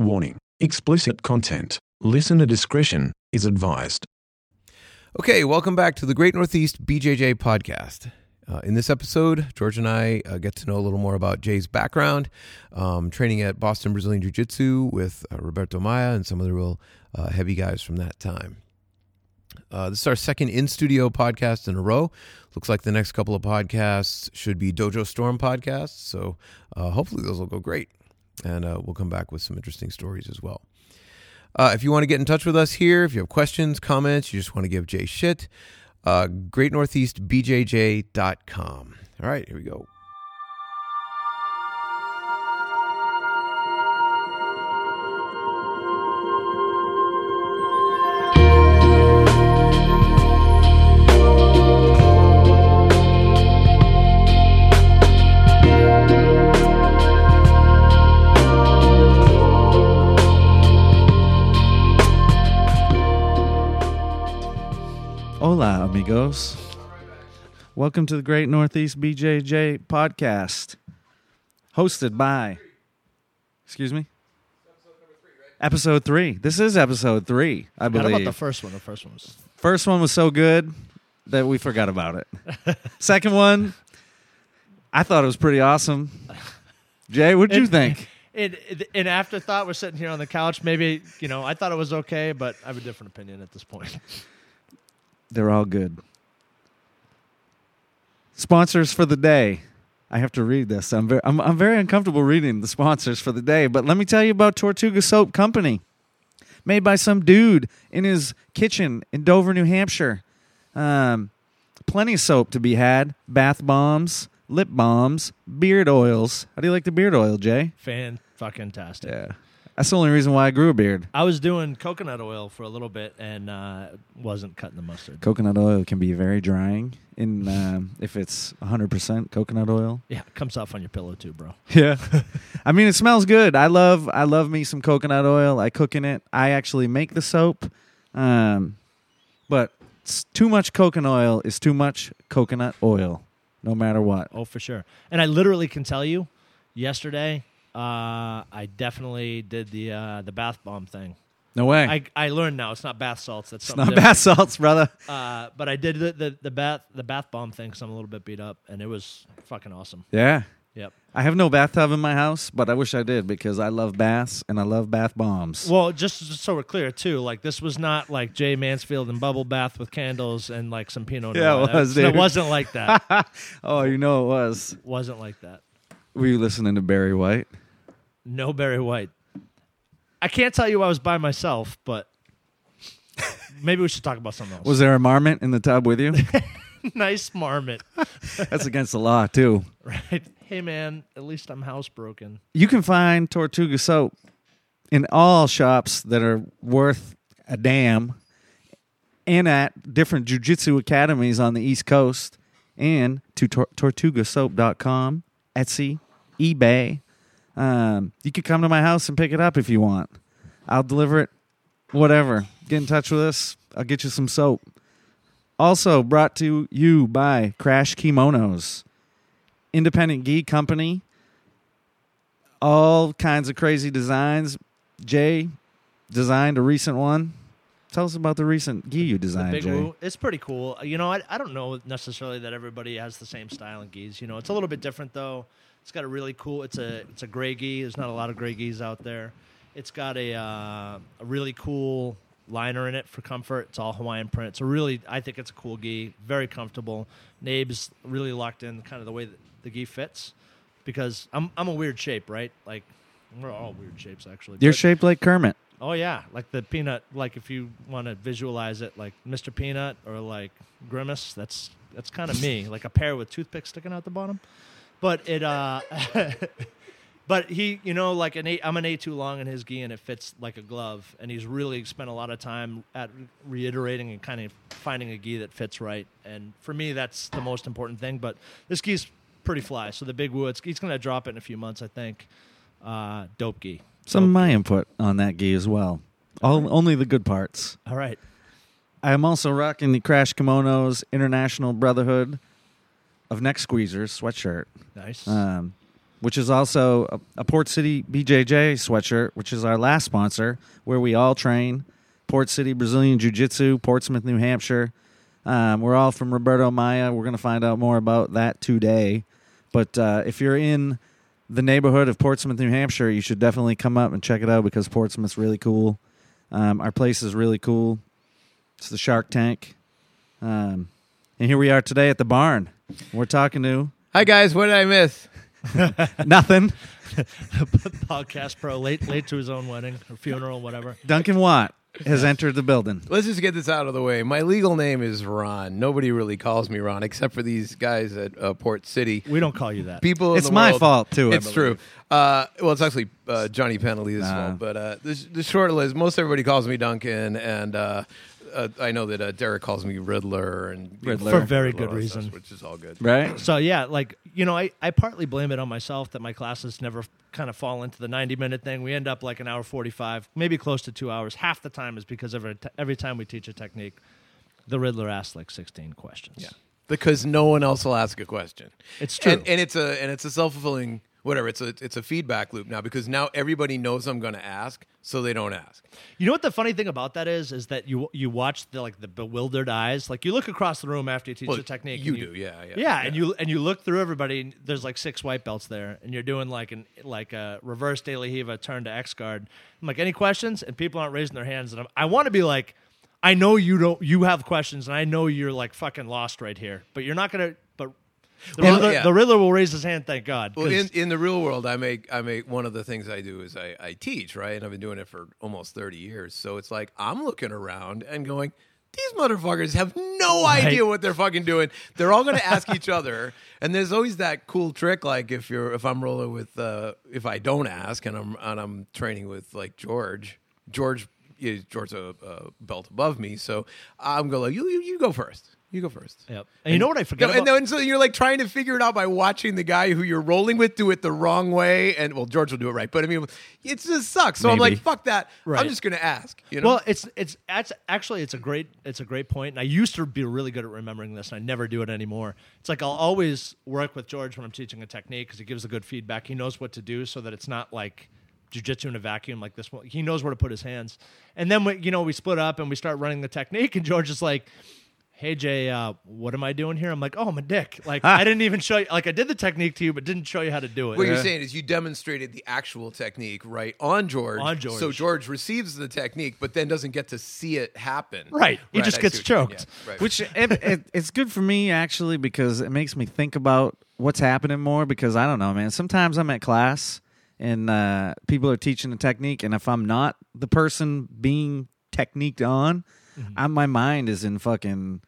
Warning explicit content. Listener discretion is advised. Okay, welcome back to the Great Northeast BJJ podcast. Uh, in this episode, George and I uh, get to know a little more about Jay's background, um, training at Boston Brazilian Jiu Jitsu with uh, Roberto Maia and some of the real uh, heavy guys from that time. Uh, this is our second in studio podcast in a row. Looks like the next couple of podcasts should be Dojo Storm podcasts. So uh, hopefully those will go great. And uh, we'll come back with some interesting stories as well. Uh, if you want to get in touch with us here, if you have questions, comments, you just want to give Jay shit, uh, greatnortheastbjj.com. All right, here we go. Hola, amigos. Welcome to the Great Northeast BJJ podcast, hosted by. Excuse me. Episode three. This is episode three, I Forgot believe. about the first one. The first one was First one was so good that we forgot about it. Second one, I thought it was pretty awesome. Jay, what'd you It- think? in in afterthought. We're sitting here on the couch. Maybe you know I thought it was okay, but I have a different opinion at this point. They're all good. Sponsors for the day. I have to read this. I'm very, I'm, I'm very uncomfortable reading the sponsors for the day, but let me tell you about Tortuga Soap Company, made by some dude in his kitchen in Dover, New Hampshire. Um, plenty of soap to be had: bath bombs, lip balms, beard oils. How do you like the beard oil, Jay? Fan fucking tastic. Yeah, that's the only reason why I grew a beard. I was doing coconut oil for a little bit and uh, wasn't cutting the mustard. Coconut oil can be very drying in um, if it's 100% coconut oil. Yeah, it comes off on your pillow too, bro. Yeah. I mean it smells good. I love I love me some coconut oil. I cook in it. I actually make the soap. Um but too much coconut oil is too much coconut oil no matter what. Oh, for sure. And I literally can tell you, yesterday, uh, I definitely did the uh, the bath bomb thing. No way. I, I learned now it's not bath salts. That's it's something not different. bath salts, brother. Uh, but I did the, the, the bath the bath bomb thing because I'm a little bit beat up, and it was fucking awesome. Yeah. Yep. I have no bathtub in my house, but I wish I did because I love baths and I love bath bombs. Well, just, just so we're clear too, like this was not like Jay Mansfield and bubble bath with candles and like some Pinot Yeah, Noir. it was, dude. It wasn't like that. oh, you know it was. wasn't like that. Were you listening to Barry White? No Barry White. I can't tell you I was by myself, but maybe we should talk about something else. Was there a marmot in the tub with you? nice marmot, That's against the law, too. right? Hey man, at least I'm housebroken. You can find Tortuga soap in all shops that are worth a damn and at different jujitsu academies on the East Coast and to tor- tortugasoap.com, Etsy, eBay. Um, you could come to my house and pick it up if you want. I'll deliver it, whatever. Get in touch with us. I'll get you some soap. Also brought to you by Crash Kimonos, independent gi company all kinds of crazy designs. Jay designed a recent one. Tell us about the recent gi you designed, big Jay. woo. It's pretty cool. You know, I, I don't know necessarily that everybody has the same style in gis. You know, it's a little bit different though. It's got a really cool. It's a it's a gray gi. There's not a lot of gray gis out there. It's got a uh, a really cool liner in it for comfort. It's all Hawaiian print. It's a really I think it's a cool gi. Very comfortable. Nabe's really locked in kind of the way that the gi fits because I'm I'm a weird shape, right? Like we're all weird shapes actually. You're but- shaped like Kermit. Oh yeah, like the peanut. Like if you want to visualize it, like Mr. Peanut or like Grimace. That's that's kind of me, like a pear with toothpicks sticking out the bottom. But it, uh, but he, you know, like an eight. I'm an A two long in his gi, and it fits like a glove. And he's really spent a lot of time at reiterating and kind of finding a gi that fits right. And for me, that's the most important thing. But this gi's pretty fly. So the big woods, he's gonna drop it in a few months, I think. Uh, dope gi. Some of my input on that gi as well. All, only the good parts. All right. I am also rocking the Crash Kimonos International Brotherhood of Neck Squeezers sweatshirt. Nice. Um, which is also a, a Port City BJJ sweatshirt, which is our last sponsor, where we all train. Port City Brazilian Jiu Jitsu, Portsmouth, New Hampshire. Um, we're all from Roberto Maia. We're going to find out more about that today. But uh, if you're in the neighborhood of Portsmouth, New Hampshire, you should definitely come up and check it out because Portsmouth's really cool. Um, our place is really cool. It's the Shark Tank. Um, and here we are today at the barn. We're talking to Hi guys, what did I miss? nothing. Podcast pro late late to his own wedding or funeral, whatever. Duncan Watt has entered the building. Let's just get this out of the way. My legal name is Ron. Nobody really calls me Ron except for these guys at uh, Port City. We don't call you that. People, in It's the my world- fault, too, I It's true. Uh, well, it's actually uh, Johnny Penalty's Nah. fault. But uh, the, the short is, most everybody calls me Duncan, and uh, uh, I know that uh, Derek calls me Riddler, and Riddler. For very good and stuff, reason. which is all good. Right? So yeah, like you know, I, I partly blame it on myself that my classes never kind of fall into the ninety minute thing. We end up like an hour forty five, maybe close to two hours. Half the time is because every t- every time we teach a technique, the Riddler asks like sixteen questions. Yeah, because no one else will ask a question. It's true. and, and it's a and it's a self fulfilling whatever. It's a it's a feedback loop now because now everybody knows I'm going to ask, so they don't ask. You know what the funny thing about that is? Is that you you watch the like the bewildered eyes. Like you look across the room after you teach Well, a technique. you and do, yeah, yeah, yeah, and you and you look through everybody. And there's like six white belts there, and you're doing like an like a reverse De La Riva turn to X guard. I'm like, any questions? And people aren't raising their hands, and I'm, I want to be like, I know you don't. You have questions, and I know you're like fucking lost right here, but you're not gonna. But the, Well, Riddler, yeah. the Riddler will raise his hand. Thank God. Well, in, in the real world, I make I make one of the things I do is I, I teach, right? And I've been doing it for almost thirty years. So it's like I'm looking around and going, these motherfuckers have no Right. idea what they're fucking doing. They're all going to ask each other, and there's always that cool trick. Like if you're if I'm rolling with uh, if I don't ask and I'm and I'm training with like George, George is George's a, a belt above me, so I'm going like you you, you go first. You go first. Yep. And you know what I forget No, about? and then so you're like trying to figure it out by watching the guy who you're rolling with do it the wrong way, and well, George will do it right, but I mean, it just sucks. So I'm like, fuck that. Right. I'm just gonna ask. You know? Well, it's it's that's actually it's a great it's a great point. And I used to be really good at remembering this, and I never do it anymore. It's like I'll always work with George when I'm teaching a technique because he gives a good feedback. He knows what to do, so that it's not like jujitsu in a vacuum like this one. He knows where to put his hands. And then we, you know we split up and we start running the technique, and George is like. Hey Jay, uh, what am I doing here? I'm like, oh, I'm a dick. Like, I didn't even show you. Like, I did the technique to you, but didn't show you how to do it. what you're saying is you demonstrated the actual technique right on George. On George. So George receives the technique, but then doesn't get to see it happen. Right. He just I gets see what you mean. choked. Yeah, right. Which it, it, it's good for me actually because it makes me think about what's happening more. Because I don't know, man. Sometimes I'm at class and uh, people are teaching a technique, and if I'm not the person being techniqued on, I'm, my mind is in fucking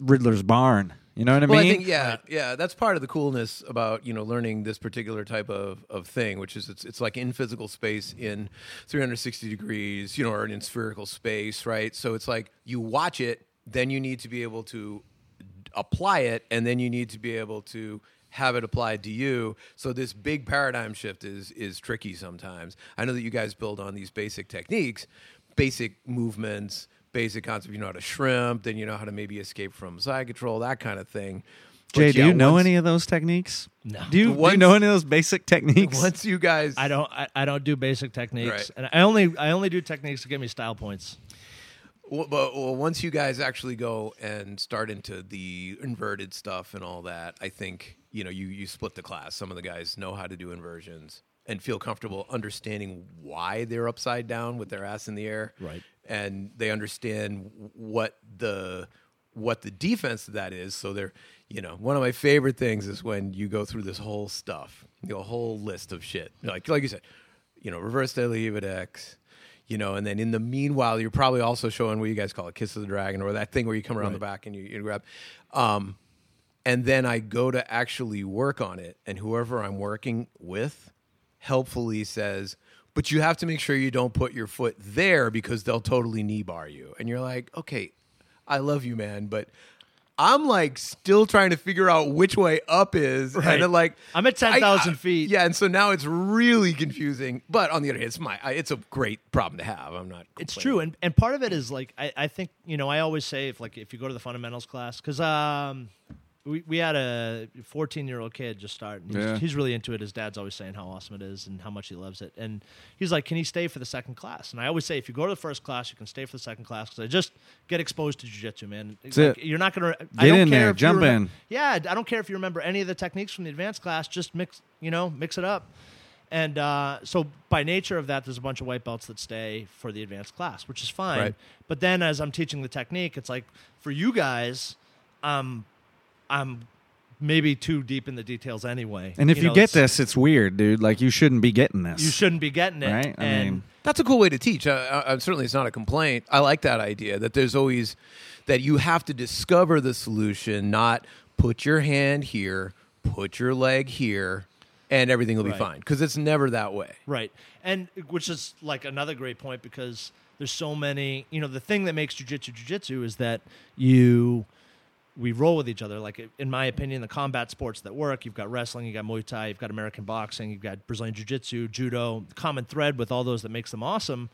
Riddler's barn. You know what I Well, mean? I think yeah, yeah, that's part of the coolness about you know learning this particular type of, of thing, which is it's it's like in physical space in 360 degrees, you know, or in spherical space, right? So it's like you watch it, then you need to be able to apply it, and then you need to be able to have it applied to you. So this big paradigm shift is is tricky sometimes. I know that you guys build on these basic techniques, basic movements, basic concept. You know how to shrimp, then you know how to maybe escape from side control, that kind of thing. But Jay, do yeah, you know once- any of those techniques? No. Do you, do you know any of those basic techniques? Once you guys, I don't I, I don't do basic techniques, Right. and I only I only do techniques to get me style points. Well, but well, once you guys actually go and start into the inverted stuff and all that, I think you know you you split the class. Some of the guys know how to do inversions and feel comfortable understanding why they're upside down with their ass in the air, Right. And they understand what the what the defense of that is. So they're you know one of my favorite things is when you go through this whole stuff, you know, a whole list of shit, like like you said, you know, reverse Eva X, you know, and then in the meanwhile, you're probably also showing what you guys call a kiss of the dragon or that thing where you come around the back and you, you grab. Um, and then I go to actually work on it, and whoever I'm working with helpfully says, but you have to make sure you don't put your foot there because they'll totally knee bar you. And you're like, okay, I love you, man, but I'm like still trying to figure out which way up is, Right. and then like I'm at 10,000 I- I- feet. Yeah, and so now it's really confusing. But on the other hand, it's my I- it's a great problem to have. I'm not. It's true, and and part of it is like I, I think you know I always say if like if you go to the fundamentals class because um we, we had a 14 year old kid just start. And he's, Yeah. he's really into it. His dad's always saying how awesome it is and how much he loves it. And he's like, "Can he stay for the second class?" And I always say, if you go to the first class, you can stay for the second class because I just get exposed to jujitsu, man. That's Like, it. You're not gonna I Get don't in care there, jump remem- in. Yeah, I don't care if you remember any of the techniques from the advanced class. Just mix, you know, mix it up. And uh, so, by nature of that, there's a bunch of white belts that stay for the advanced class, which is fine. Right. But then, as I'm teaching the technique, it's like for you guys, um, I'm maybe too deep in the details anyway. And if you, know, get it's- this, it's weird, dude. Like you shouldn't be getting this. you shouldn't be getting it. Right? I and mean- That's a cool way to teach. Uh, uh, certainly, it's not a complaint. I like that idea that there's always that you have to discover the solution, not put your hand here, put your leg here, and everything will be Right. fine. Because it's never that way. Right. And which is like another great point because there's so many, you know, the thing that makes jujitsu jujitsu is that you we roll with each other. Like in my opinion, the combat sports that work, you've got wrestling, you've got Muay Thai, you've got American boxing, you've got Brazilian jiu-jitsu, judo. The common thread with all those that makes them awesome,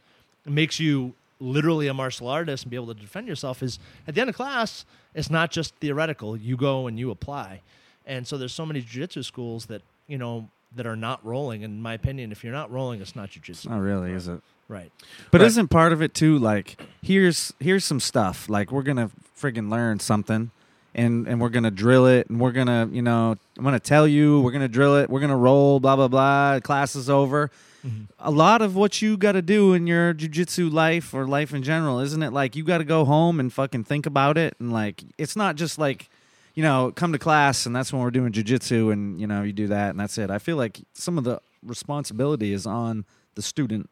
makes you literally a martial artist and be able to defend yourself is at the end of class, it's not just theoretical. You go and you apply. And so there's so many jiu-jitsu schools that, you know, that are not rolling. In my opinion, if you're not rolling, it's not jiu-jitsu. Not really, is it? Right. But Right. isn't part of it too like here's here's some stuff like we're gonna friggin' learn something, and and we're gonna drill it, and we're gonna you know I'm gonna tell you we're gonna drill it, we're gonna roll, blah blah blah. Class is over. Mm-hmm. A lot of what you got to do in your jujitsu life or life in general, isn't it? Like you got to go home and fucking think about it, and like it's not just like you know come to class and that's when we're doing jujitsu, and you know you do that and that's it. I feel like some of the responsibility is on the student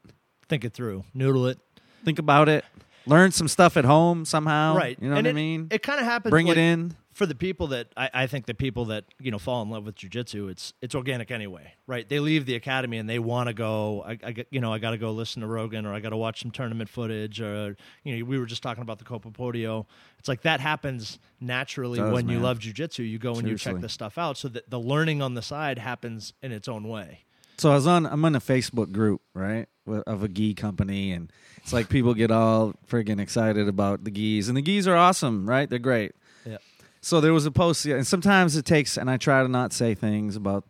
Think it through. Noodle it. think about it, learn some stuff at home somehow. right. You know and what it, I mean? It kind of happens. Bring like, it in. for the people that I, I think the people that you know fall in love with jujitsu, it's it's organic anyway, right? They leave the academy and they want to go. I, I you know I got to go listen to Rogan or I got to watch some tournament footage or you know we were just talking about the Copa Podio. It's like that happens naturally Does, when you man. love jujitsu. You go and you check Seriously. this stuff out, so that the learning on the side happens in its own way. So I was on. I'm on a Facebook group, right, of a gi company, and it's like people get all friggin' excited about the gis, and the gis are awesome, right? They're great. Yeah. So there was a post, and sometimes it takes, and I try to not say things about,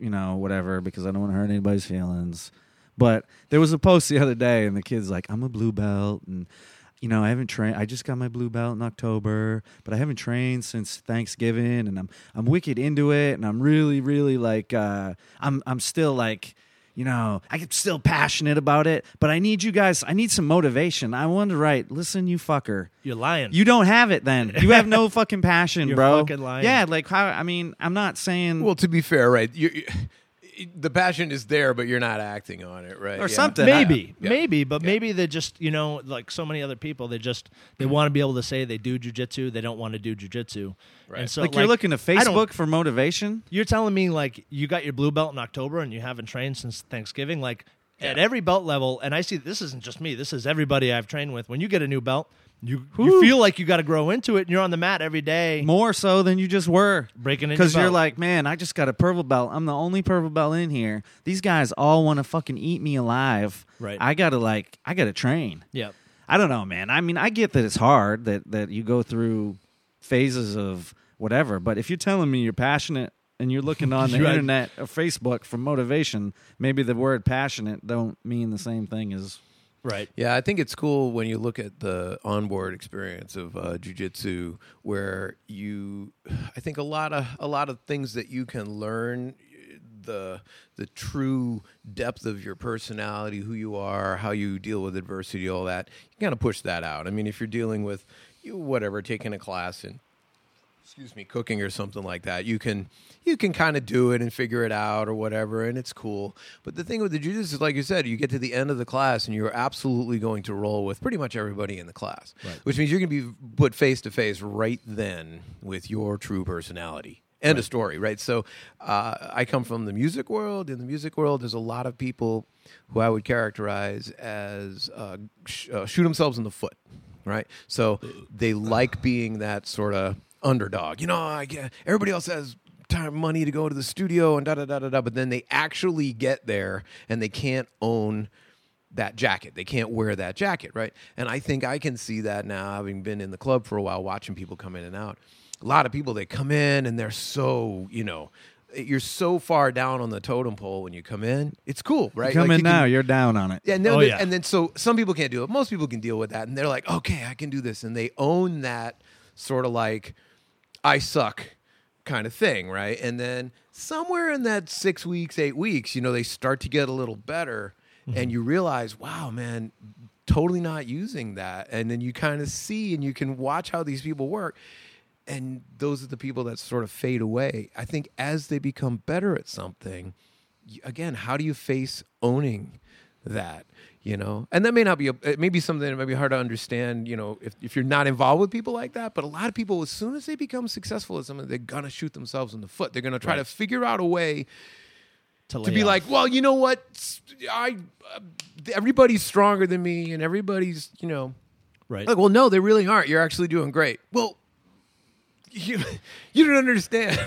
you know, whatever, because I don't want to hurt anybody's feelings. But there was a post the other day, and the kid's like, "I'm a blue belt, and you know, I haven't trained. I just got my blue belt in October, but I haven't trained since Thanksgiving, and I'm I'm wicked into it, and I'm really, really like, uh, I'm I'm still like." You know, I'm still passionate about it, but I need you guys. I need some motivation. I want to write. Listen, you fucker. You're lying. You don't have it then. You have no fucking passion, You're bro. fucking lying. Yeah, like how I mean, I'm not saying Well, to be fair, right? You, you, the passion is there, but you're not acting on it, right? Or Yeah. something. maybe Yeah. maybe but maybe they just you know like so many other people they just they mm-hmm. want to be able to say they do jujitsu they don't want to do jujitsu Right. and so like, you're looking to Facebook for motivation. you're telling me like you got your blue belt in october and you haven't trained since thanksgiving like at every belt level and i see this isn't just me this is everybody i've trained with when you get a new belt you you Whew. feel like you got to grow into it and you're on the mat every day More so than you just were. breaking it Because you're like, man, I just got a purple belt. I'm the only purple belt in here. These guys all want to fucking eat me alive. Right. I gotta like, I gotta train. yeah I don't know, man. I mean, I get that it's hard that that you go through phases of whatever, but if you're telling me you're passionate and you're looking on the Right. internet or Facebook for motivation, maybe the word passionate don't mean the same thing as right Yeah, I think it's cool when you look at the onboard experience of uh, jujitsu, where you, I think a lot of a lot of things that you can learn, the the true depth of your personality, who you are, how you deal with adversity, all that. You kind of push that out. I mean, if you're dealing with you, whatever, taking a class and excuse me, cooking or something like that, you can you can kind of do it and figure it out or whatever, and it's cool. But the thing with the jujitsu is, like you said, you get to the end of the class and you're absolutely going to roll with pretty much everybody in the class, which means you're going to be put face to face right then with your true personality. End of story, right? So, uh, I come from the music world. In the music world, there's a lot of people who I would characterize as uh, sh- uh, shoot themselves in the foot, right? So they like being that sort of underdog. You know, I get, everybody else has time, money to go to the studio and da da da da da, but then they actually get there and they can't own that jacket. They can't wear that jacket, right? And I think I can see that now, having been in the club for a while, watching people come in and out. a lot of people they come in and they're so you know you're so far down on the totem pole when you come in. It's cool, right? Come Like, in you can- now, you're down on it. yeah, and then, Oh, yeah. and then so some people can't do it. Most people can deal with that, and they're like, okay, I can do this, and they own that sort of like I suck kind of thing, right? And then somewhere in that six weeks, eight weeks, you know, they start to get a little better, and mm-hmm. you realize, wow, man, totally not using that, and then you kind of see and you can watch how these people work. And those are the people that sort of fade away. I think as they become better at something, again, how do you face owning that? You know, and that may not be a, it may be something that may be hard to understand. You know, if, if you're not involved with people like that, but a lot of people, as soon as they become successful at something, they're gonna shoot themselves in the foot. They're gonna try to figure out a way To, to be off. like, well, you know what, I uh, everybody's stronger than me, and everybody's you know right. like, well, no, they really aren't. You're actually doing great. Well, you you don't understand.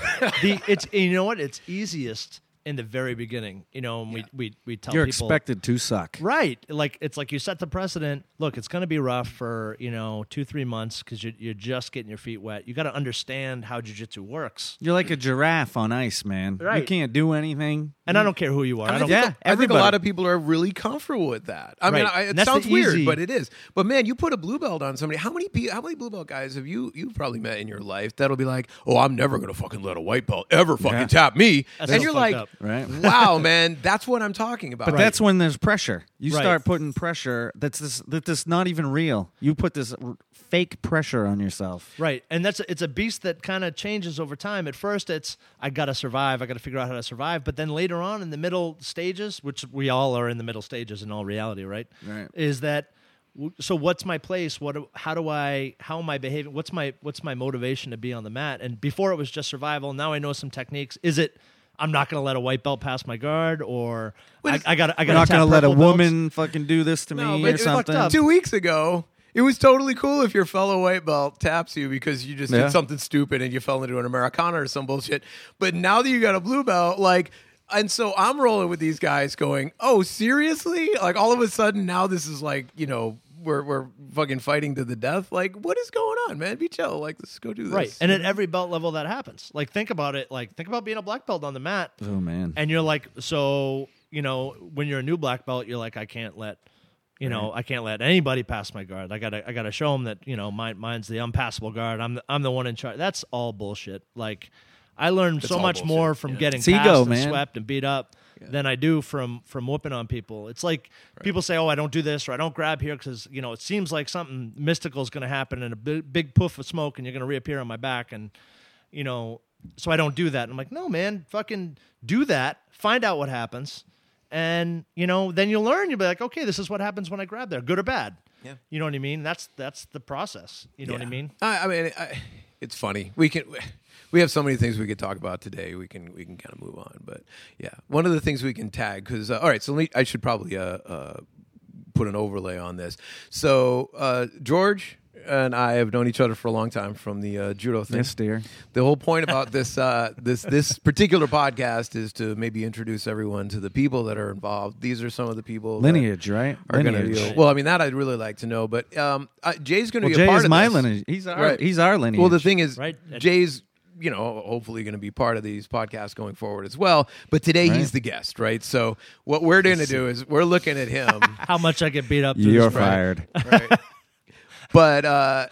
the it's you know what it's easiest in the very beginning. You know, and we we we tell people You're people expected to suck. Right. Like it's like you set the precedent. Look, it's going to be rough for, you know, 2-3 months cuz you're, you're just getting your feet wet. You got to understand how jiu-jitsu works. You're like a giraffe on ice, man. You can't do anything. And I don't care who you are. I, I don't think, Yeah, I think a lot of people are really comfortable with that. I mean, I, it that's sounds weird, easy- but it is. But man, you put a blue belt on somebody. How many people, how many blue belt guys have you you've probably met in your life that'll be like, "Oh, I'm never gonna fucking let a white belt ever fucking Yeah. tap me," That's and so you're like, up. Right. "Wow, man, that's what I'm talking about." But that's when there's pressure. You Right. start putting pressure that's this that this not even real. You put this r- fake pressure on yourself. Right. And that's it's a beast that kind of changes over time. At first it's I got to survive, I got to figure out how to survive, but then later on in the middle stages, which we all are in the middle stages in all reality, right? Right. Is that so what's my place? What how do I how am I behaving? What's my what's my motivation to be on the mat? And before it was just survival, now I know some techniques. Is it I'm not going to let a white belt pass my guard or I, I got I You're got not going to let a woman fucking do this to No, me but or something. Two weeks ago, it was totally cool if your fellow white belt taps you because you just Yeah. did something stupid and you fell into an Americana or some bullshit. But now that you got a blue belt, like, and so I'm rolling with these guys going, oh, seriously? Like, all of a sudden, now this is like, you know, we're, we're fucking fighting to the death. Like, what is going on, man? Be chill. Like, let's go do this. Right. And at every belt level that happens. Like think about it, like think about being a black belt on the mat. oh man. and you're like so you know when you're a new black belt you're like i can't let you know i can't let anybody pass my guard i gotta i gotta show them that you know mine, mine's the unpassable guard i'm the, i'm the one in charge that's all bullshit like i learned so much bullshit, more from yeah. getting It's ego, passed and man. swept and beat up than i do from from whooping on people it's like people say oh i don't do this or i don't grab here because you know it seems like something mystical is going to happen and a big, big poof of smoke and you're going to reappear on my back and you know, so I don't do that. And I'm like, no, man, fucking do that. Find out what happens. And, you know, then you'll learn. You'll be like, okay, this is what happens when I grab there, good or bad. Yeah. You know what I mean? That's that's the process. You know what I mean? I, I mean, I, it's funny. We can. We have so many things we could talk about today. We can we can kind of move on, but yeah, one of the things we can tag because uh, all right. So me, I should probably uh, uh, put an overlay on this. So uh, George and I have known each other for a long time from the uh, judo thing. Yes, dear. The whole point about this uh, this this particular podcast is to maybe introduce everyone to the people that are involved. These are some of the people that Lineage, right? are going to Lineage. Well, I mean that I'd really like to know, but um, uh, Jay's going to Well, be a part is of my this. lineage. He's our Right. he's our lineage. Well, the thing is, Right. Jay's you know hopefully going to be part of these podcasts going forward as well. But today Right. he's the guest, right? So what we're going to do is we're looking at him, How much I get beat up. you're this fired. right? But uh,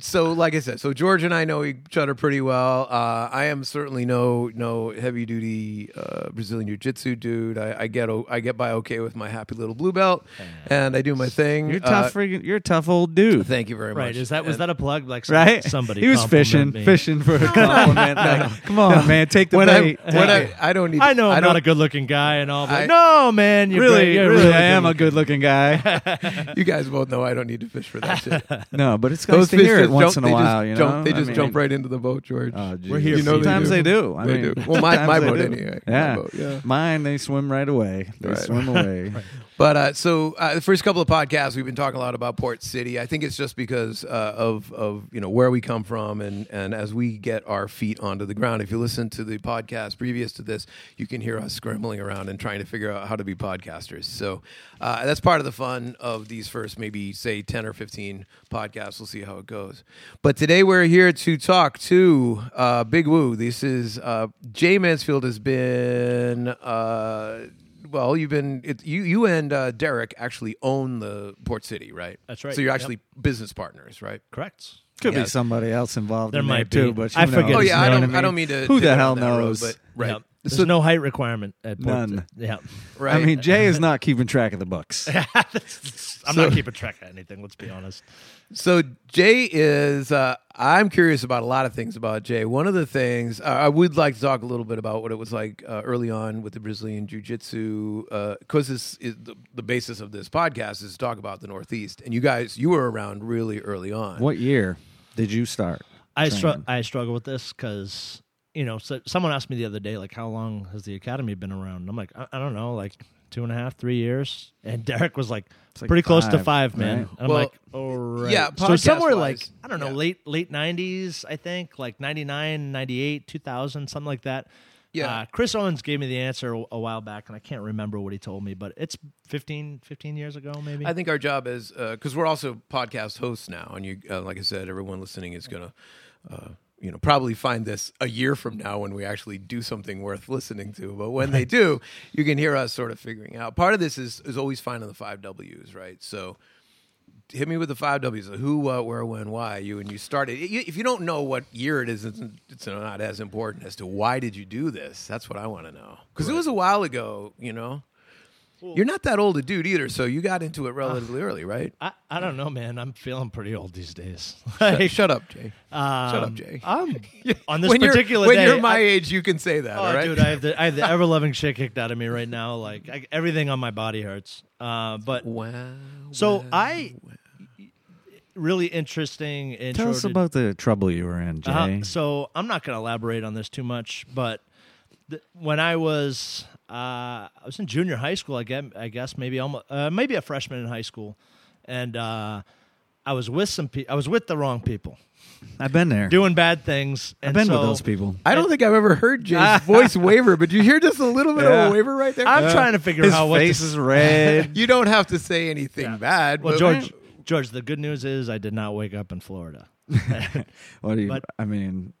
so like I said, so George and I know each other pretty well. Uh, I am certainly no no heavy duty uh, Brazilian jiu jitsu dude. I, I get o- I get by okay with my happy little blue belt, and I do my thing. You're tough. Uh, freaking, you're a tough old dude. Thank you very much. Right. Is that was And- that a plug? Like some- Right? somebody He was fishing, me. fishing for a compliment. Like, Come on, man, take the when I, bait. when I, I don't need. I know I'm don't, a good looking guy and all, but I- no, man, you're really. You're really, really I am a good-looking. good-looking guy. You guys both know I don't need to fish for that shit. no, but it's nice Those to fish hear it once in a they while. Just you jump, know, they I just mean- jump right into the boat, George. Oh, We're here you. Sometimes they do. I They mean, do. Well, my- my boat do. anyway. My Yeah. boat, yeah. mine they swim right away. They Right. swim away. But uh, so uh, the first couple of podcasts, we've been talking a lot about Port City. I think it's just because uh, of of you know where we come from, and and as we get our feet onto the ground. If you listen to the podcast previous to this, you can hear us scrambling around and trying to figure out how to be podcasters. So uh, that's part of the fun of these first maybe say ten or fifteen podcasts. We'll see how it goes. But today we're here to talk to uh, Big Woo. This is uh, Jay Mansfield has been. Well, you've been it, you you and uh, Derek actually own the Port City, right? That's right. So you're Yep. actually business partners, right? Correct. Could Yeah. be somebody else involved. There in might there too, be. but I forget? Oh yeah, I don't You know I don't mean to. Who the hell down that road, knows? but right. Yep. There's So- no height requirement at Port. None. Yeah. right. I mean, Jay is not keeping track of the books. I'm So- not keeping track of anything. Let's be honest. So Jay is. Uh, I'm curious about a lot of things about Jay. One of the things uh, I would like to talk a little bit about what it was like uh, early on with the Brazilian Jiu Jitsu, because this is the, the basis of this podcast is to talk about the Northeast. And you guys, you were around really early on. What year did you start? I str- I struggle with this because you know so someone asked me the other day like how long has the academy been around? And I'm like I, I don't know like two and a half three years. And Derek was like, like pretty close to five, five man. right? And I'm Well, like oh right. yeah, so somewhere podcast-wise, like I don't know yeah. late late 90s I think like 99 98 2000 something like that. Yeah. Uh, Chris Owens gave me the answer a, a while back, and I can't remember what he told me, but it's 15, 15 years ago, maybe. I think our job is because we're also podcast hosts now, and you, uh, like I said, everyone listening is gonna, uh, you know, probably find this a year from now when we actually do something worth listening to. But when they do, you can hear us sort of figuring out. Part of this is is always finding the five Ws, right? So. Hit me with the five W's: who, what, where, when, why. You and you started. If you don't know what year it is, it's, it's not as important as to why did you do this. That's what I want to know because it was a while ago. You know, you're not that old a dude either, so you got into it relatively early, right? I, I don't know, man. I'm feeling pretty old these days. Shut, shut up, Jay. Um, Shut up, Jay. I'm on this when particular you're, when day. you're my I- age, you can say that. oh, all right, dude, I have the I have the ever loving shit kicked out of me right now. Like I, everything on my body hurts. Uh, but wow. so wow, I wow. really interesting. Intro Tell us to- about the trouble you were in, Jay. Uh-huh. So I'm not going to elaborate on this too much, but when I was uh, I was in junior high school, I guess, I guess maybe almost uh, maybe a freshman in high school, and uh, I was with some pe- I was with the wrong people I've been there. doing bad things. I've and been with those people. I don't think I've ever heard Jay's voice waver, but you hear just a little bit of a waver right there. I'm trying to figure His out what to face is red. you don't have to say anything Yeah. bad. Well, but- George, George, the good news is I did not wake up in Florida. what do you? But- I mean,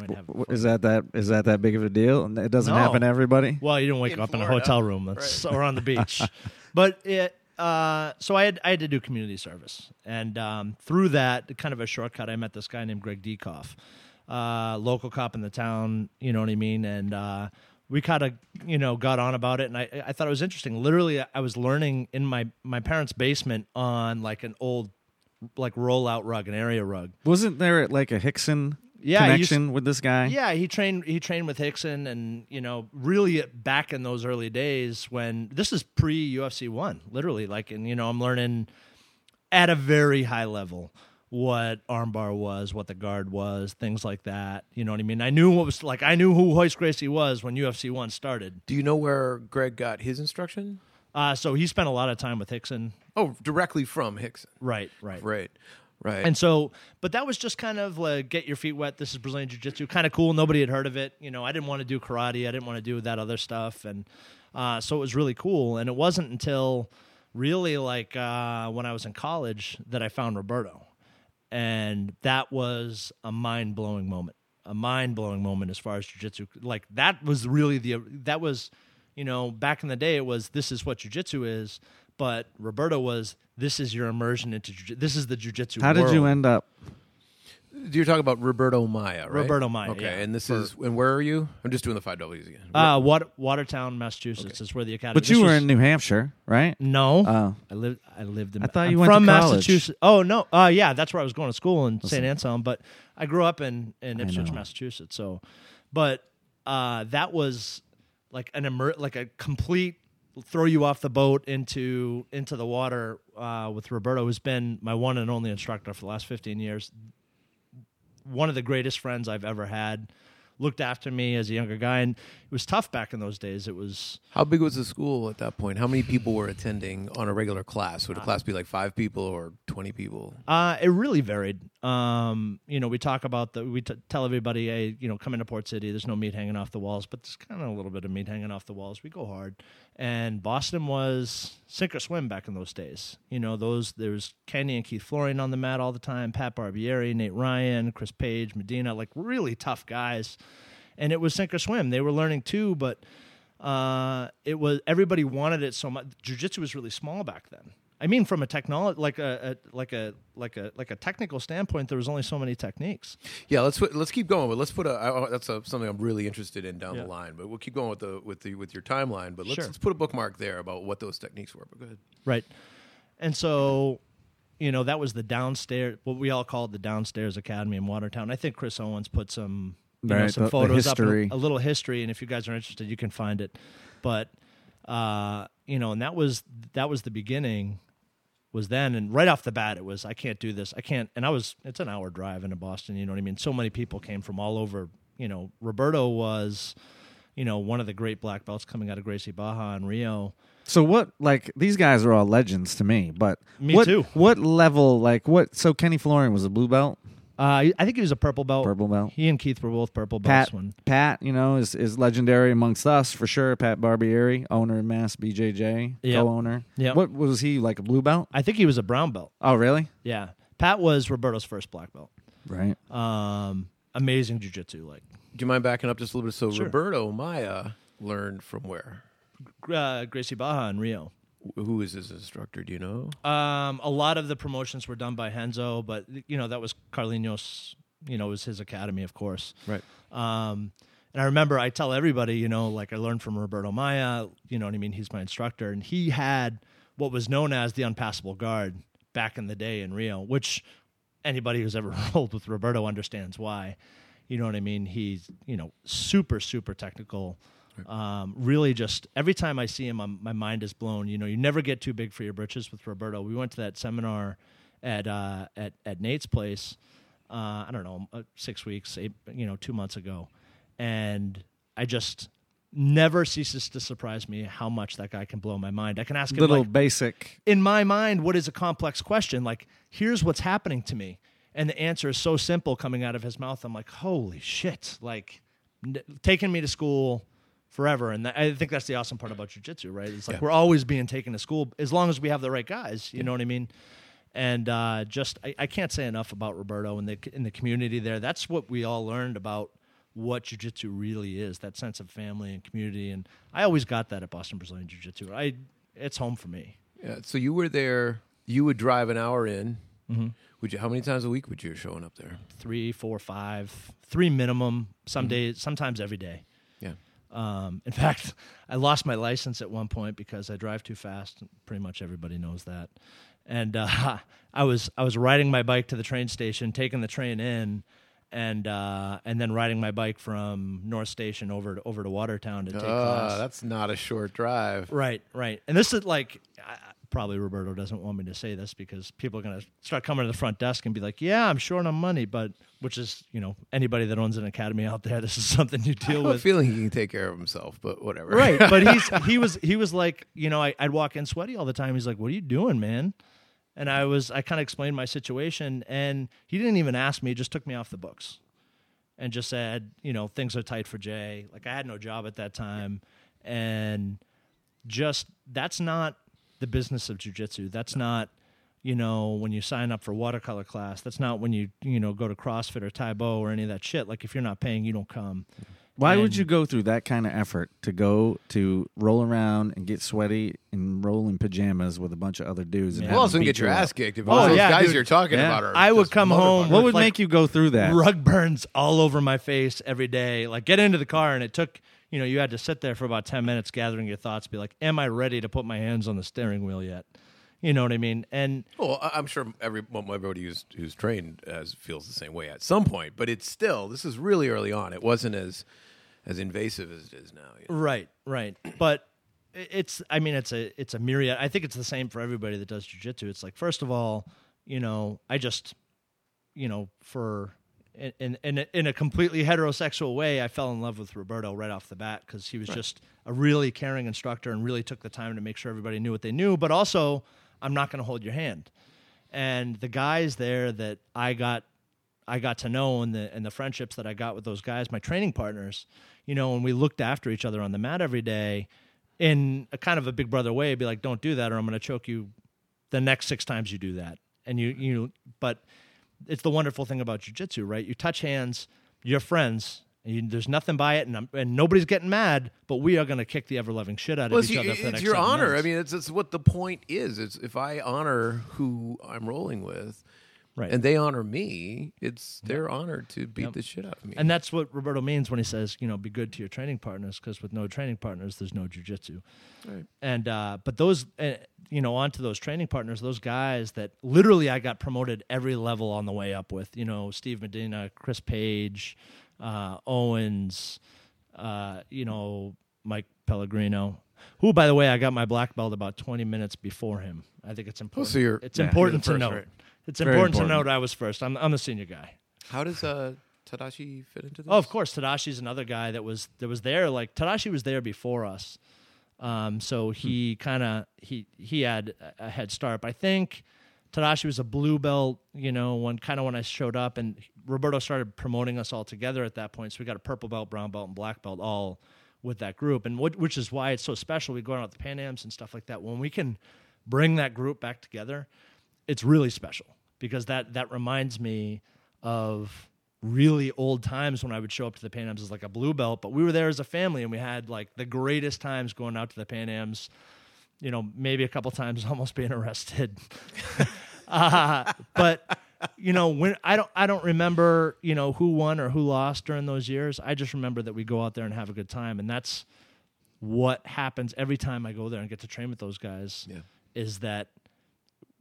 you ain't having w- fun. is that that is that that big of a deal? It doesn't No. happen to everybody. Well, you don't wake In up in a Florida. hotel room that's, or on the beach. but it, uh, so I had I had to do community service, and um, through that, kind of a shortcut, I met this guy named Greg Dekoff, uh, local cop in the town. You know what I mean? And uh, we kind of you know got on about it, and I I thought it was interesting. Literally, I was learning in my my parents' basement on like an old like rollout rug, an area rug. Wasn't there like a Rickson Yeah, I used- connection with this guy? Yeah, he trained he trained with Rickson, and you know, really back in those early days when this is pre UFC one, literally. Like, and you know, I'm learning at a very high level what armbar was, what the guard was, things like that. You know what I mean? I knew what was like. I knew who Royce Gracie was when UFC one started. do you know where Greg got his instruction? Uh, so he spent a lot of time with Rickson. Oh, directly from Rickson. Right, right. Right. Right. And so, but that was just kind of like get your feet wet. This is Brazilian Jiu Jitsu, kind of cool. Nobody had heard of it. You know, I didn't want to do karate. I didn't want to do that other stuff, and uh, so it was really cool. And it wasn't until really like uh, when I was in college that I found Roberto, and that was a mind blowing moment. A mind blowing moment as far as Jiu Jitsu. Like that was really the that was, you know, back in the day it was this is what Jiu Jitsu is. But Roberto was this is your immersion into jiu- this is the jujitsu. How did you end up? You're talking about Roberto Maia, right? Roberto Maia, Okay, yeah. and this For- is and where are you? I'm just doing the five W's again. Uh, Wat- Watertown, Massachusetts is where the academy. Is. But you were was- in New Hampshire, right? No, Oh. I lived. I lived in. I thought I'm you went from college. Massachusetts. Oh no, uh, yeah, that's where I was going to school in St. Anselm. But I grew up in in Ipswich. Massachusetts. So, but uh, that was like an immer- like a complete throw you off the boat into into the water uh, with Roberto, who's been my one and only instructor for the last 15 years. One of the greatest friends I've ever had. looked after me as a younger guy, and it was tough back in those days. It was How big was the school at that point? How many people were attending on a regular class? Would a class be like five people or twenty people? Uh, it really varied. Um, you know, we talk about the we t- tell everybody, hey, you know, come into Port City. There's no meat hanging off the walls, but there's kind of a little bit of meat hanging off the walls. We go hard, and Boston was sink or swim back in those days. You know, those there was Kenny and Keith Florian on the mat all the time, Pat Barbieri, Nate Ryan, Chris Page, Medina, like really tough guys, and it was sink or swim. They were learning too, but uh, it was everybody wanted it so much. Jiu-jitsu was really small back then. I mean, from a technology, like a, a like a like a like a technical standpoint, there was only so many techniques. Yeah, let's let's keep going. But let's put a I, that's a, something I'm really interested in down Yeah. the line. But we'll keep going with the with the with your timeline. But let's, Sure. let's put a bookmark there about what those techniques were. But go ahead. Right. And so, you know, that was the downstairs, what we all called the downstairs academy in Watertown. I think Chris Owens put some, you know, some the- the photos up, history. and a, little history. And if you guys are interested, you can find it. But, uh, you know, and that was, that was the beginning was then. And right off the bat, it was, I can't do this. I can't. And I was, it's an hour drive into Boston. You know what I mean? So many people came from all over, you know, Roberto was, you know, one of the great black belts coming out of Gracie Barra in Rio. So what? Like these guys are all legends to me, but Me what, too. What level? Like what? So Kenny Florian was a blue belt, Uh, I think he was a purple belt. purple belt. He and Keith were both purple belts. Pat, When Pat, you know, is is legendary amongst us for sure. Pat Barbieri, owner of Mass BJJ, Yep. co-owner. Yep. What was he like? A blue belt? I think he was a brown belt. Oh, really? Yeah, Pat was Roberto's first black belt. Right. Um, amazing jujitsu. Like Do you mind backing up just a little bit? So Sure. Roberto Maia learned from where? uh, Gracie Barra in Rio. Wh- Who is his instructor? Do you know? Um, a lot of the promotions were done by Renzo, but you know that was Carlinhos. You know, was his academy, of course. Right. Um, and I remember I tell everybody, you know, like I learned from Roberto Maia, you know what I mean? He's my instructor. And he had what was known as the unpassable guard back in the day in Rio, which anybody who's ever rolled with Roberto understands why. You know what I mean? He's, you know, super, super technical. Um, really just every time I see him, I'm, my mind is blown. You know, you never get too big for your britches with Roberto. We went to that seminar at, uh, at, at Nate's place. Uh, I don't know, uh, six weeks, eight, you know, two months ago and I just never ceases to surprise me how much that guy can blow my mind. I can ask him Little like, basic. in my mind, what is a complex question? Like, here's what's happening to me, and the answer is so simple coming out of his mouth. I'm like, holy shit! Like, n- taking me to school forever, and that, I think that's the awesome part about jujitsu, right? It's like Yeah. we're always being taken to school as long as we have the right guys. You know what I mean? And uh, just, I, I can't say enough about Roberto and the in the community there. That's what we all learned about what jujitsu really is that sense of family and community and i always got that at boston brazilian jiu-jitsu i it's home for me Yeah. So you were there. You would drive an hour in. Mm-hmm. Would you? How many times a week would you showing up there? three four five three minimum some days sometimes every day Yeah. Um, in fact i lost my license at one point because i drive too fast pretty much everybody knows that and uh, i was i was riding my bike to the train station taking the train in and uh, and then riding my bike from North Station over to, over to Watertown to take class. Ah, that's not a short drive. Right, right. And this is like, I, probably Roberto doesn't want me to say this because people are going to start coming to the front desk and be like, yeah, I'm short on money, but which is, you know, anybody that owns an academy out there, this is something you I deal a with. feeling he can take care of himself, but whatever. Right. But he's, he was, he was like, you know, I, I'd walk in sweaty all the time. He's like, what are you doing, man? And I was, I kind of explained my situation and he didn't even ask me, just took me off the books and just said, you know, things are tight for Jay. Like I had no job at that time, and just that's not the business of jujitsu. That's not, you know, when you sign up for watercolor class. That's not when you you know go to CrossFit or Tae Bo or any of that shit. Like if you're not paying, you don't come. Why would you go through that kind of effort to go to roll around and get sweaty and roll in pajamas with a bunch of other dudes? And Yeah. have Well, also get your ass kicked. If Oh, those yeah, guys dude. you're talking Yeah. about are I would just come home- What would like- make you go through that? Rug burns all over my face every day. Like get into the car, and it took. You know, you had to sit there for about ten minutes gathering your thoughts. Be like, "Am I ready to put my hands on the steering wheel yet?" You know what I mean? And Well, I'm sure every well, everybody who's who's trained as feels the same way at some point, but it's still this is really early on. It wasn't as as invasive as it is now. you know? Right, right. But it's I mean it's a it's a myriad. I think it's the same for everybody that does jujitsu. It's like first of all, you know, I just you know, for in in in a, in a completely heterosexual way, I fell in love with Roberto right off the bat because he was just a really caring instructor and really took the time to make sure everybody knew what they knew. But also, I'm not going to hold your hand. And the guys there that I got I got to know and the and the friendships that I got with those guys, my training partners, you know, and we looked after each other on the mat every day in a kind of a big brother way, be like, don't do that or I'm going to choke you the next six times you do that. And you you but it's the wonderful thing about jujitsu, right? You touch hands, you're friends. And you, there's nothing by it, and, I'm, and nobody's getting mad. But we are going to kick the ever loving shit out of Well, each it's, other. For the it's next your honor. minutes. I mean, it's, it's what the point is. It's if I honor who I'm rolling with, Right. and they honor me, it's their honor to beat the shit out of me. And that's what Roberto means when he says, you know, be good to your training partners, because with no training partners, there's no jujitsu. Right. And uh, but those, uh, you know, onto those training partners, those guys that literally I got promoted every level on the way up with. You know, Steve Medina, Chris Page, uh, Owens, uh, you know, Mike Pellegrino. Who, by the way, I got my black belt about 20 minutes before him. I think it's important. Oh, so it's yeah, important to note. right. It's Very important, to note I was first. I'm, I'm the senior guy. How does uh, Tadashi fit into this? Oh, of course, Tadashi's another guy that was that was there. Like Tadashi was there before us, um, so he kind of he he had a a head start. But I think Tadashi was a blue belt. You know, when kind of when I showed up, and Roberto started promoting us all together at that point. So we got a purple belt, brown belt, and black belt all with that group, and what, which is why it's so special. We go out at the Pan Ams and stuff like that. When we can bring that group back together, it's really special because that that reminds me of really old times when I would show up to the Pan Ams as like a blue belt, but we were there as a family and we had like the greatest times going out to the Pan Ams. You know, maybe a couple times almost being arrested. uh, but you know, when I don't I don't remember, you know, who won or who lost during those years. I just remember that we go out there and have a good time and that's what happens every time I go there and get to train with those guys Yeah. is that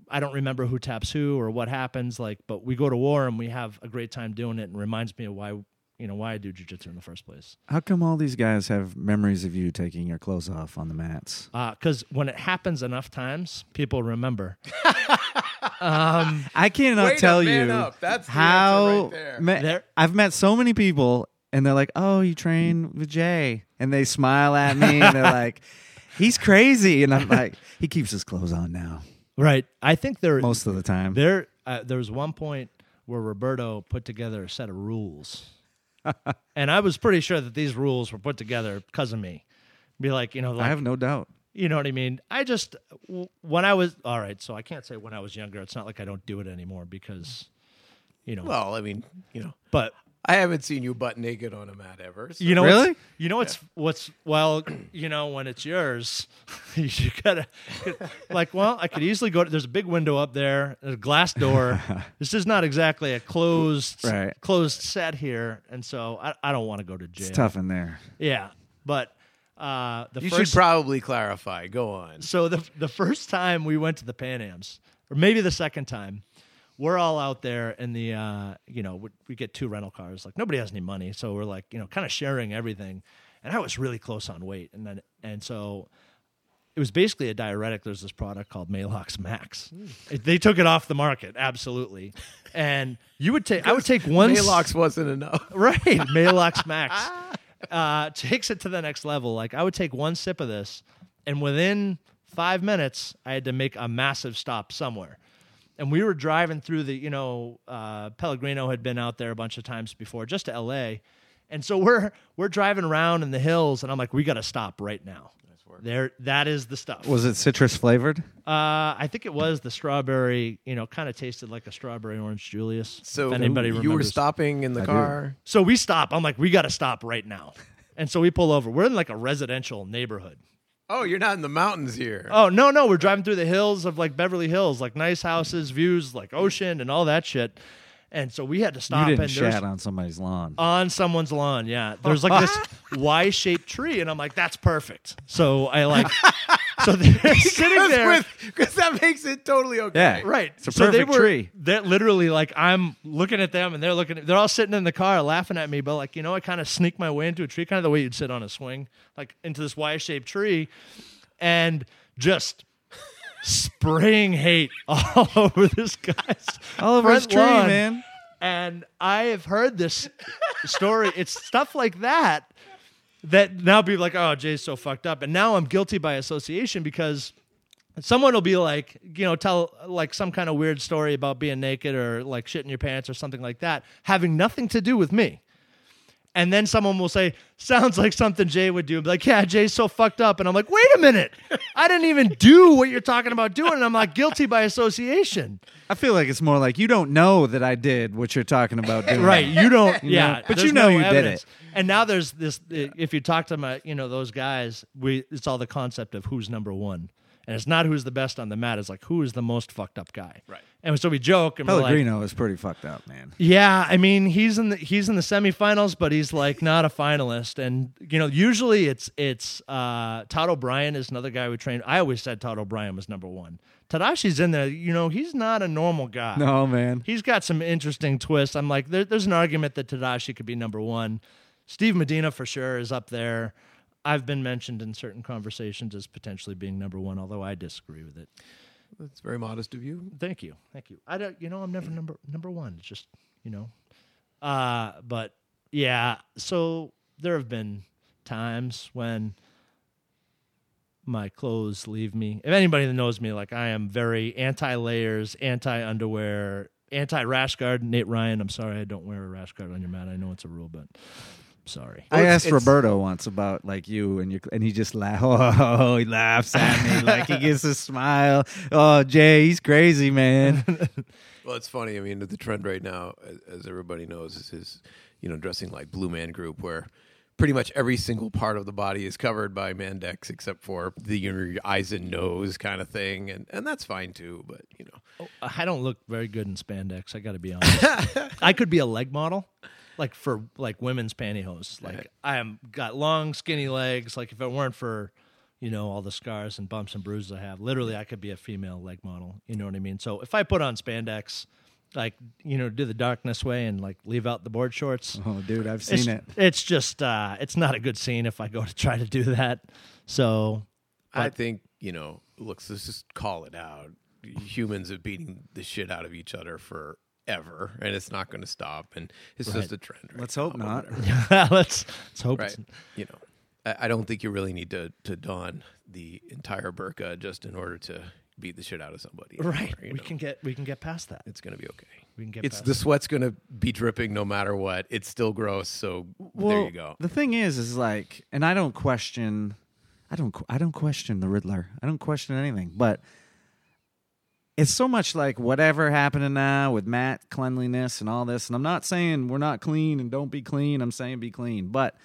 I don't remember who taps who or what happens, like, but we go to war and we have a great time doing it and reminds me of why you know why I do jujitsu in the first place. How come all these guys have memories of you taking your clothes off on the mats? Uh, because when it happens enough times, people remember. Um, I cannot Way to tell you up. That's how answer right there. ma- I've met so many people, and they're like, "Oh, you train with Jay," and they smile at me, and they're like, "He's crazy," and I'm like, "He keeps his clothes on now Right. I think there most of the time." there uh, there was one point where Roberto put together a set of rules, and I was pretty sure that these rules were put together because of me. Be like, you know, like, I have no doubt. You know what I mean? I just when I was all right. So I can't say when I was younger. It's not like I don't do it anymore because, you know. Well, I mean, you know, but I haven't seen you butt naked on a mat ever. so- you know, Really? what's- you know what's what's well, you know, when it's yours, you gotta like. Well, I could easily go. To, there's a big window up there, there's a glass door. this is not exactly a closed Right. closed set here, and so I, I don't want to go to jail. It's tough in there. Yeah, but uh, the you first should probably clarify. Go on. so the the first time we went to the Pan Ams, or maybe the second time, we're all out there in the uh, you know we, we get two rental cars. Like nobody has any money, so we're like you know kind of sharing everything. And I was really close on weight, and then and so it was basically a diuretic. There's this product called Maalox Max. It- they took it off the market, absolutely. And you would take I would take one Maalox wasn't enough. right Maalox Max uh, takes it to the next level. Like I would take one sip of this, and within five minutes, I had to make a massive stop somewhere. And we were driving through the, you know, uh, Pellegrino had been out there a bunch of times before, just to L.A. And so we're we're driving around in the hills, and I'm like, we got to stop right now. There, that is the stuff. Was it citrus flavored? Uh, I think it was the strawberry. You know, kind of tasted like a strawberry orange Julius. So if anybody you were stopping in the I do. car. So we stop. I'm like, we got to stop right now. And so we pull over. We're in like a residential neighborhood. Oh, you're not in the mountains here. Oh no, no, we're driving through the hills of like Beverly Hills, like nice houses, views, like ocean and all that shit. And so we had to stop you didn't and shat on somebody's lawn. on someone's lawn. Yeah, there's like this Y-shaped tree, and I'm like, that's perfect. So I like, so they're sitting there. because that makes it totally okay. yeah, Right. It's a so they were, tree. They're literally like I'm looking at them and they're looking at they're all sitting in the car laughing at me, but like, you know, I kind of sneak my way into a tree, kind of the way you'd sit on a swing, like into this Y shaped tree, and just spraying hate all over this guy's All over his tree, lawn. man. and I have heard this story. It's stuff like that that now be like, oh, Jay's so fucked up, and now I'm guilty by association because someone will be like, you know, tell like some kind of weird story about being naked or like shitting your pants or something like that, having nothing to do with me. And then someone will say, sounds like something Jay would do. Be like, yeah, Jay's so fucked up. And I'm like, wait a minute. I didn't even do what you're talking about doing. And I'm like guilty by association. I feel like it's more like you don't know that I did what you're talking about doing. Right. You don't, You yeah. know, but you know no you did it. And now there's this, if you talk to my, you know, those guys, we, it's all the concept of who's number one. And it's not who's the best on the mat. It's like who is the most fucked up guy. Right. And so we joke and we're like, Pellegrino is pretty fucked up, man. yeah, I mean he's in the he's in the semifinals, but he's like not a finalist. And you know, usually it's it's uh, Todd O'Brien is another guy we trained. I always said Todd O'Brien was number one. Tadashi's in there. You know, he's not a normal guy. No, man. He's got some interesting twists. I'm like, there, there's an argument that Tadashi could be number one. Steve Medina for sure is up there. I've been mentioned in certain conversations as potentially being number one, although I disagree with it. That's very modest of you. Thank you, thank you. I don't, you know, I'm never number number one. It's just, you know, uh, but yeah. So there have been times when my clothes leave me. If anybody that knows me, like I am very anti layers, anti underwear, anti rash guard. Nate Ryan, I'm sorry, I don't wear a rash guard on your mat. I know it's a rule, but sorry. I it's- asked it's- Roberto once about like you and your, and he just laugh. Oh, he laughs at me like he gives a smile. Oh, Jay, he's crazy, man. Well, it's funny. I mean, the trend right now, as- as everybody knows, is his, you know, dressing like Blue Man Group, where pretty much every single part of the body is covered by Mandex except for the your eyes and nose kind of thing, and and that's fine too. But you know, oh, I don't look very good in spandex. I got to be honest. I could be a leg model, like for like women's pantyhose. Like I am got long, skinny legs. Like if it weren't for, you know, all the scars and bumps and bruises I have, literally I could be a female leg model. You know what I mean? So if I put on spandex, like you know, do the darkness way and like leave out the board shorts. oh, dude, I've It's, seen it. it's just uh, it's not a good scene if I go to try to do that. So I think you know, look, let's just call it out. Humans are beating the shit out of each other forever, and it's not going to stop. And it's just a trend. Right Let's hope now, not. let's let's hope right? it's You know, I, I don't think you really need to to don the entire burqa just in order to beat the shit out of somebody. right. You We know, can get we can get past that. It's going to be okay. We can get It's the sweat's going to be dripping no matter what. It's still gross, so there you go. The thing is, is like, and I don't question, I don't, I don't question the Riddler. I don't question anything, but it's so much like whatever happening now with mat cleanliness and all this. And I'm not saying we're not clean and don't be clean. I'm saying be clean, but.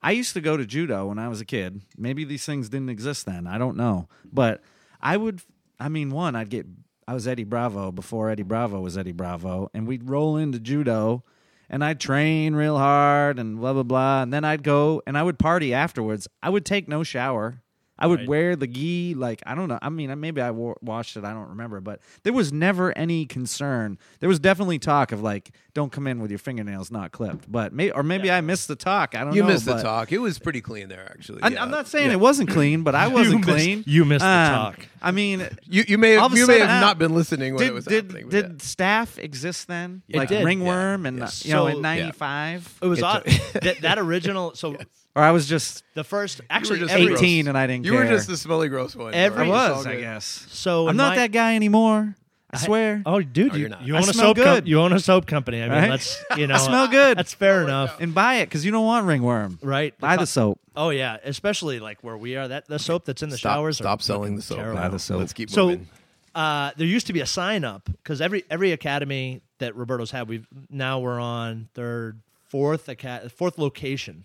I used to go to judo when I was a kid. Maybe these things didn't exist then. I don't know. But I would, I mean, one, I'd get, I was Eddie Bravo before Eddie Bravo was Eddie Bravo, and we'd roll into judo and I'd train real hard and blah blah blah, and then I'd go and I would party afterwards. I would take no shower. I would Right. wear the gi like I don't know. I mean, maybe I wa- washed it. I don't remember, but there was never any concern. There was definitely talk of like, don't come in with your fingernails not clipped. But may, or maybe I missed the talk. I don't You know. You missed the talk. It was pretty clean there, actually. I, yeah. I'm not saying Yeah. it wasn't clean, but I wasn't missed- clean. you missed the Um, talk. I mean, You you may have you may have now- not been listening when did it was did, happening. did yeah. staff exist then? It like did, ringworm and Yes. you know So- in '95, It was It odd. that, that original. So or I was just the first, actually, just every, gross. 18 and I didn't You care. were just the smelly gross one. Every- I Right? It's was, I good. guess. So I'm in not my- that guy anymore. I swear. Oh, dude, No, you, you're not. you I own a smell soap. com- good. you own a soap company. I mean, Right? that's you know, I smell good. That's fair enough, and buy it because you don't want ringworm. right? Buy the co- soap. Oh yeah, especially like where we are. That the soap that's in the Stop, showers. are stop selling the soap. terrible. Buy the soap. Let's keep So moving. uh, there used to be a sign up because every every academy that Roberto's had, we've now we're on third, fourth acad- fourth location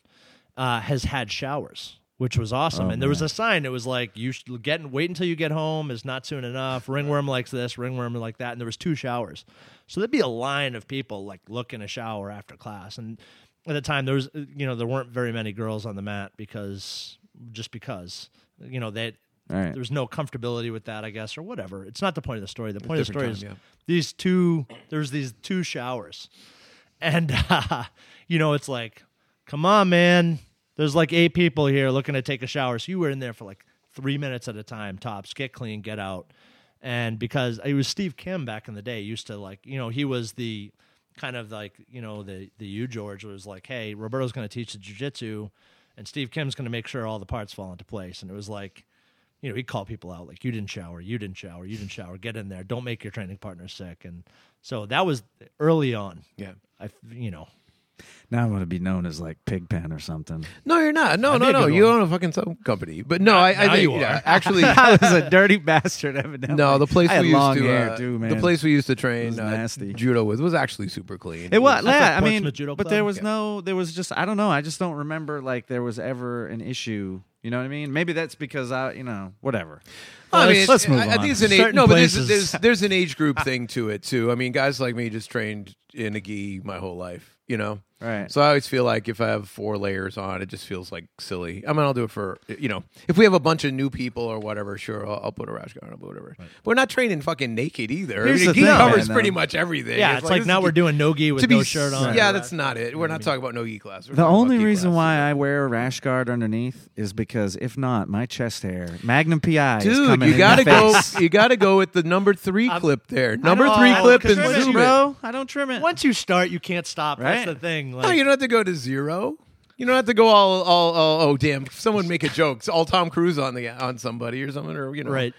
uh, has had showers, which was awesome. Oh, and there was man. a sign that was like, "You should get wait until you get home is not soon enough. Ringworm likes this, ringworm like that." And there was two showers, so there'd be a line of people like looking a shower after class. And at the time, there was you know there weren't very many girls on the mat because just because you know All right. there was no comfortability with that, I guess, or whatever. It's not the point of the story. The point of the story different is yeah. these two. There's these two showers, and uh, you know, it's like, come on, man. There's like eight people here looking to take a shower, so you were in there for like three minutes at a time, tops. Get clean, get out. And because it was Steve Kim back in the day, used to like, you know, he was the kind of like you know the the you George was like, hey, Roberto's going to teach the jujitsu, and Steve Kim's going to make sure all the parts fall into place. And it was like, you know, he'd call people out like, you didn't shower, you didn't shower, you didn't shower, get in there, don't make your training partner sick. And so that was early on. Yeah. I you know Now I'm going to be known as like Pigpen or something. No, you're not. No, That'd no, no. You one. own a fucking soap company. But no, I, I think you yeah, are. actually. I was a dirty bastard, evidently. No, the place we used to hair uh, too, man. the place we used to train uh, judo with was actually super clean. It was, yeah. I mean, Judo but there was Yeah. no, there was just, I don't know. I just don't remember like there was ever an issue. You know what I mean? Maybe that's because I, you know, whatever. I mean, let's- let's move I, I think it's an age, no, but there's, there's there's an age group thing to it too. I mean, guys like me just trained in a gi my whole life, you know. Right. So I always feel like if I have four layers on, it just feels like silly. I mean, I'll do it for you know, if we have a bunch of new people or whatever, sure, I'll, I'll put a rash guard on, but whatever. But we're not training fucking naked either. Here's I mean, the gi thing, covers man, pretty though. much everything. yeah, it's like, this now we're doing no gi with to be no shirt on. Yeah, that's not it. We're not talking about no gi class. We're The only reason class. why I wear a rash guard underneath is because if not, my chest hair, Magnum PI, is Dude, coming you gotta the go. You gotta go with the number 3 I'm- clip there. Number three clip trim and zoom it. bro. I don't trim it. Once you start, you can't stop. That's the thing. No, Like, you don't have to go to zero. You don't have to go all, all, all oh damn! Someone make a joke. It's all Tom Cruise on the on somebody or something, or you know, right.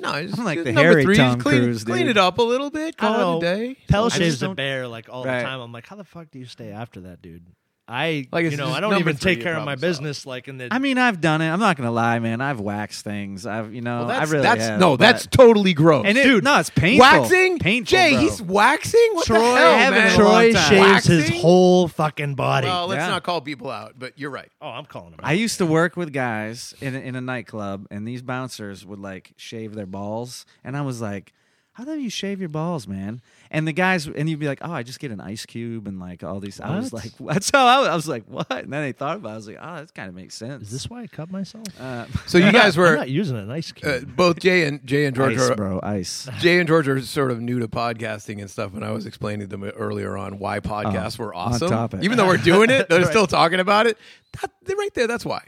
No, it's I'm like the number hairy three. Tom just clean, Cruise, clean dude. it up a little bit. I don't Call it a day. Pell shaves a bear like all Right. the time. I'm like, how the fuck do you stay after that, dude? I, Like, it's you know, just I don't number even three, take you care of my problem solve. business. Like in the, I mean, I've done it. I'm not gonna lie, man. I've waxed things. I've, you know, Well, that's, I really that's have, no, but- that's totally gross, and it, dude. no, it's painful. waxing, painful. Jay, bro. he's waxing. What Troy, the hell, I haven't man? in a long Troy time. shaves his whole fucking body. Well, let's Yeah. not call people out, but you're right. oh, I'm calling him. I used to work with guys in a, in a nightclub, and these bouncers would like shave their balls, and I was like, "How do you shave your balls, man?" And the guys, and you'd be like, "Oh, I just get an ice cube and like all these." I was like, "That's how I was, I was like, what?" And then they thought about. it. I was like, "Oh, that kind of makes sense." Is this why I cut myself? uh, So you guys I'm were not using an ice cube. uh, both Jay and Jay and George ice, are, bro, ice. Jay and George are sort of new to podcasting and stuff, and I was explaining to them earlier on why podcasts were on awesome. topic. Even though we're doing it, they're still talking about it. That, they're right there. That's why.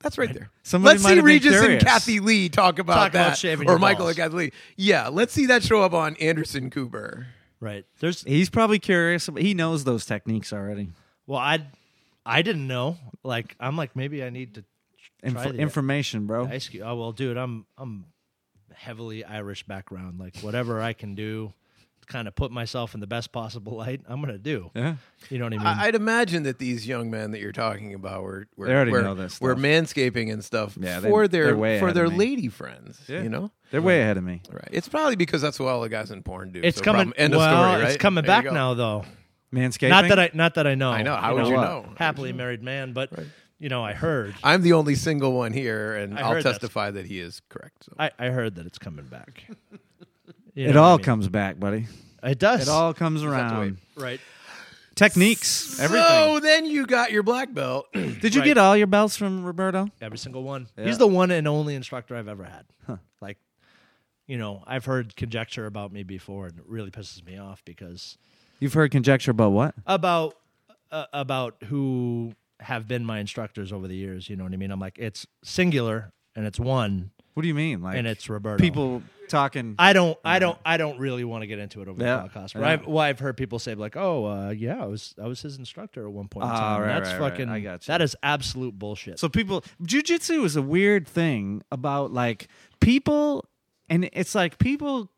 That's right there. Somebody let's see Regis and. Kathie Lee talk about Talk about that, shaving or your Michael balls. and Kathie Lee. Yeah, let's see that show up on Anderson Cooper. Right. There's He's probably curious. He knows those techniques already. well, I I didn't know. Like I'm like maybe I need to Inf- try the information, bro. ice cube. Oh well, dude, I'm I'm heavily Irish background. Like whatever I can do to kind of put myself in the best possible light, I'm gonna do. Yeah. You know what I mean? I, I'd imagine that these young men that you're talking about were were, They already were, know this were stuff. manscaping and stuff Yeah, they- for their they're for their lady friends. Yeah. You know, They're way ahead of me. right? It's probably because that's what all the guys in porn do. it's so coming. problem- End of well, story. Right? It's coming There you back go. now, though. Manscaping. Not that I not that I know. I know. How would you know? Happily married man, but you know, I heard. I'm the only single one here, and I I'll heard that's- testify that he is correct. So. I, I heard that it's coming back. You It know what all I mean? comes back, buddy. It does. It all comes around. right. Techniques, everything. So then you got your black belt. Did you Right. get all your belts from Roberto? Every single one. Yeah. He's the one and only instructor I've ever had. Huh. Like, you know, I've heard conjecture about me before, and it really pisses me off because You've heard conjecture about what? about uh, about who have been my instructors over the years. You know what I mean? I'm like, it's singular and it's one, What do you mean? Like and it's Roberto. people talking. I don't, I don't, I don't really want to get into it over Yeah, the podcast. But yeah. I've, well, I've heard people say like, "Oh, uh, yeah, I was, I was his instructor at one point." in Ah, time. right, That's right, right. fucking. I got you. That is absolute bullshit. so people, jujitsu is a weird thing about like people, and it's like people.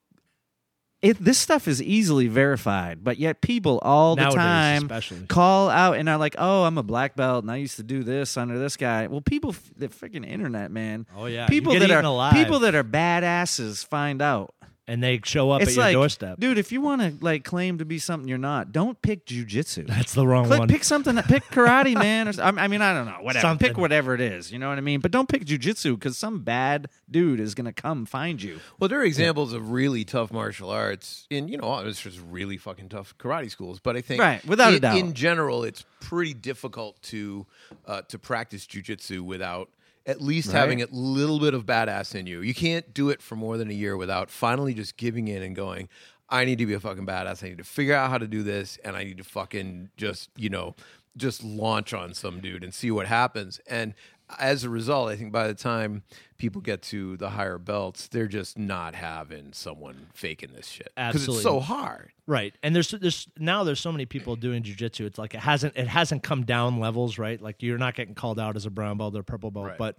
It, this stuff is easily verified, but yet people all the Nowadays, time especially. call out and are like, "Oh, I'm a black belt, and I used to do this under this guy." Well, people, the freaking internet, man. Oh yeah, people that are alive, people that are badasses find out. And they show up it's at your like, doorstep. dude, if you want to like claim to be something you're not, don't pick jujitsu. That's the wrong Click, one. pick something. Pick karate, man. Or, I mean, I don't know. Whatever. Something. Pick whatever it is. You know what I mean. But don't pick jujitsu because some bad dude is gonna come find you. Well, there are examples of really tough martial arts in, you know, it's just really fucking tough karate schools. But I think, Right, without a in, doubt. in general, it's pretty difficult to uh, to practice jujitsu without at least Right. having a little bit of badass in you. You can't do it for more than a year without finally just giving in and going. I need to be a fucking badass. I need to figure out how to do this, and I need to fucking just, you know, just launch on some dude and see what happens. And as a result, I think by the time people get to the higher belts, they're just not having someone faking this shit because it's so hard. Right. And there's there's now there's so many people doing jujitsu. It's like it hasn't it hasn't come down levels, right? Like you're not getting called out as a brown belt or purple belt, Right. but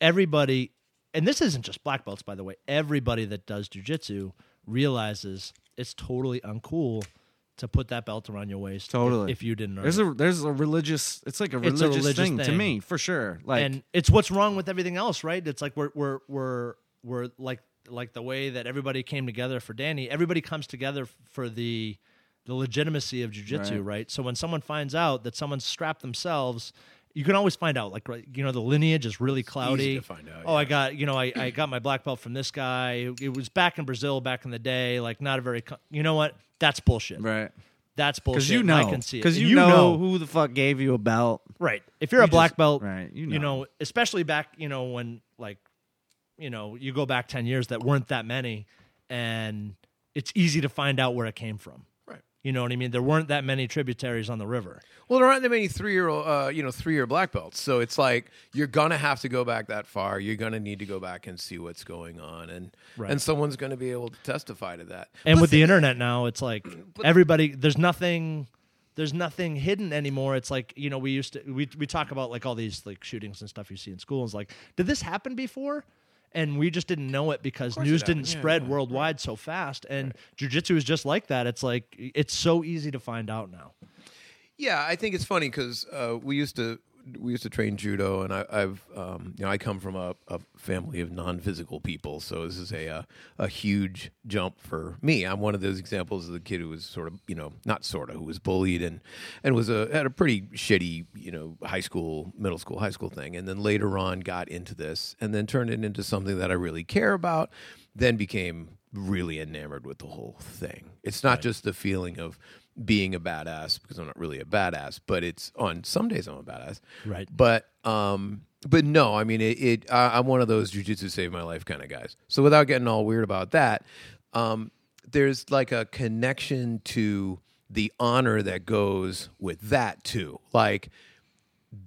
everybody and this isn't just black belts by the way. Everybody that does jujitsu realizes it's totally uncool to put that belt around your waist Totally. if, you didn't earn There's it. a there's a religious. It's like a It's a religious, religious thing, to me for sure. Like and it's what's wrong with everything else, right? It's like we're we're we're we're like like the way that everybody came together for Danny. Everybody comes together for the the legitimacy of jujitsu, Right. right. So when someone finds out that someone's strapped themselves, you can always find out. Like you know, the lineage is really cloudy. to find out, Oh, I got you know, I, I got my black belt from this guy. It, it was back in Brazil back in the day. Like not a very. co- You know what? That's bullshit. right That's bullshit. because you know I can see it. because And you, know, who the fuck gave you a belt. Right. If you're a black just- belt, right, you you know. know, especially back, you know, when like, you know, you go back 10 years that weren't that many and it's easy to find out where it came from. You know what I mean? There weren't that many tributaries on the river. Well, there aren't that many three year old, uh, you know, three year black belts. So it's like you're gonna have to go back that far. You're gonna need to go back and see what's going on, and Right. and someone's gonna be able to testify to that. And But with the internet now, it's like everybody there's nothing there's nothing hidden anymore. It's like, you know, we used to we we talk about like all these like shootings and stuff you see in schools like, did this happen before? And we just didn't know it because news it didn't happened. Yeah, spread yeah, worldwide so fast. And jujitsu is just like that. It's like it's so easy to find out now. Yeah, I think it's funny because uh, we used to we used to train judo, and I, I've um, you know I come from a, a family of non physical people, so this is a, uh a huge jump for me. I'm one of those examples of the kid who was sort of you know not sort of who was bullied and and was a had a pretty shitty you know high school, middle school, high school thing, and then later on got into this, and then turned it into something that I really care about. Then became really enamored with the whole thing. It's not just the feeling of being a badass because I'm not really a badass, but it's on some days I'm a badass. Right. But um but no, I mean it, it I, I'm one of those jujitsu save my life kind of guys. So without getting all weird about that, um there's like a connection to the honor that goes with that too. Like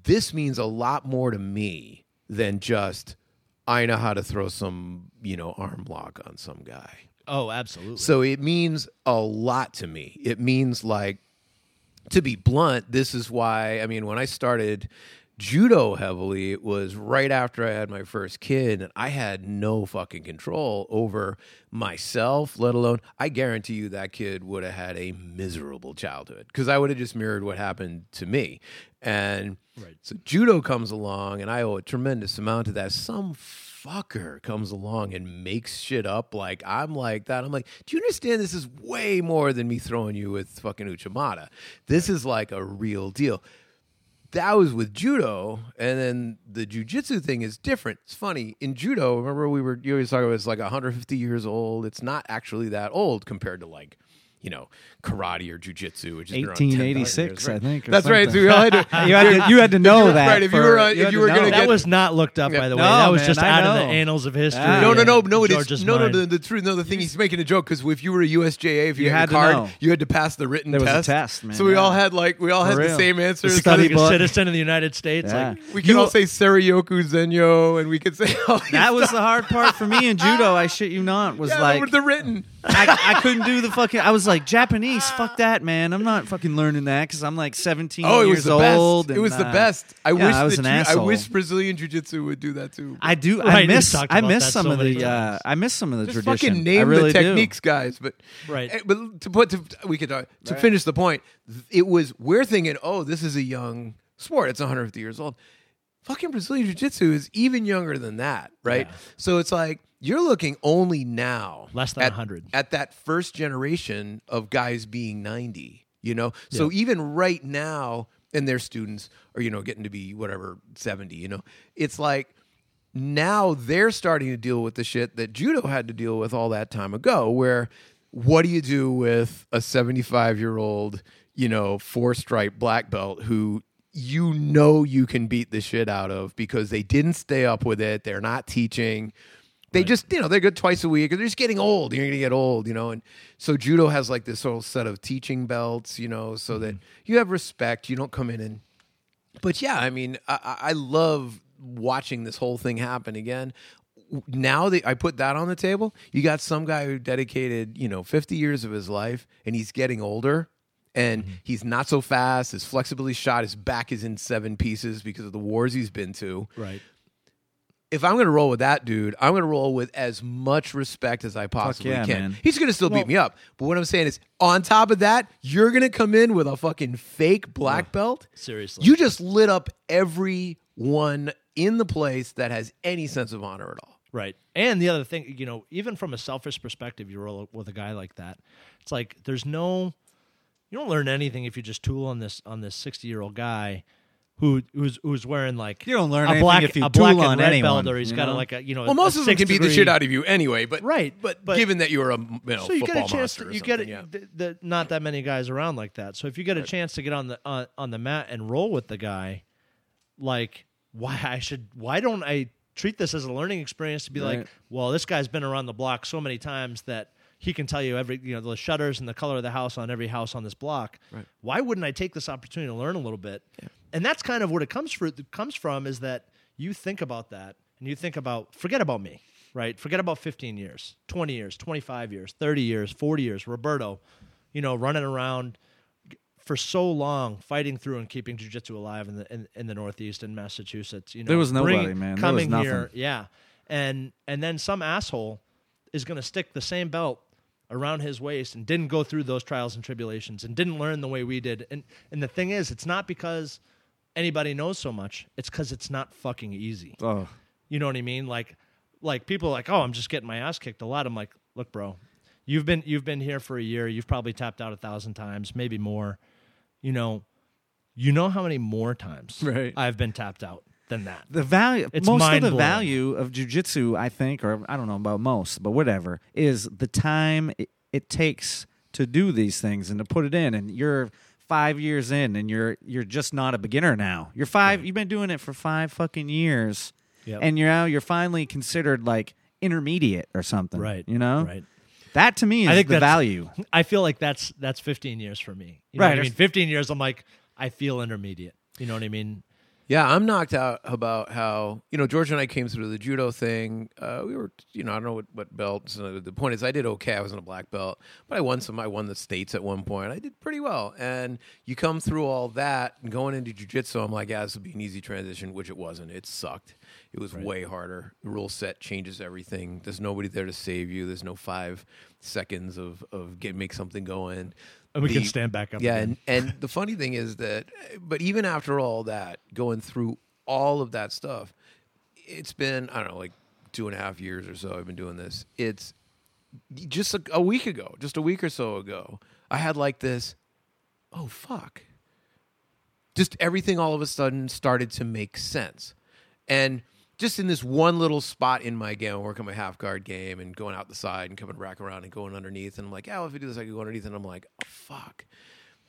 this means a lot more to me than just I know how to throw some, you know, arm lock on some guy. Oh, absolutely. So it means a lot to me. It means like to be blunt, this is why I mean when I started judo heavily, it was right after I had my first kid and I had no fucking control over myself, let alone I guarantee you that kid would have had a miserable childhood because I would have just mirrored what happened to me. And Right. so judo comes along and I owe a tremendous amount to that. Some fucker comes along and makes shit up like I'm like that. I'm like, do you understand this is way more than me throwing you with fucking Uchimata? This is like a real deal. That was with judo, and then the jujitsu thing is different. It's funny in judo. Remember, we were you always talk about it's like 150 years old. It's not actually that old compared to like you know karate or jujitsu, which is 1886, years. I think. or That's right. So something. had to, you had to you had to know that. right, if you were, uh, you if you were gonna that. that get- was not looked up, by the way. No, that was man, just I out of the annals of history. Ah. No, no, no, no. It is George's no, no. The, the truth. No, the thing he's making a joke because if you were a USJA, if you, You got had to your card, know. you had to pass the written There was a test. test, man, So we all had like we all For had the same answers. The study Being a book. citizen of the United States. Like we can all say Seiryoku Zenyo, and we could say That was the hard part for me in judo. I shit you not. Was like the written. I, I couldn't do the fucking. I was like Japanese. Fuck that, man. I'm not fucking learning that because I'm like 17 Oh, it years was the old. best. It and, was the uh, best. I yeah, wish I was that an you- I wish Brazilian jiu-jitsu would do that too. I do. Right, I miss. I miss some so of the. Uh. I miss some of the Just tradition. fucking name I really the do. techniques, guys. But Right. eh, But to put to we could uh, to finish the point, it was we're thinking, oh, this is a young sport. It's 150 years old. Fucking Brazilian Jiu Jitsu is even younger than that, right? Yeah. So it's like you're looking only now Less than at, 100. at that first generation of guys being 90. You know, so even right now, and their students are you know getting to be whatever 70. You know, it's like now they're starting to deal with the shit that judo had to deal with all that time ago where what do you do with a 75 year old you know four stripe black belt who you know you can beat the shit out of because they didn't stay up with it they're not teaching they just you know they're good twice a week they're just getting old you're gonna get old you know and so judo has like this whole set of teaching belts you know so that mm-hmm. you have respect you don't come in and but yeah, I mean, I, I I love watching this whole thing happen again. Now that I put that on the table, you got some guy who dedicated, you know, 50 years of his life and he's getting older and mm-hmm. he's not so fast. His flexibility shot, his back is in seven pieces because of the wars he's been to Right. If I'm going to roll with that dude, I'm going to roll with as much respect as I possibly yeah, can. man. He's going to still beat me up. But what I'm saying is, on top of that, you're going to come in with a fucking fake black belt. Seriously. You just lit up everyone in the place that has any sense of honor at all. Right. And the other thing, you know, even from a selfish perspective, you roll with a guy like that. It's like there's no you don't learn anything if you just tool on this on this 60-year-old guy who who's who's wearing like You don't learn a black if you a black and red anyone, belt or he's you got a, know? like a you know Well, a most of them can beat the shit out of you anyway. But Right, But, but- given that you're a you know, so you get a chance to, you get something, it yeah. th- th- not that many guys around like that so if you get a chance to get on the on, on the mat and roll with the guy like why i should why don't i treat this as a learning experience to be Right. like well this guy's been around the block so many times that he can tell you every you know the shutters and the color of the house on every house on this block. Why wouldn't i take this opportunity to learn a little bit? And that's kind of what it comes for it comes from is that you think about that and you think about forget about me right? Forget about 15 years 20 years 25 years 30 years 40 years roberto you know running around for so long fighting through and keeping jiu-jitsu alive in the in, in the northeast and massachusetts you know. There was nobody, bringing- man. There was coming nothing. here yeah. And and then some asshole is going to stick the same belt around his waist and didn't go through those trials and tribulations and didn't learn the way we did and and the thing is it's not because anybody knows so much it's because it's not fucking easy Oh, you know what I mean? Like, like people are like, oh, I'm just getting my ass kicked a lot. I'm like, look, bro, you've been you've been here for a year. You've probably tapped out a thousand times, maybe more. You know, you know how many more times Right. I've been tapped out than that. the value It's most of the value of jujitsu, I think, or I don't know about most, but whatever, is the time it, it takes to do these things and to put it in. And you're five years in, and you're you're just not a beginner now. You're five. You've been doing it for five fucking years, Yep. and you're now you're finally considered like intermediate or something. Right. You know. Right. That to me is I think the value. I feel like that's that's 15 years for me. You know Right. I mean? 15 years. I'm like, I feel intermediate. You know what I mean? Yeah, I'm knocked out about how you know George and I came through the judo thing. Uh, we were, you know, I don't know what, what belts. The point is, I did okay. I wasn't a black belt, but I won some. I won the states at one point. I did pretty well. And you come through all that and going into jujitsu, I'm like, yeah, this will be an easy transition, which it wasn't. It sucked. It was way harder. The rule set changes everything. There's nobody there to save you. There's no five seconds of of get make something go in. And we can stand back up. yeah, again. and, and the funny thing is that, but even after all that, going through all of that stuff, it's been I don't know, like two and a half years or so. I've been doing this. It's just a, a week ago, just a week or so ago, I had like this. Oh fuck! Just everything all of a sudden started to make sense, and just in this one little spot in my game, I'm working my half guard game and going out the side and coming back around and going underneath, and I'm like, oh, if I do this, I can go underneath, and I'm like, oh fuck,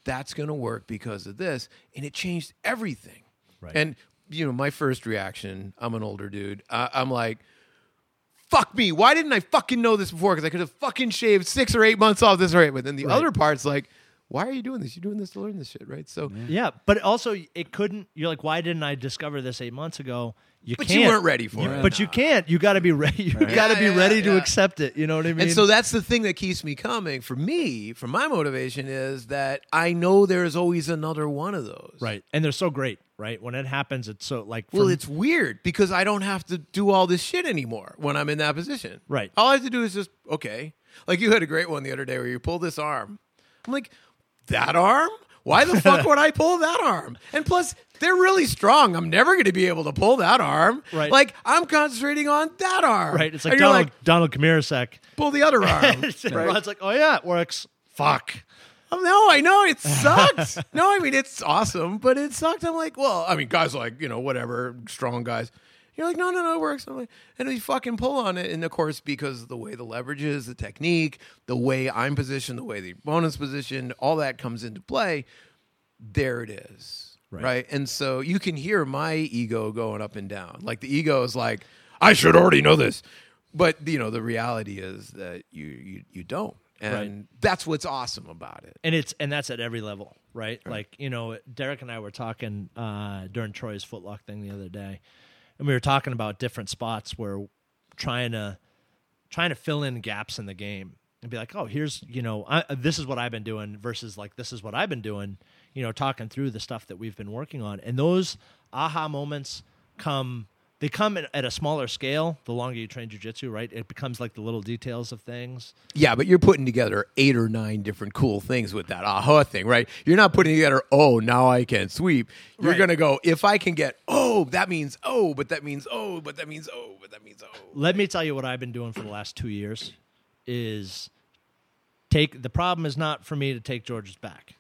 that's gonna work because of this, and it changed everything. Right. And you know, my first reaction, I'm an older dude. I, I'm like, fuck me. Why didn't I fucking know this before? Because I could have fucking shaved six or eight months off this right. But then the Right. other part's like, why are you doing this? You're doing this to learn this shit, right? So, Yeah, but also it couldn't. You're like, why didn't I discover this eight months ago? You but can't. you weren't ready for You- it. But you can't. You got to be ready. You got to Yeah, be yeah, ready to accept it. You know what I mean? And so that's the thing that keeps me coming. For me, for my motivation is that I know there is always another one of those. right, and they're so great. Right when it happens, it's so like. Well, it's weird because I don't have to do all this shit anymore when I'm in that position. Right. All I have to do is just okay. Like you had a great one the other day where you pulled this arm. I'm like, that arm? Why the fuck would I pull that arm? And plus, they're really strong. I'm never going to be able to pull that arm. Right. Like I'm concentrating on that arm. right. It's like and Donald like, Donald Kamirasek. pull the other arm. Oh, it's like, oh yeah, it works. Fuck. Oh, no, I know it sucks. no, I mean it's awesome, but it sucked. I'm like, well, I mean, guys like you know whatever strong guys. You're like, no, no, no, it works. I'm like, and we fucking pull on it, and of course, because of the way the leverage is, the technique, the way I'm positioned, the way the opponent's positioned, all that comes into play. There it is, Right. right? And so you can hear my ego going up and down. Like the ego is like, I should already know this, but you know the reality is that you you you don't, and Right. that's what's awesome about it. and it's and that's at every level, right? Like you know, Derek and I were talking uh, during Troy's footlock thing the other day, and we were talking about different spots where trying to trying to fill in gaps in the game and be like, oh, here's you know I, this is what I've been doing versus like this is what I've been doing. You know, talking through the stuff that we've been working on, and those aha moments come. They come at at a smaller scale the longer you train jujitsu, right? It becomes like the little details of things. Yeah, but you're putting together eight or nine different cool things with that aha thing, right? You're not putting together, oh, now I can sweep. You're Right. going to go, if I can get, oh, that means, oh, but that means, oh, but that means, oh, but that means, oh. let me tell you what I've been doing for the last two years is take the problem is not for me to take George's back.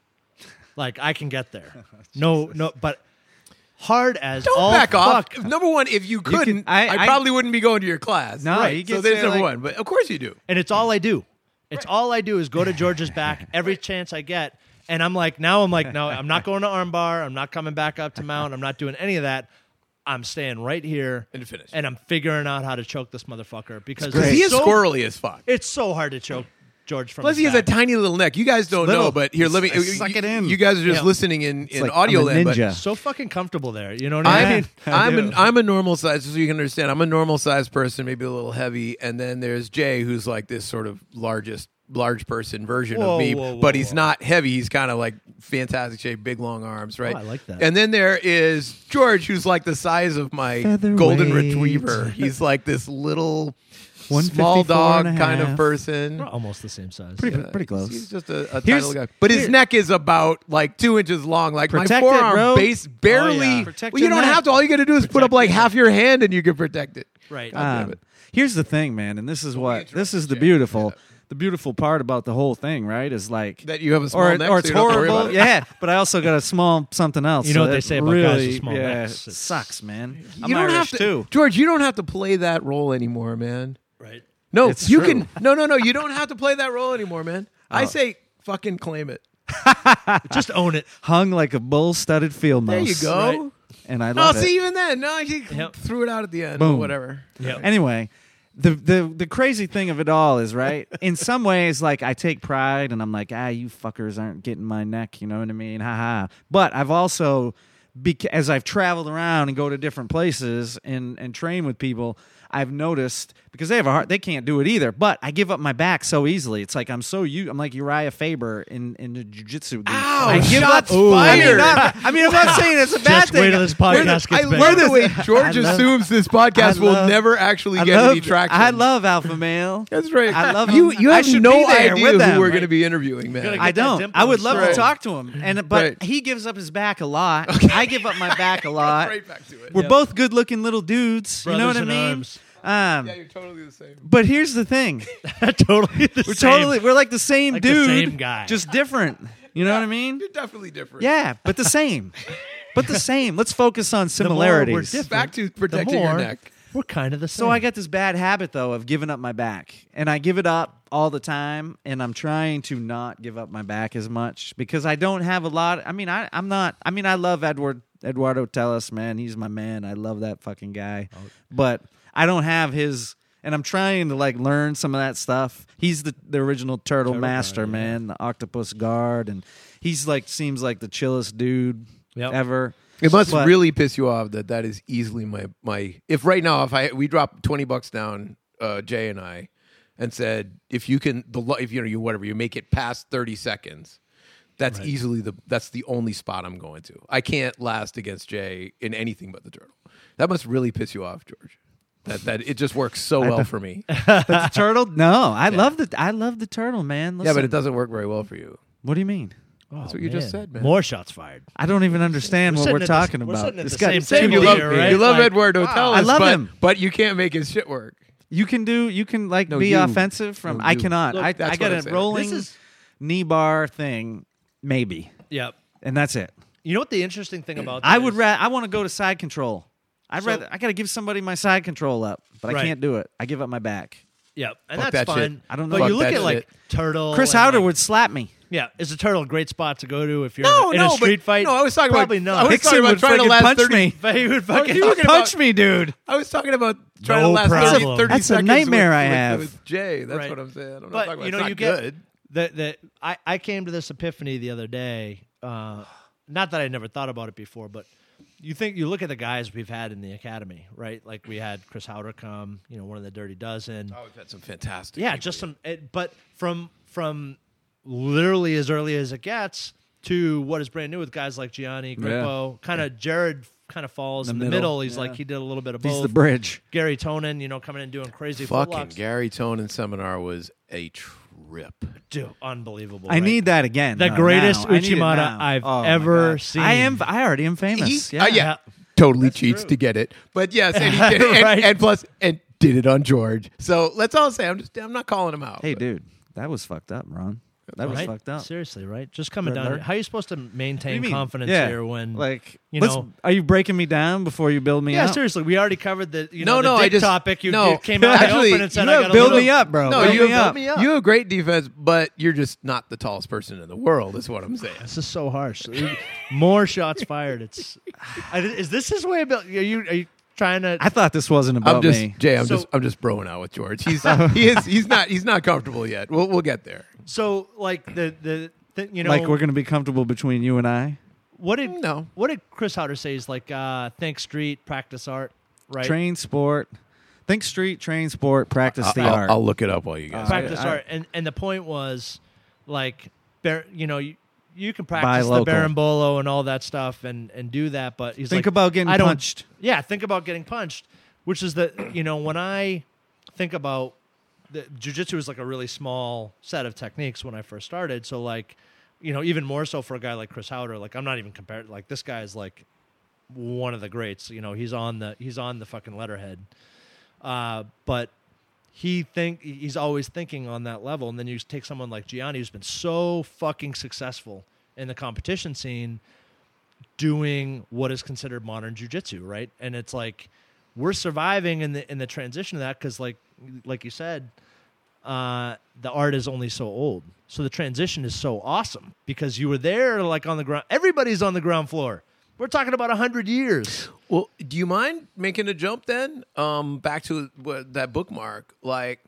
Like I can get there. no, no, but hard as Don't all back off. fuck. Number one, if you couldn't, I, I- I- probably wouldn't be going to your class. No, you so there's number like- one. But of course you do. and it's all I do. It's all I do is go to George's back every chance I get. And I'm like, now I'm like, no, I'm not going to armbar. I'm not coming back up to mount. I'm not doing any of that. I'm staying right here And finish. and I'm figuring out how to choke this motherfucker because Because he is so, squirrely as fuck. It's so hard to choke George from. Plus, he has a tiny little neck. You guys don't little. know, but here, let me It's- suck it in. You guys are just Yeah. listening in, in like audio I'm a land. but ninja. so fucking comfortable there. You know what I I'm, mean? I'm, do. an, I'm a normal size, so you can understand. I'm a normal size person, maybe a little heavy, and then there's Jay, who's like this sort of largest, large person version Whoa, of me, whoa, whoa, but he's whoa. not heavy. He's kind of like fantastic shape, big long arms, right? Oh, I like that. And then there is George, who's like the size of my Featherweight. golden retriever. He's like this little. Small 154 dog kind of person. We're almost the same size. Pretty, Yeah, pretty close. He's just a, a tiny Here's- little guy, but his here- neck is about like two inches long. Like Protect my it, forearm bro. base barely. Oh, yeah. Protect well, you your don't neck. have to. All you got to do is put up like your half your hand, and you can protect it. right. God damn Um, it. here's the thing, man, and this is what this is the Jay. beautiful, the beautiful part about the whole thing, right? Is like That you have a small or neck, or so it's you don't have to worry horrible, about it. yeah. But I also got a small something else. You know so what they that say about guys with really, small yeah, necks. it It's- sucks, man. You I'm don't Irish have to, too. George. You don't have to play that role anymore, man. Right. No, It's you true. can. No, no, no. You don't have to play that role anymore, man. I Oh. say fucking claim it. Just own it. Hung like a bull-studded field mouse. There you go. Right. And I No, love it. Oh, see, even then, no, you Yep. threw it out at the end. Boom. Or whatever. Yeah. anyway the, the the crazy thing of it all is right in some ways like i take pride and i'm like ah you fuckers aren't getting my neck you know what i mean haha but i've also bec- as i've traveled around and go to different places and and train with people i've noticed because they have a heart they can't do it either but i give up my back so easily it's like i'm so you i'm like uriah faber in in the jiu-jitsu game. Ow, I give shots up I mean, not- I mean i'm not saying it's a bad Just thing wait till this Where the- podcast I gets big. love the George love- assumes this podcast I will never actually I get love, any traction. I love alpha male That's right. I love you. him. You I have should no be there idea with who them, we're right? going to be interviewing, man. I don't. I would love Right. to talk to him, and but Right. he gives up his back a lot. I give up my back a lot. right back to it. We're Yep. both good-looking little dudes. you know what I mean? Arms. Um, yeah, you're totally the same. but here's the thing: totally the we're same. totally we're like the same Like the dude, same guy. just different. You know what I mean? You're definitely different. Yeah, but the same. but the same. Let's focus on The more similarities. we're different, Back to the protecting more your neck. We're kind of the same. So I got this bad habit though of giving up my back, and I give it up all the time, and I'm trying to not give up my back as much because I don't have a lot. I mean, I, I'm not. I mean, I love Edward Eduardo Telles, man. He's my man. I love that fucking guy, but I don't have his. And I'm trying to like learn some of that stuff. He's the the original turtle, Turtle master, guard, yeah. man, the octopus guard, and he's like seems like the chillest dude Yep. ever. It must But- really piss you off that that is easily my my. If right now, if I we drop twenty bucks down, uh, Jay and I, and said if you can the lo- if you know you whatever you make it past thirty seconds, that's easily the that's the only spot I'm going to. I can't last against Jay in anything but the turtle. That must really piss you off, George. That that it just works so well for me. The turtle? No, I love the I love the turtle, man. yeah, but it doesn't work very well for you. What do you mean? That's oh, what you just said, man. More shots fired. I don't even understand We're what sitting we're talking the- we're about. sitting at This the guy- same same table you dude. love here, right? you love Like, Eduardo Telles, I love but, him. but you can't make his shit work. You can do. You can like No, be you. offensive from. No, I you. cannot. Look, I, that's I got what I'm a saying. rolling This is- knee bar thing, maybe, Yep. and that's it. You know what the interesting thing about that I would. is? Ra- I want to go to side control. I'd So- rather. I got to give somebody my side control up, but I can't do it. I give up my back. Yep, and Fuck that's that shit. fine. I don't But know. you look that at like turtle. Chris and, Haueter like- would slap me. Yeah, is a turtle a great spot to go to if you're No, in no, a but- street fight? no, I was talking about- probably I not. was Rickson talking about would trying to last punch 30 me. But he would fucking you talking punch about- me, dude. I was talking about trying No to last 30, problem. 30 That's a seconds nightmare with, I with- have. with Jay. That's Right. what I'm saying. I'm not But talking you know, you not get good. the the I I came to this epiphany the other day. Uh, not that I never thought about it before, but you think you look at the guys we've had in the academy, right? Like we had Chris Haueter come, you know, one of the Dirty Dozen. Oh, we've had some fantastic. yeah, people just here. some. It, but from from literally as early as it gets to what is brand new with guys like Gianni, Grippo, kind of Jared kind of falls The in the middle, middle. He's yeah. like he did a little bit of both. He's the bridge. Gary Tonon, you know, coming in and doing crazy Fucking footlocks. Gary Tonon seminar was a trip. Dude, unbelievable. I right? need that again. The though, greatest now. I need it Uchimata now. I've Oh, my ever God. seen. I am. I already am famous. He- yeah. uh, yeah, totally cheats true. to get it, but yes, and he did it, and, Right. and plus, and did it on George. So let's all say, I'm just, I'm not calling him out. Hey, but- dude, that was fucked up, Ron. That was right? fucked up. Seriously, right? Just coming Red down. alert. How are you supposed to maintain confidence yeah. here when like you let's- know- Are you breaking me down before you build me Yeah, up? Yeah, seriously, we already covered the you No, know the no, I just- topic. You, no. you came out Actually, open and said, you "I have- got a build little, me up, bro. No, build you me have, up. me up. you have great defense, but you're just not the tallest person in the world. Is what I'm saying. This is so harsh. More shots fired. It's is this his way about? Are you are you trying to? I thought this wasn't about I'm just me. Jay. I'm So- just I'm just broing out with George. He's he is he's not he's not comfortable yet. We'll we'll get there. So like the the, the you know like we're gonna be comfortable between you and I. what did No. what did Chris Haueter say? Is like uh, think street, practice art, right? Train sport. Think street, train sport, practice the I'll, art. I'll look it up while you guys. practice I- art, and and the point was like, bar- you know, you, you can Buy practice the local. berimbolo and all that stuff, and and do that, but he's Think like, about getting I don't- punched. Yeah, think about getting punched, which is the you know when I think about the jujitsu was like a really small set of techniques when I first started. So like, you know, even more so for a guy like Chris Haueter, like I'm not even compared. Like this guy's like one of the greats. You know, he's on the he's on the fucking letterhead. Uh, but he think he's always thinking on that level, and then you take someone like Gianni, who's been so fucking successful in the competition scene, doing what is considered modern jujitsu, right? And it's like we're surviving in the in the transition of that because, like like you said, uh, the art is only so old, so the transition is so awesome because you were there, like on the ground. Everybody's on the ground floor. We're talking about hundred years. Well, do you mind making a jump then? Um, back to what, that bookmark. Like,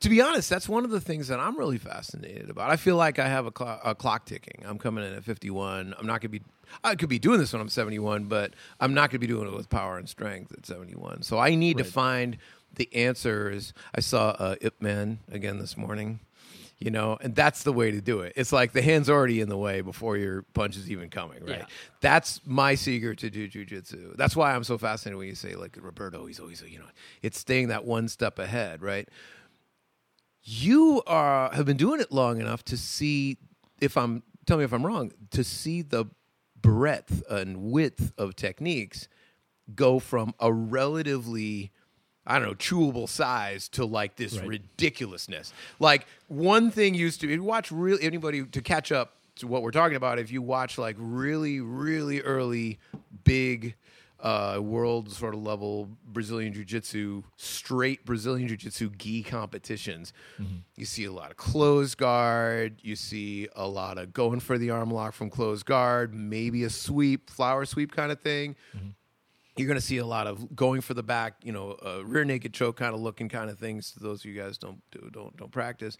to be honest, that's one of the things that I'm really fascinated about. I feel like I have a, clo- a clock ticking. I'm coming in at 51. I'm not gonna be. I could be doing this when I'm 71, but I'm not gonna be doing it with power and strength at 71. So I need to find the answers. I saw uh, Ip Man again this morning. You know, and that's the way to do it. It's like the hand's already in the way before your punch is even coming, right? Yeah. That's my secret to do jujitsu. That's why I'm so fascinated when you say like Roberto, he's always you know, it's staying that one step ahead, right? You are have been doing it long enough to see if I'm tell me if I'm wrong, to see the breadth and width of techniques go from a relatively I don't know, chewable size to like this Right. ridiculousness. Like one thing used to if you watch really anybody to catch up to what we're talking about, if you watch like really, really early big uh, world sort of level Brazilian Jiu Jitsu, straight Brazilian Jiu Jitsu gi competitions, you see a lot of closed guard. You see a lot of going for the arm lock from closed guard, maybe a sweep, flower sweep kind of thing you're going to see a lot of going for the back, you know, uh, rear naked choke kind of looking kind of things. To those of you guys don't do, don't don't practice,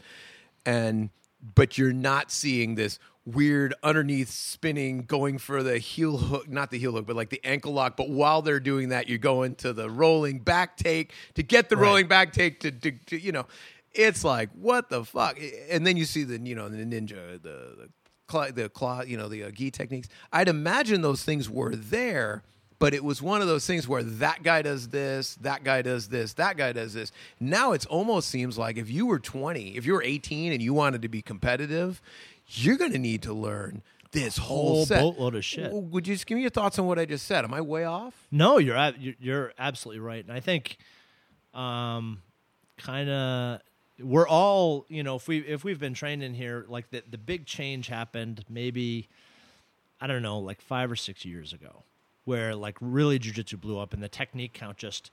and but you're not seeing this weird underneath spinning, going for the heel hook, not the heel hook, but like the ankle lock. But while they're doing that, you're going to the rolling back take to get the Right. rolling back take to, to, to you know, it's like what the fuck. And then you see the you know the ninja the. the Claw, the claw, you know, the uh, gi techniques. I'd imagine those things were there, but it was one of those things where that guy does this, that guy does this, that guy does this. Now it's almost seems like if you were 20, if you were 18 and you wanted to be competitive, you're going to need to learn this whole, Whole set. boatload of shit. Would you just give me your thoughts on what I just said? Am I way off? No, you're- you're absolutely right, and I think, um, kind of, we're all you know if we if we've been trained in here, like the the big change happened maybe, I don't know, like five or six years ago, where like really jujitsu blew up and the technique count just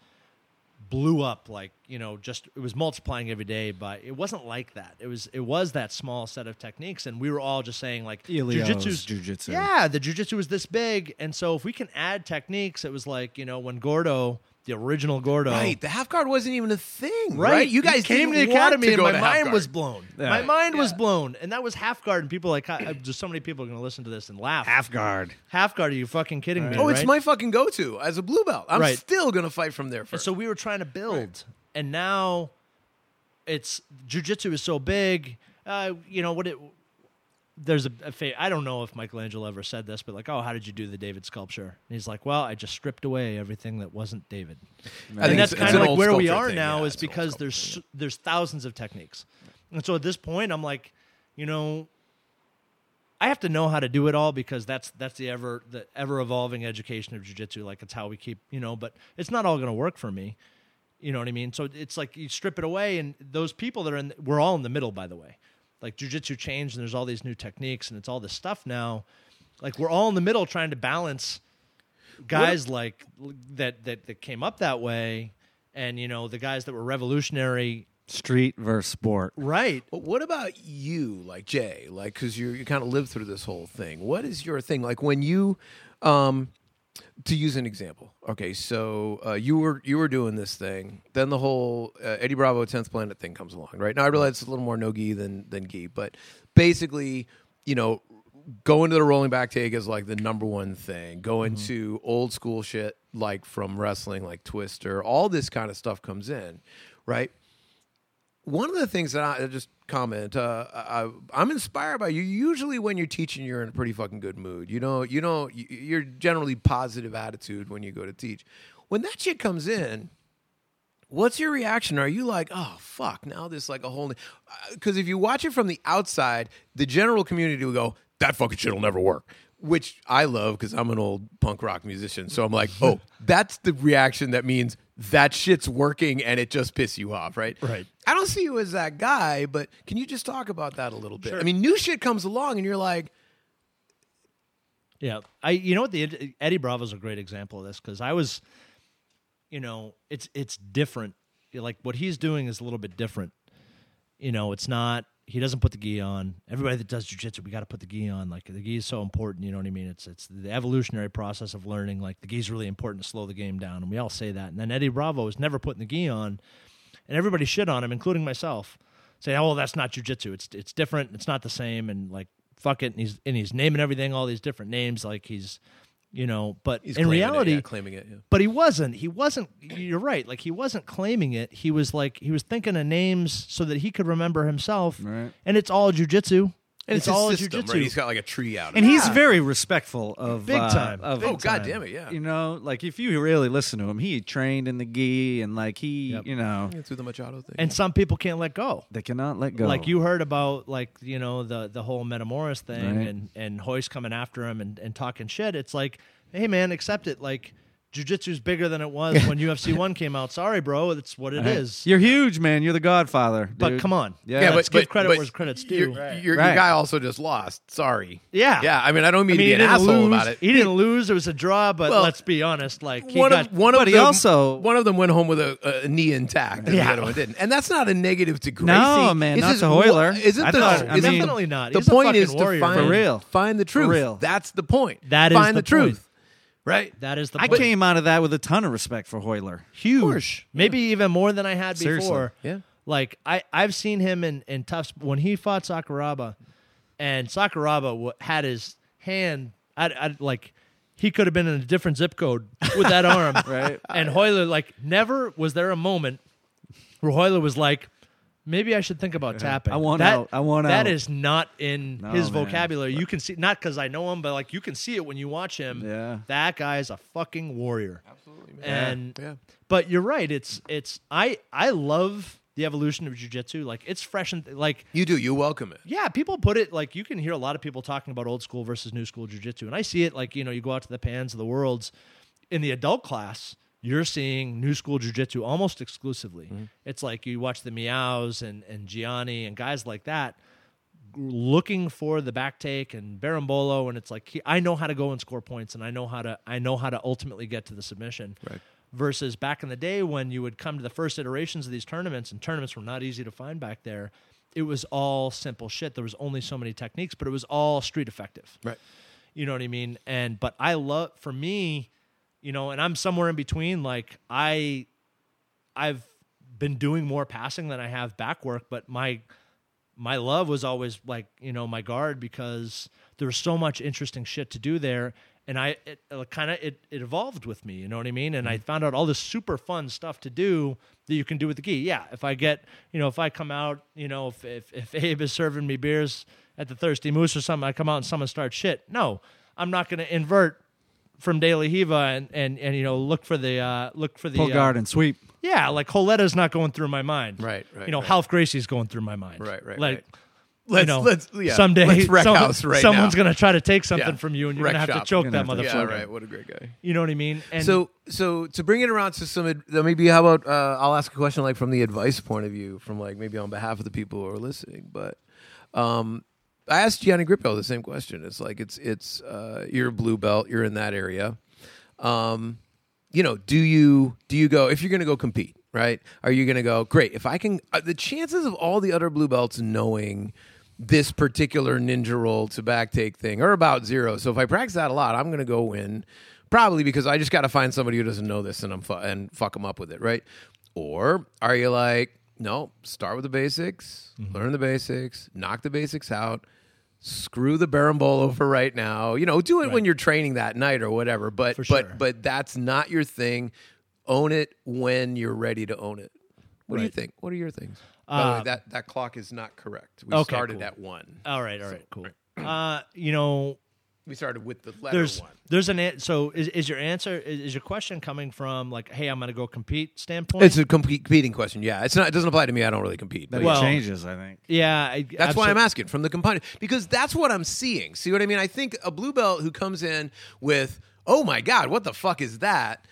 blew up like you know just it was multiplying every day but it wasn't like that it was it was that small set of techniques and we were all just saying like Helio's jujitsu's jujitsu. yeah the jujitsu was this big and so if we can add techniques it was like you know when gordo the original Gordo. Right, the half guard wasn't even a thing, Right. right? You guys came to the academy to and my mind guard. was blown. Yeah. My mind was blown. And that was half guard. And people like, I, just so many people are going to listen to this and laugh. Half guard. Half guard, are you fucking kidding me? Oh, it's right? my fucking go-to as a blue belt. I'm Right. still gonna fight from there And first. so we were trying to build, and now it's jujitsu is so big. Uh, you know what it. There's a, a fa- I don't know if Michelangelo ever said this, but like, oh, how did you do the David sculpture? And he's like, well, I just stripped away everything that wasn't David. I and think that's kind of like where we are thing. now Yeah, is it's an old because there's there's thousands of techniques, and so at this point, I'm like, you know, I have to know how to do it all because that's that's the ever the ever evolving education of jujitsu. Like it's how we keep you know, but it's not all going to work for me. You know what I mean? So it's like you strip it away, and those people that are in, we're all in the middle, by the way. Like jujitsu changed, and there's all these new techniques, and it's all this stuff now. Like we're all in the middle trying to balance guys like that that that came up that way, and you know the guys that were revolutionary, Street versus sport. right? But what about you, like Jay? Like, because you you kind of lived through this whole thing. What is your thing? Like when you, um, to use an example. Okay, so uh, you were you were doing this thing. Then the whole uh, Eddie Bravo tenth planet thing comes along, right? Now I realize it's a little more no gi than than gi, but basically, you know, going to the rolling back take is like the number one thing. Going to old school shit like from wrestling, like Twister, all this kind of stuff comes in, right? One of the things that I just comment, uh, I, I'm inspired by you. Usually, when you're teaching, you're in a pretty fucking good mood. You know, you know, you- you're generally positive attitude when you go to teach. When that shit comes in, what's your reaction? Are you like, oh fuck, now this like a whole? Because if you watch it from the outside, the general community will go, that fucking shit will never work. Which I love because I'm an old punk rock musician. So I'm like, oh, that's the reaction that means that shit's working and it just pisses you off, right? Right. I don't see you as that guy, but can you just talk about that a little bit? I mean, new shit comes along and you're like, Yeah, I you know what the Eddie Bravo's a great example of this because I was, you know, it's it's different. Like what he's doing is a little bit different. You know, it's not. He doesn't put the gi on. Everybody that does jujitsu, we got to put the gi on. Like the gi is so important. You know what I mean? It's it's the evolutionary process of learning. Like the gi is really important to slow the game down, and we all say that. And then Eddie Bravo is never putting the gi on, and everybody shit on him, including myself, saying, "Oh, well, that's not jujitsu. It's it's different. It's not the same." And like, fuck it. And he's and he's naming everything all these different names, like he's, you know. But he's in claiming it, reality, yeah, claiming it. Yeah. but he wasn't. He wasn't. You're right. Like he wasn't claiming it. He was like he was thinking of names so that he could remember himself. Right. And it's all jujitsu. And it's his all system, jujitsu. right? He's got like a tree out. of And it. he's Yeah. very respectful of Big uh, time. Of, oh big god time. damn it, yeah. You know, like if you really listen to him, he trained in the gi and like he, Yep. you know, Yeah, through the Machado thing. and some people can't let go. they cannot let go. Like you heard about like you know the the whole Metamoris thing Right. and and Royce coming after him and and talking shit. It's like, hey man, accept it. Like jujitsu's bigger than it was when UFC one came out. Sorry, bro, it's what it is. You're huge, man. You're the Godfather. But come on. Yeah, yeah, let's but, give but- credit but where credit's due. Your, Right. your, your Right. guy also just lost. Sorry. Yeah. Yeah. I mean, I don't mean I mean, to be an didn't asshole lose. about it. He didn't lose. It was a draw, but Well, let's be honest. Like he one got, of one but of he them also- one of them went home with a, a knee intact, and the other one didn't. And that's not a negative to Gracie. No, man, It's not just to wha- Isn't the thought- I mean- Definitely not. The He's point is to find For real. find the truth. That's the point. That is find the the, truth. Right. that is the I point. came out of that with a ton of respect for Royler. huge, maybe even more than I had Seriously. before. Yeah. Like I, I've seen him in in tough when he fought Sakuraba, and Sakuraba w- had his hand. I, I like he could have been in a different zip code with that arm, Right. And Royler like never was there a moment where Royler was like. Maybe I should think about tapping. I want that, out. I want That out. is not in No, his man. vocabulary. You can see not because I know him, but like you can see it when you watch him. Yeah. that guy is a fucking warrior. Absolutely. And Yeah. but you're right. It's it's I I love the evolution of jujitsu. Like it's fresh and like You do. You welcome it. yeah, people put it like you can hear a lot of people talking about old school versus new school jujitsu, and I see it like you know you go out to the pans of the worlds in the adult class. You're seeing new school jujitsu almost exclusively. Mm-hmm. It's like you watch the Miyaos and and Gianni and guys like that looking for the back take and Berimbolo, and it's like he, I know how to go and score points, and I know how to I know how to ultimately get to the submission. Right. Versus back in the day when you would come to the first iterations of these tournaments, and tournaments were not easy to find back there. It was all simple shit. There was only so many techniques, but it was all street effective. Right. You know what I mean? And but I love for me, you know, and I'm somewhere in between. Like I, I've been doing more passing than I have back work, but my my love was always like you know my guard because there was so much interesting shit to do there and i it, uh, kind of it, it evolved with me you know what i mean? And i mm-hmm. found out all this super fun stuff to do that you can do with the gi. Yeah if i get you know if i come out you know if if, if abe is serving me beers at the thirsty moose or something i come out and someone starts shit. No i'm not going to invert from De La Riva and, and and you know look for the uh look for the Pull uh, guard and sweep. yeah like Holetta's not going through my mind Right, right, you know right. Half Gracie's going through my mind Right, right, like right. Let's you know, let's yeah. someday let's wreck some- house right someone's now. gonna try to take something Yeah. from you, and you're Wreck gonna have shop. to choke You're that gonna motherfucker. Yeah, right. What a great guy. You know what I mean? And so so to bring it around to some uh, maybe how about uh, I'll ask a question like from the advice point of view from like maybe on behalf of the people who are listening but um I asked Gianni Grippo the same question it's like it's it's uh you're a blue belt you're in that area um you know do you do you go if you're going to go compete right are you going to go great if I can uh, the chances of all the other blue belts knowing this particular ninja roll to back take thing are about zero. So if I practice that a lot, I'm going to go win. Probably because I just got to find somebody who doesn't know this and I'm fu- and fuck them up with it, right? Or are you like, no, start with the basics, learn the basics, knock the basics out, screw the berimbolo for right now. You know, do it when you're training that night or whatever. But For but but that's not your thing. Own it when you're ready to own it. What do you think? What are your things? By the way, Uh, that that clock is not correct. We Okay, started cool. at one. all right, all right, cool. Uh, you know, We started with the letter there's one. there's an an- so is, is your answer is, is your question coming from like, hey, I'm gonna go compete standpoint? It's a complete competing question. Yeah, it's not. It doesn't apply to me. I don't really compete. That But Well- changes, I think. yeah, I, that's why I'm asking from the component because that's what I'm seeing. See what I mean? I think a blue belt who comes in with, "Oh my god, what the fuck is that?"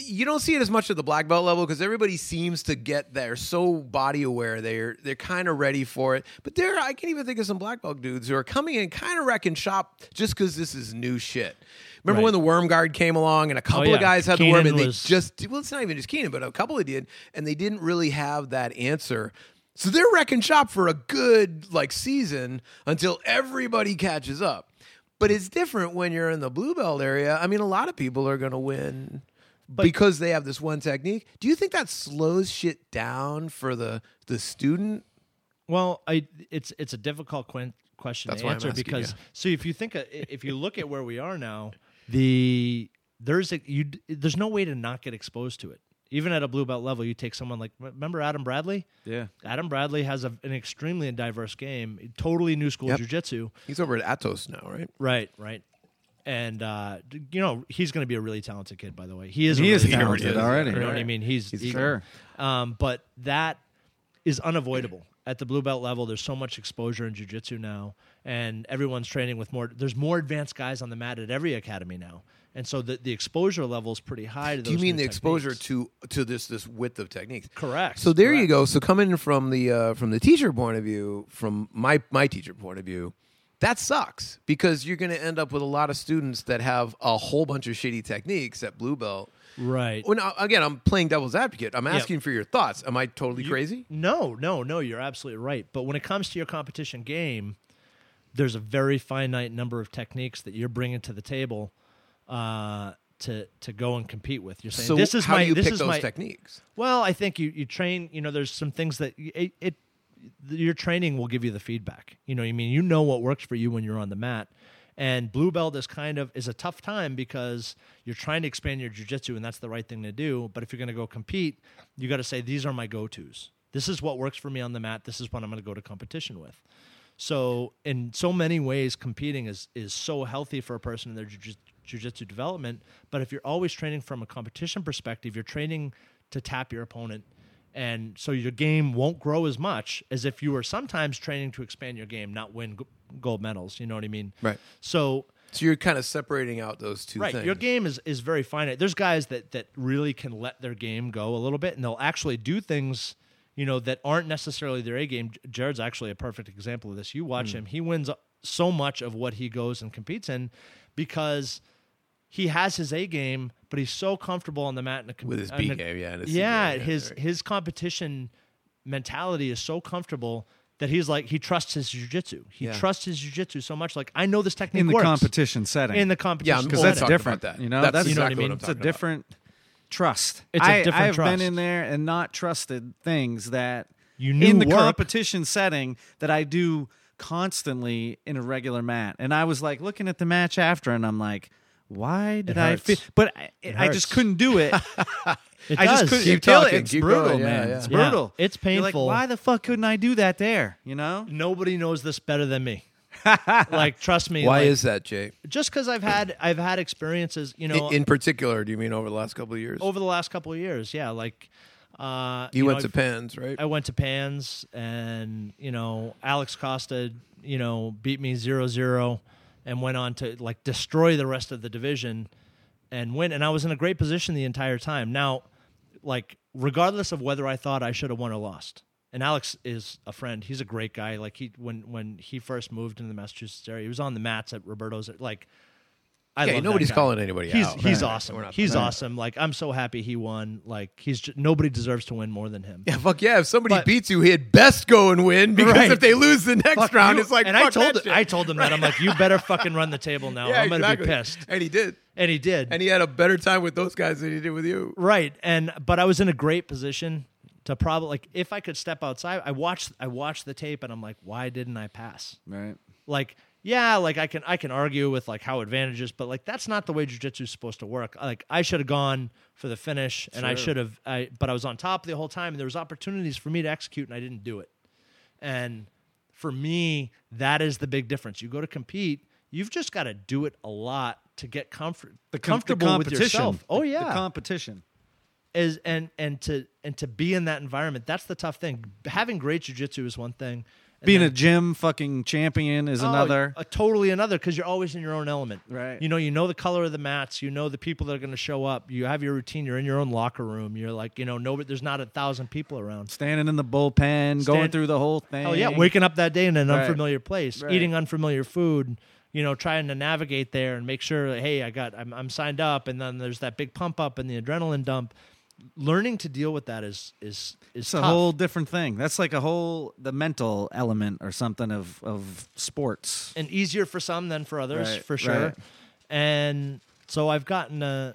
You don't see it as much at the black belt level because everybody seems to get there so body aware. They're they're kind of ready for it. But there, I can even think of some black belt dudes who are coming in kind of wrecking shop just because this is new shit. Remember Right. when the worm guard came along and a oh, couple yeah. of guys had the worm and they was- just well, it's not even just Keenan, but a couple of did, and they didn't really have that answer. So they're wrecking shop for a good like season until everybody catches up. But it's different when you're in the blue belt area. I mean, a lot of people are going to win because they have this one technique. Do you think that slows shit down for the the student? Well, I it's it's a difficult quen- question That's to answer asking because you. so if you think uh, if you look at where we are now, the there's a you there's no way to not get exposed to it. Even at a blue belt level, you take someone like remember Adam Bradley. Yeah. Adam Bradley has a, an extremely diverse game, totally new school Yep. jujitsu. He's over at Atos now, right? Right, right. And uh, you know he's going to be a really talented kid. By the way, he is. He is really already talented is, already. You know what I mean? He's, He's he- Sure. um, but that is unavoidable at the blue belt level. There's so much exposure in jujitsu now, and everyone's training with more. There's more advanced guys on the mat at every academy now, and so the the exposure level is pretty high. To Do you mean new the exposure to to this this width of techniques? Correct. So there you go. So coming from the uh, from the teacher point of view, from my my teacher point of view, that sucks because you're going to end up with a lot of students that have a whole bunch of shitty techniques at blue belt. Right. When again, I'm playing devil's advocate. I'm asking for your thoughts. Am I totally You- crazy? No, no, no. You're absolutely right. But when it comes to your competition game, there's a very finite number of techniques that you're bringing to the table uh, to to go and compete with. You're saying So this is how my do you this pick is those my techniques? Well, I think you, you train. You know, there's some things that it, it your training will give you the feedback. You know, I mean, you know what works for you when you're on the mat. And blue belt is kind of is a tough time because you're trying to expand your jujitsu, and that's the right thing to do. But if you're going to go compete, you got to say these are my go tos. This is what works for me on the mat. This is what I'm going to go to competition with. So, in so many ways, competing is is so healthy for a person in their jiu-jitsu development. But if you're always training from a competition perspective, you're training to tap your opponent, and so your game won't grow as much as if you were sometimes training to expand your game, not win gold medals. You know what I mean? Right. So So you're kind of separating out those two right things. your game is, is very finite there's guys that that really can let their game go a little bit and they'll actually do things you know that aren't necessarily their a game jared's actually a perfect example of this you watch hmm. him he wins uh, so much of what he goes and competes in because he has his a game but he's so comfortable on the mat in a With his in B a- game, yeah, and his yeah game, his right. his competition mentality is so comfortable that he's like he trusts his jujitsu. He Yeah. trusts his jujitsu so much. Like I know this technique in the works competition setting. in the competition. I'm because that's different. that. You know, That's that's You know what I mean? what I'm it's a talking about. different trust. It's a I, different I've trust. been in there and not trusted things that You knew in the work. competition setting that I do constantly in a regular mat. And I was like looking at the match after, and I'm like, why did I feel? But I, I just couldn't do it. It I just couldn't Keep feel talking, it. It's keep brutal, going, yeah, man. yeah. It's Yeah, brutal. it's You're like, painful. why the fuck couldn't I do that there? You know? Nobody knows this better than me. like trust me. Why like, is that, Jay? just because I've had I've had experiences, you know, In, in particular, do you mean over the last couple of years? over the last couple of years. Yeah, like uh, you know, went to I've- Pans, right? I went to Pans, and you know, Alex Costa, you know, beat me 0-0 and went on to like destroy the rest of the division and win. And I was in a great position the entire time. Now, like regardless of whether I thought I should have won or lost. And Alex is a friend. He's a great guy. Like he when when he first moved into the Massachusetts area, he was on the mats at Roberto's. Like I Yeah, love nobody's calling anybody he's, out. He's Right. awesome. Not- He's right. awesome. Like I'm so happy he won. Like he's just, nobody deserves to win more than him. yeah, fuck yeah. If somebody But- beats you, he'd best go and win because Right. if they lose the next Fuck round, you. it's like and I told that him, I told him that I'm like, you better fucking run the table now. yeah, I'm gonna exactly. be pissed, and he did, and he did. and he had a better time with those guys than he did with you. right, and but I was in a great position to probably like if I could step outside. I watched I watched the tape, and I'm like, why didn't I pass? Right. Like, yeah, like I can I can argue with like how advantages, but like that's not the way jujitsu is supposed to work. Like I should have gone for the finish, and I should have. I but I was on top the whole time, and there was opportunities for me to execute, and I didn't do it. And for me, that is the big difference. You go to compete, you've just got to do it a lot to get comfort The com- the comfortable with yourself. Oh yeah, The competition. is and and to and to be in that environment. That's the tough thing. Having great jujitsu is one thing. Being a gym fucking champion is Oh, another. a totally another because you're always in your own element. Right. You know, you know the color of the mats. You know the people that are going to show up. You have your routine. You're in your own locker room. You're like, you know, nobody. There's not a thousand people around. Standing in the bullpen, going through the whole thing. Oh yeah, waking up that day in an Right. unfamiliar place, Right. eating unfamiliar food. You know, trying to navigate there and make sure, that, hey, I got, I'm, I'm signed up, and then there's that big pump up and the adrenaline dump. Learning to deal with that is is is It's a whole different thing. That's like a whole the mental element or something of of sports. and easier for some than for others, Right, for sure. right. And so I've gotten a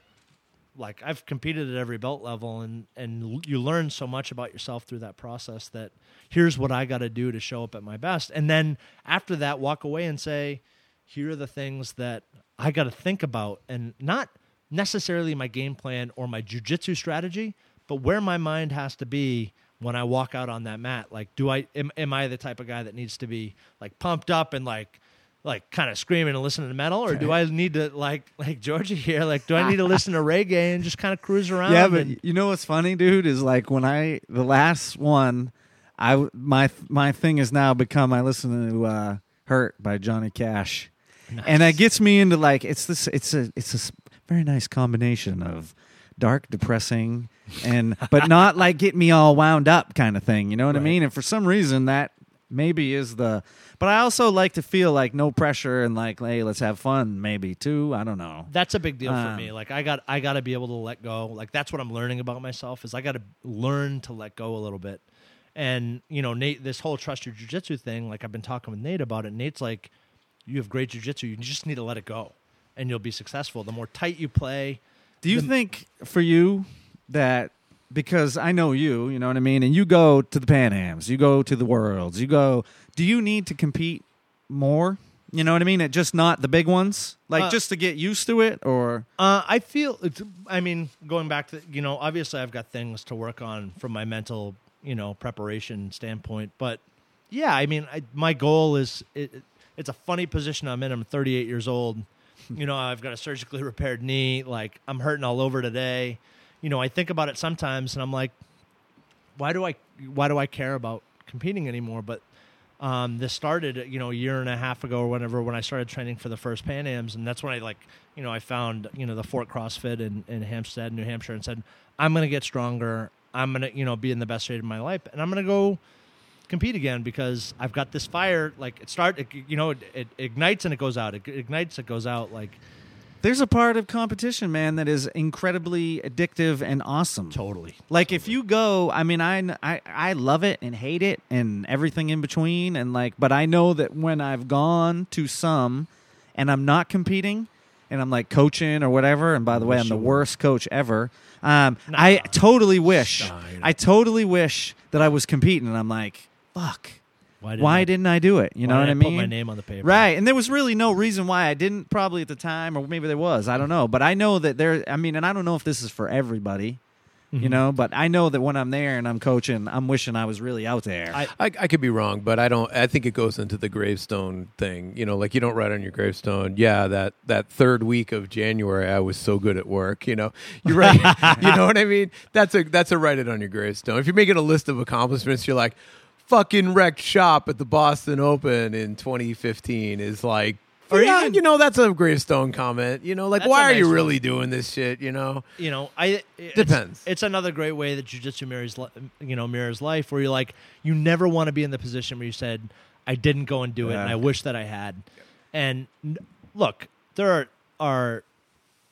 like I've competed at every belt level, and and you learn so much about yourself through that process. That here's what I got to do to show up at my best, and then after that, walk away and say, here are the things that I got to think about, and not necessarily my game plan or my jujitsu strategy, but where my mind has to be when I walk out on that mat. Like, do I am, am I the type of guy that needs to be like pumped up and like like kind of screaming and listening to metal, or do I need to like like Georgia here? Like, do I need to listen to reggae and just kind of cruise around? Yeah, but and- you know what's funny, dude, is like when I the last one, I my my thing has now become I listen to uh, "Hurt" by Johnny Cash, and that gets me into like it's this it's a it's a very nice combination of dark, depressing, and but not like get me all wound up kind of thing. You know what I mean? And for some reason that maybe is the. But I also like to feel like no pressure and like hey, let's have fun maybe too. I don't know. that's a big deal for Um, me. Like I got I got to be able to let go. Like that's what I'm learning about myself is I got to learn to let go a little bit. And you know, Nate, this whole trust your jujitsu thing, like I've been talking with Nate about it. Nate's like, you have great jujitsu. You just need to let it go, and you'll be successful. The more tight you play, Do you the- think for you that because I know you, you know what I mean, and you go to the Pan Ams, you go to the Worlds, you go. Do you need to compete more? You know what I mean? At just not the big ones, like Uh, just to get used to it, or Uh, I feel. It's, I mean, going back to you know, obviously I've got things to work on from my mental, you know, preparation standpoint. But yeah, I mean, I, my goal is it, it's a funny position I'm in. I'm 38 years old. You know, I've got a surgically repaired knee. Like I'm hurting all over today. You know, I think about it sometimes, and I'm like, why do I why do I care about competing anymore? But um, this started, you know, a year and a half ago or whenever when I started training for the first Pan Ams, and that's when I like, you know, I found you know the Fort CrossFit in, in Hampstead, New Hampshire, and said, I'm gonna get stronger. I'm gonna, you know, be in the best shape of my life, and I'm gonna go compete again because I've got this fire. Like it start, it, you know, it, it ignites and it goes out. It ignites, it goes out. Like there's a part of competition, man, that is incredibly addictive and awesome. Totally. Like if you go, I mean, I, I I love it and hate it and everything in between, and like, but I know that when I've gone to some, and I'm not competing, and I'm like coaching or whatever, and by the way, I'm the worst coach ever. Um, I totally wish, Stein. I totally wish that I was competing, and I'm like, fuck, Why didn't why I, didn't I do it? You know what I didn't mean? Put my name on the paper. Right. And there was really no reason why I didn't probably at the time, or maybe there was. I don't know. But I know that there, I mean, and I don't know if this is for everybody, Mm-hmm. you know, but I know that when I'm there and I'm coaching, I'm wishing I was really out there. I- I, I could be wrong, but I don't. I think it goes into the gravestone thing. You know, like you don't write on your gravestone. Yeah, that that third week of January, I was so good at work. You know, you write. you know what I mean? That's a that's a write it on your gravestone. If you're making a list of accomplishments, you're like, fucking wrecked shop at the Boston Open in 2015 is like. Or yeah, even- you know, that's a gravestone comment. You know, like, why a are you nice one. really doing this shit? You know, you know, I it's, Depends. It's another great way that jujitsu mirrors, you know, mirrors life, where you're like, you never want to be in the position where you said, "I didn't go and do it, and I wish that I had." And look, there are are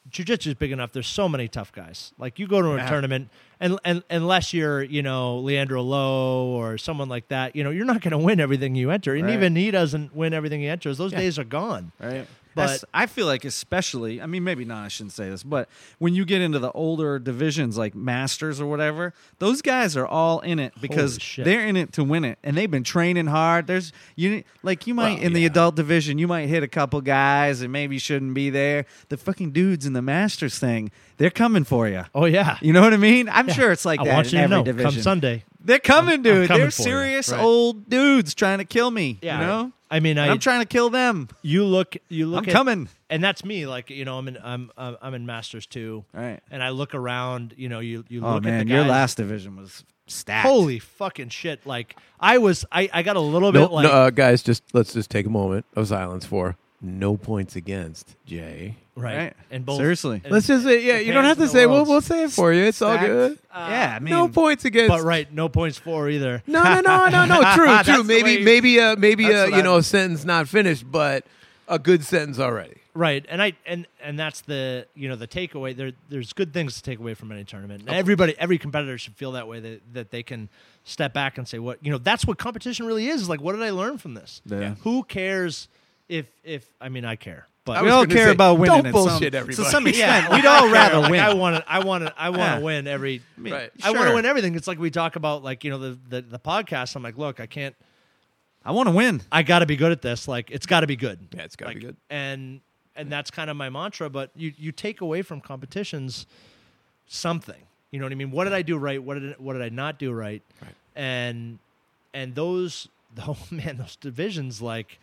jujitsu is big enough. There's so many tough guys. Like you go to a Yeah. tournament, and, and unless you're, you know, Leandro Lo or someone like that, you know, you're not going to win everything you enter, and Right. even he doesn't win everything he enters. Those days are gone. right. But- I feel like, especially, I mean, maybe not, I shouldn't say this, but when you get into the older divisions like Masters or whatever, those guys are all in it because they're in it to win it. And they've been training hard. There's, you like, you might, Well, in the adult division, you might hit a couple guys and maybe shouldn't be there. The fucking dudes in the Masters thing, they're coming for you. Oh yeah. You know what I mean? I'm sure it's like I that want in you to know. division. Come Sunday. They're coming, dude. coming they're you. serious Right. old dudes trying to kill me. Yeah. You know? I mean, I, I'm trying to kill them. you look you look I'm at, coming. and that's me like you know i'm in i'm i'm I'm in masters too All right. and i look around you know you you Oh look at man, the your last division was stacked. holy fucking shit like i was i i got a little no, bit like no, uh, guys, just let's just take a moment of silence for no points against Jay. right. Right. and both Seriously. and- Let's just say, yeah, you don't have to say. We'll, worlds. we'll say it for you. It's all Stacked. good. yeah, I mean, no points against. but right no points for either No, no, no, no, no. True, That's true. the Maybe, way- maybe, uh, maybe, That's uh, what you I- know, a sentence not finished, but a good sentence already. right and i and and that's the you know the takeaway there there's good things to take away from any tournament and everybody every competitor should feel that way that that they can step back and say what you know that's what competition really is like what did i learn from this Yeah. who cares if if i mean i care but I we all care say, about winning. don't bullshit some, everybody. To some extent, Yeah, we'd all rather like, win. I want to. I want to. I want Yeah. to win every. Right. I want to win everything. It's like we talk about, like you know, the the, the podcast. I'm like, look, I can't. I want to win. I got to be good at this. Like, it's got to be good. Yeah, it's gotta Like, be good. And and that's kind of my mantra. But you you take away from competitions something. You know what I mean? What did I do right? What did what did I not do right? Right. And and those oh man, those divisions like.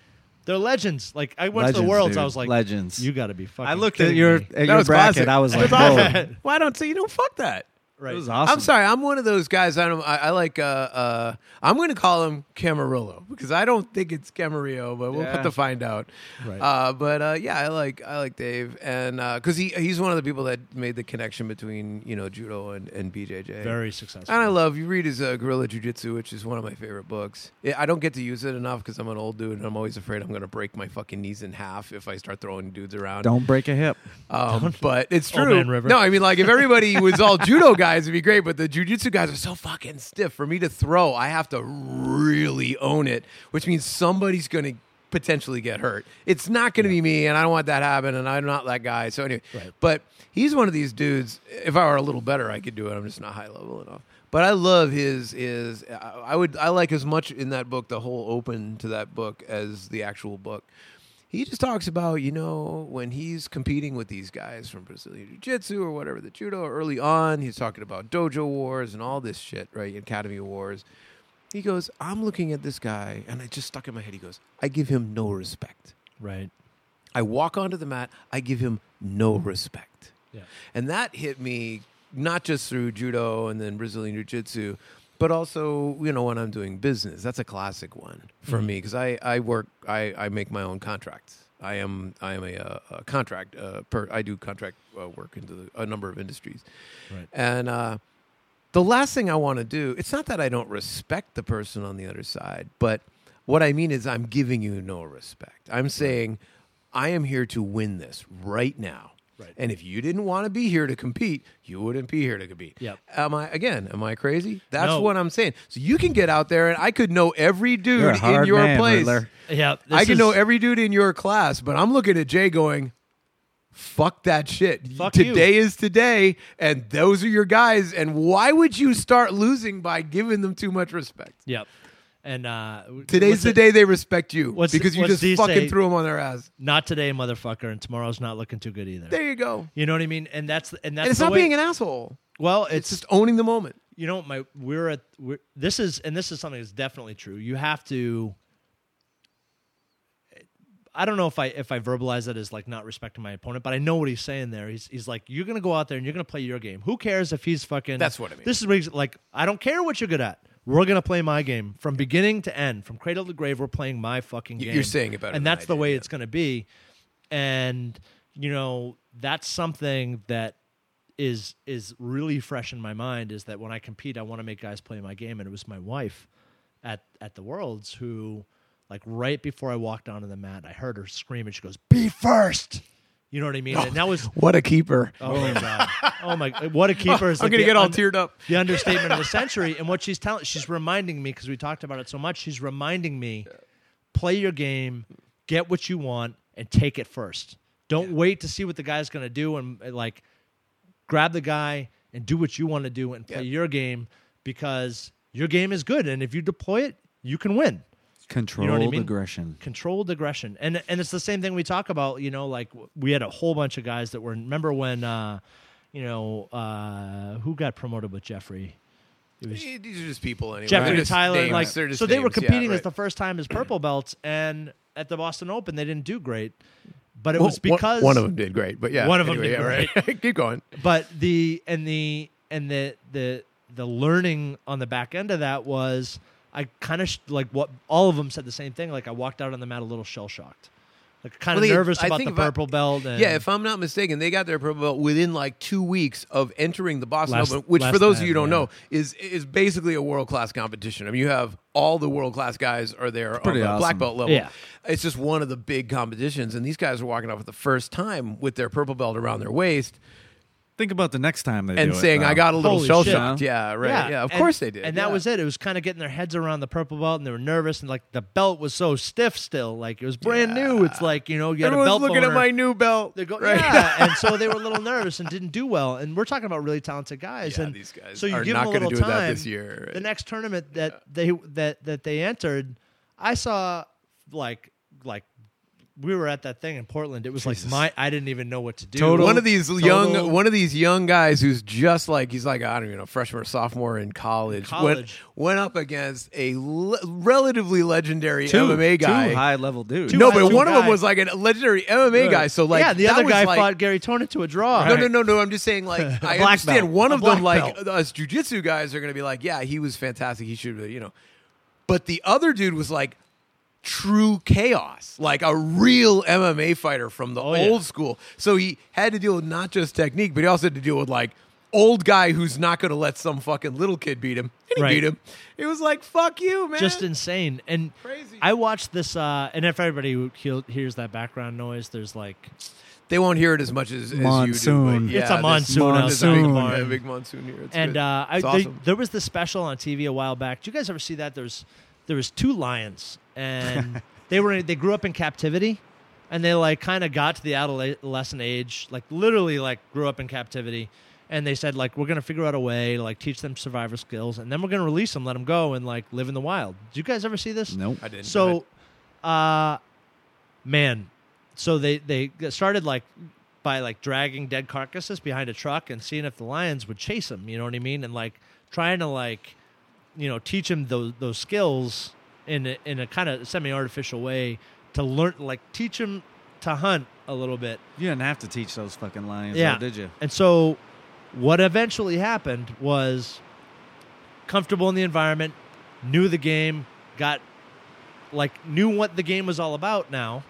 They're legends. Like I went to the Legends, worlds, dude. I was like, Legends. You got to be fucking. I looked at kidding your me." at your bracket. I was like, whoa. Why don't say you don't fuck that? Right. It was awesome. I'm sorry. I'm one of those guys. I don't. I, I like. Uh, uh, I'm going to call him Camarillo because I don't think it's Camarillo, but we'll Yeah. have to find out. Right. Uh, but uh, yeah, I like. I like Dave, and because he he's one of the people that made the connection between you know judo and, and BJJ. Very successful. And I love you read his uh, Guerrilla Jiu Jitsu, which is one of my favorite books. I I don't get to use it enough because I'm an old dude and I'm always afraid I'm going to break my fucking knees in half if I start throwing dudes around. Don't break a hip. Um, but it's Old true. Man River. No, I mean, like if everybody was all judo guys, it'd be great. But the jujitsu guys are so fucking stiff. For me to throw, I have to really own it, which means somebody's going to potentially get hurt. It's not going to be me, and I don't want that to happen. And I'm not that guy. So anyway, Right. but he's one of these dudes. If I were a little better, I could do it. I'm just not high level enough. But I love his his. I I would I like as much in that book the whole open to that book as the actual book he just talks about you know when he's competing with these guys from Brazilian Jiu Jitsu or whatever the judo early on. He's talking about dojo wars and all this shit, right? Academy wars. He goes, I'm looking at this guy, and it just stuck in my head. He goes, I give him no respect. right. I walk onto the mat, I give him no respect. Yeah. And that hit me not just through judo and then Brazilian Jiu Jitsu, but also, you know, when I'm doing business. That's a classic one for Mhm. me because I, I work, I, I make my own contracts. I am I am a, a contract uh, per I do contract uh, work into the, a number of industries, Right. and uh, the last thing I want to do it's not that I don't respect the person on the other side, but what I mean is I'm giving you no respect. I'm saying I am here to win this right now. Right. And if you didn't want to be here to compete, you wouldn't be here to compete. Yep. Am I again? Am I crazy? That's No. what I'm saying. So you can get out there, and I could know every dude You're a in hard your man, place. Riddler. Yeah, I this can is- know every dude in your class, but I'm looking at Jay going, fuck that shit. Fuck you. today is today, and those are your guys. And why would you start losing by giving them too much respect? Yep. And uh, Today's the it- day they respect you what's- because you just fucking say? threw them on their ass. Not today, motherfucker, and tomorrow's not looking too good either. There you go. You know what I mean? And that's and that's And it's not way, being an asshole. well, It's it's just owning the moment. you know my we're at we're, this is and this is something that's definitely true. You have to. I don't know if I if I verbalize that as like not respecting my opponent, but I know what he's saying there. He's he's like, you're gonna go out there and you're gonna play your game. Who cares if he's fucking? That's what I mean. This is what he's- like I don't care what you're good at. We're gonna play my game from beginning to end, from cradle to grave. We're playing my fucking game. you're saying about it and that's the way it's gonna be. And you know that's something that is is really fresh in my mind is that when I compete, I want to make guys play my game, and it was my wife at at the Worlds who, like right before I walked onto the mat, I heard her scream, and she goes, "Be first. You know what I mean? And that was What a keeper. oh my god, oh my, what a keeper is I'm like gonna the get all un- teared up. the understatement of the century. And what she's telling, she's reminding me because we talked about it so much. She's reminding me, play your game, get what you want, and take it first. Don't wait to see what the guy's going to do and uh, like grab the guy and do what you want to do and play Yeah. your game because your game is good. And if you deploy it, you can win Controlled mean? aggression. controlled aggression and and it's the same thing we talk about you know like we had a whole bunch of guys that were remember when uh you know uh who got promoted with jeffrey it was These are just people anyway. jeffrey They're and tyler names. like They're just so they were names. Yeah, competing as the first time as purple belts and at the boston open they didn't do great but it Well, was because one, of them did great, but yeah, One of them anyway, did yeah, right. Keep going. but the and the and the the the learning on the back end of that was I kind of sh- like what all of them said the same thing. Like I walked out on the mat a little shell shocked, like kind of Well, nervous I about the if I- purple belt. And Yeah, if I'm not mistaken, they got their purple belt within like two weeks of entering the Boston Last- Open, which for those of you who don't yeah. know is is basically a world class competition. I mean, you have all the world class guys are there on pretty the black belt level. Yeah. It's just one of the big competitions, and these guys are walking off for the first time with their purple belt around their waist Think about the next time they and do it, and saying, though. "I got a little Holy shell shit. shocked." Yeah, right. Yeah, of and- course they did. And that yeah. was it. It was kind of getting their heads around the purple belt, and they were nervous, and like the belt was so stiff still, like it was brand new. It's like you know you had a Everyone's belt looking at boner. my new belt. They go, right? yeah, and so they were a little nervous and didn't do well. And we're talking about really talented guys. Yeah, and these guys so you are give not them a gonna little do that time. this year, right? The next tournament that they that that they entered, I saw like like we were at that thing in Portland. It was like my I didn't even know what to do. Total- one of these total- young one of these young guys who's just like he's like I don't even know freshman or sophomore in college, College. Went, went up against a le- relatively legendary two, MMA guy. two high level dude. Two no, high- but two one of them was like a legendary MMA Right. guy. So like yeah, the other guy like, fought Gary Tonon to a draw. No, no, no, no. I'm just saying, like, I understand belt. one of them, black like, belt. us jujitsu guys are going to be like, yeah, he was fantastic. He should, have, you know. But the other dude was like true chaos, like a real MMA fighter from the Oh, yeah. old school. So he had to deal with not just technique, but he also had to deal with like old guy who's not going to let some fucking little kid beat him. And he Right. beat him. It was like, fuck you, man. just insane. And Crazy. I watched this, uh, and if everybody who hears that background noise, there's like they won't hear it as much as, as you do. Monsoon. Yeah, It's a this- monsoon there's a big, outside the mon- barn. a big monsoon here. It's and good. uh, I, It's they- there was this special on TV a while back. Do you guys ever see that? There's there was two lions, and they were they grew up in captivity, and they like kind of got to the adolescent age, like literally like grew up in captivity, and they said like we're gonna figure out a way to like teach them survival skills, and then we're gonna release them, let them go and like live in the wild. Did you guys ever see this? Nope. I didn't. So, uh, man, so they they started like by like dragging dead carcasses behind a truck and seeing if the lions would chase them. You know what I mean? And like trying to like, you know, teach them those those skills in a, in a kind of semi artificial way to learn, like teach them to hunt a little bit. You didn't have to teach those fucking lions, Yeah. though, did you? And so, what eventually happened was comfortable in the environment, knew the game, got like knew what the game was all about now,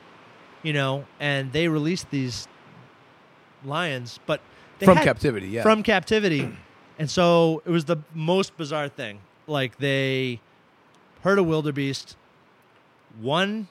you know, and they released these lions, but they from had- captivity, yeah. from captivity. And so it was the most bizarre thing. Like they heard a wildebeest, one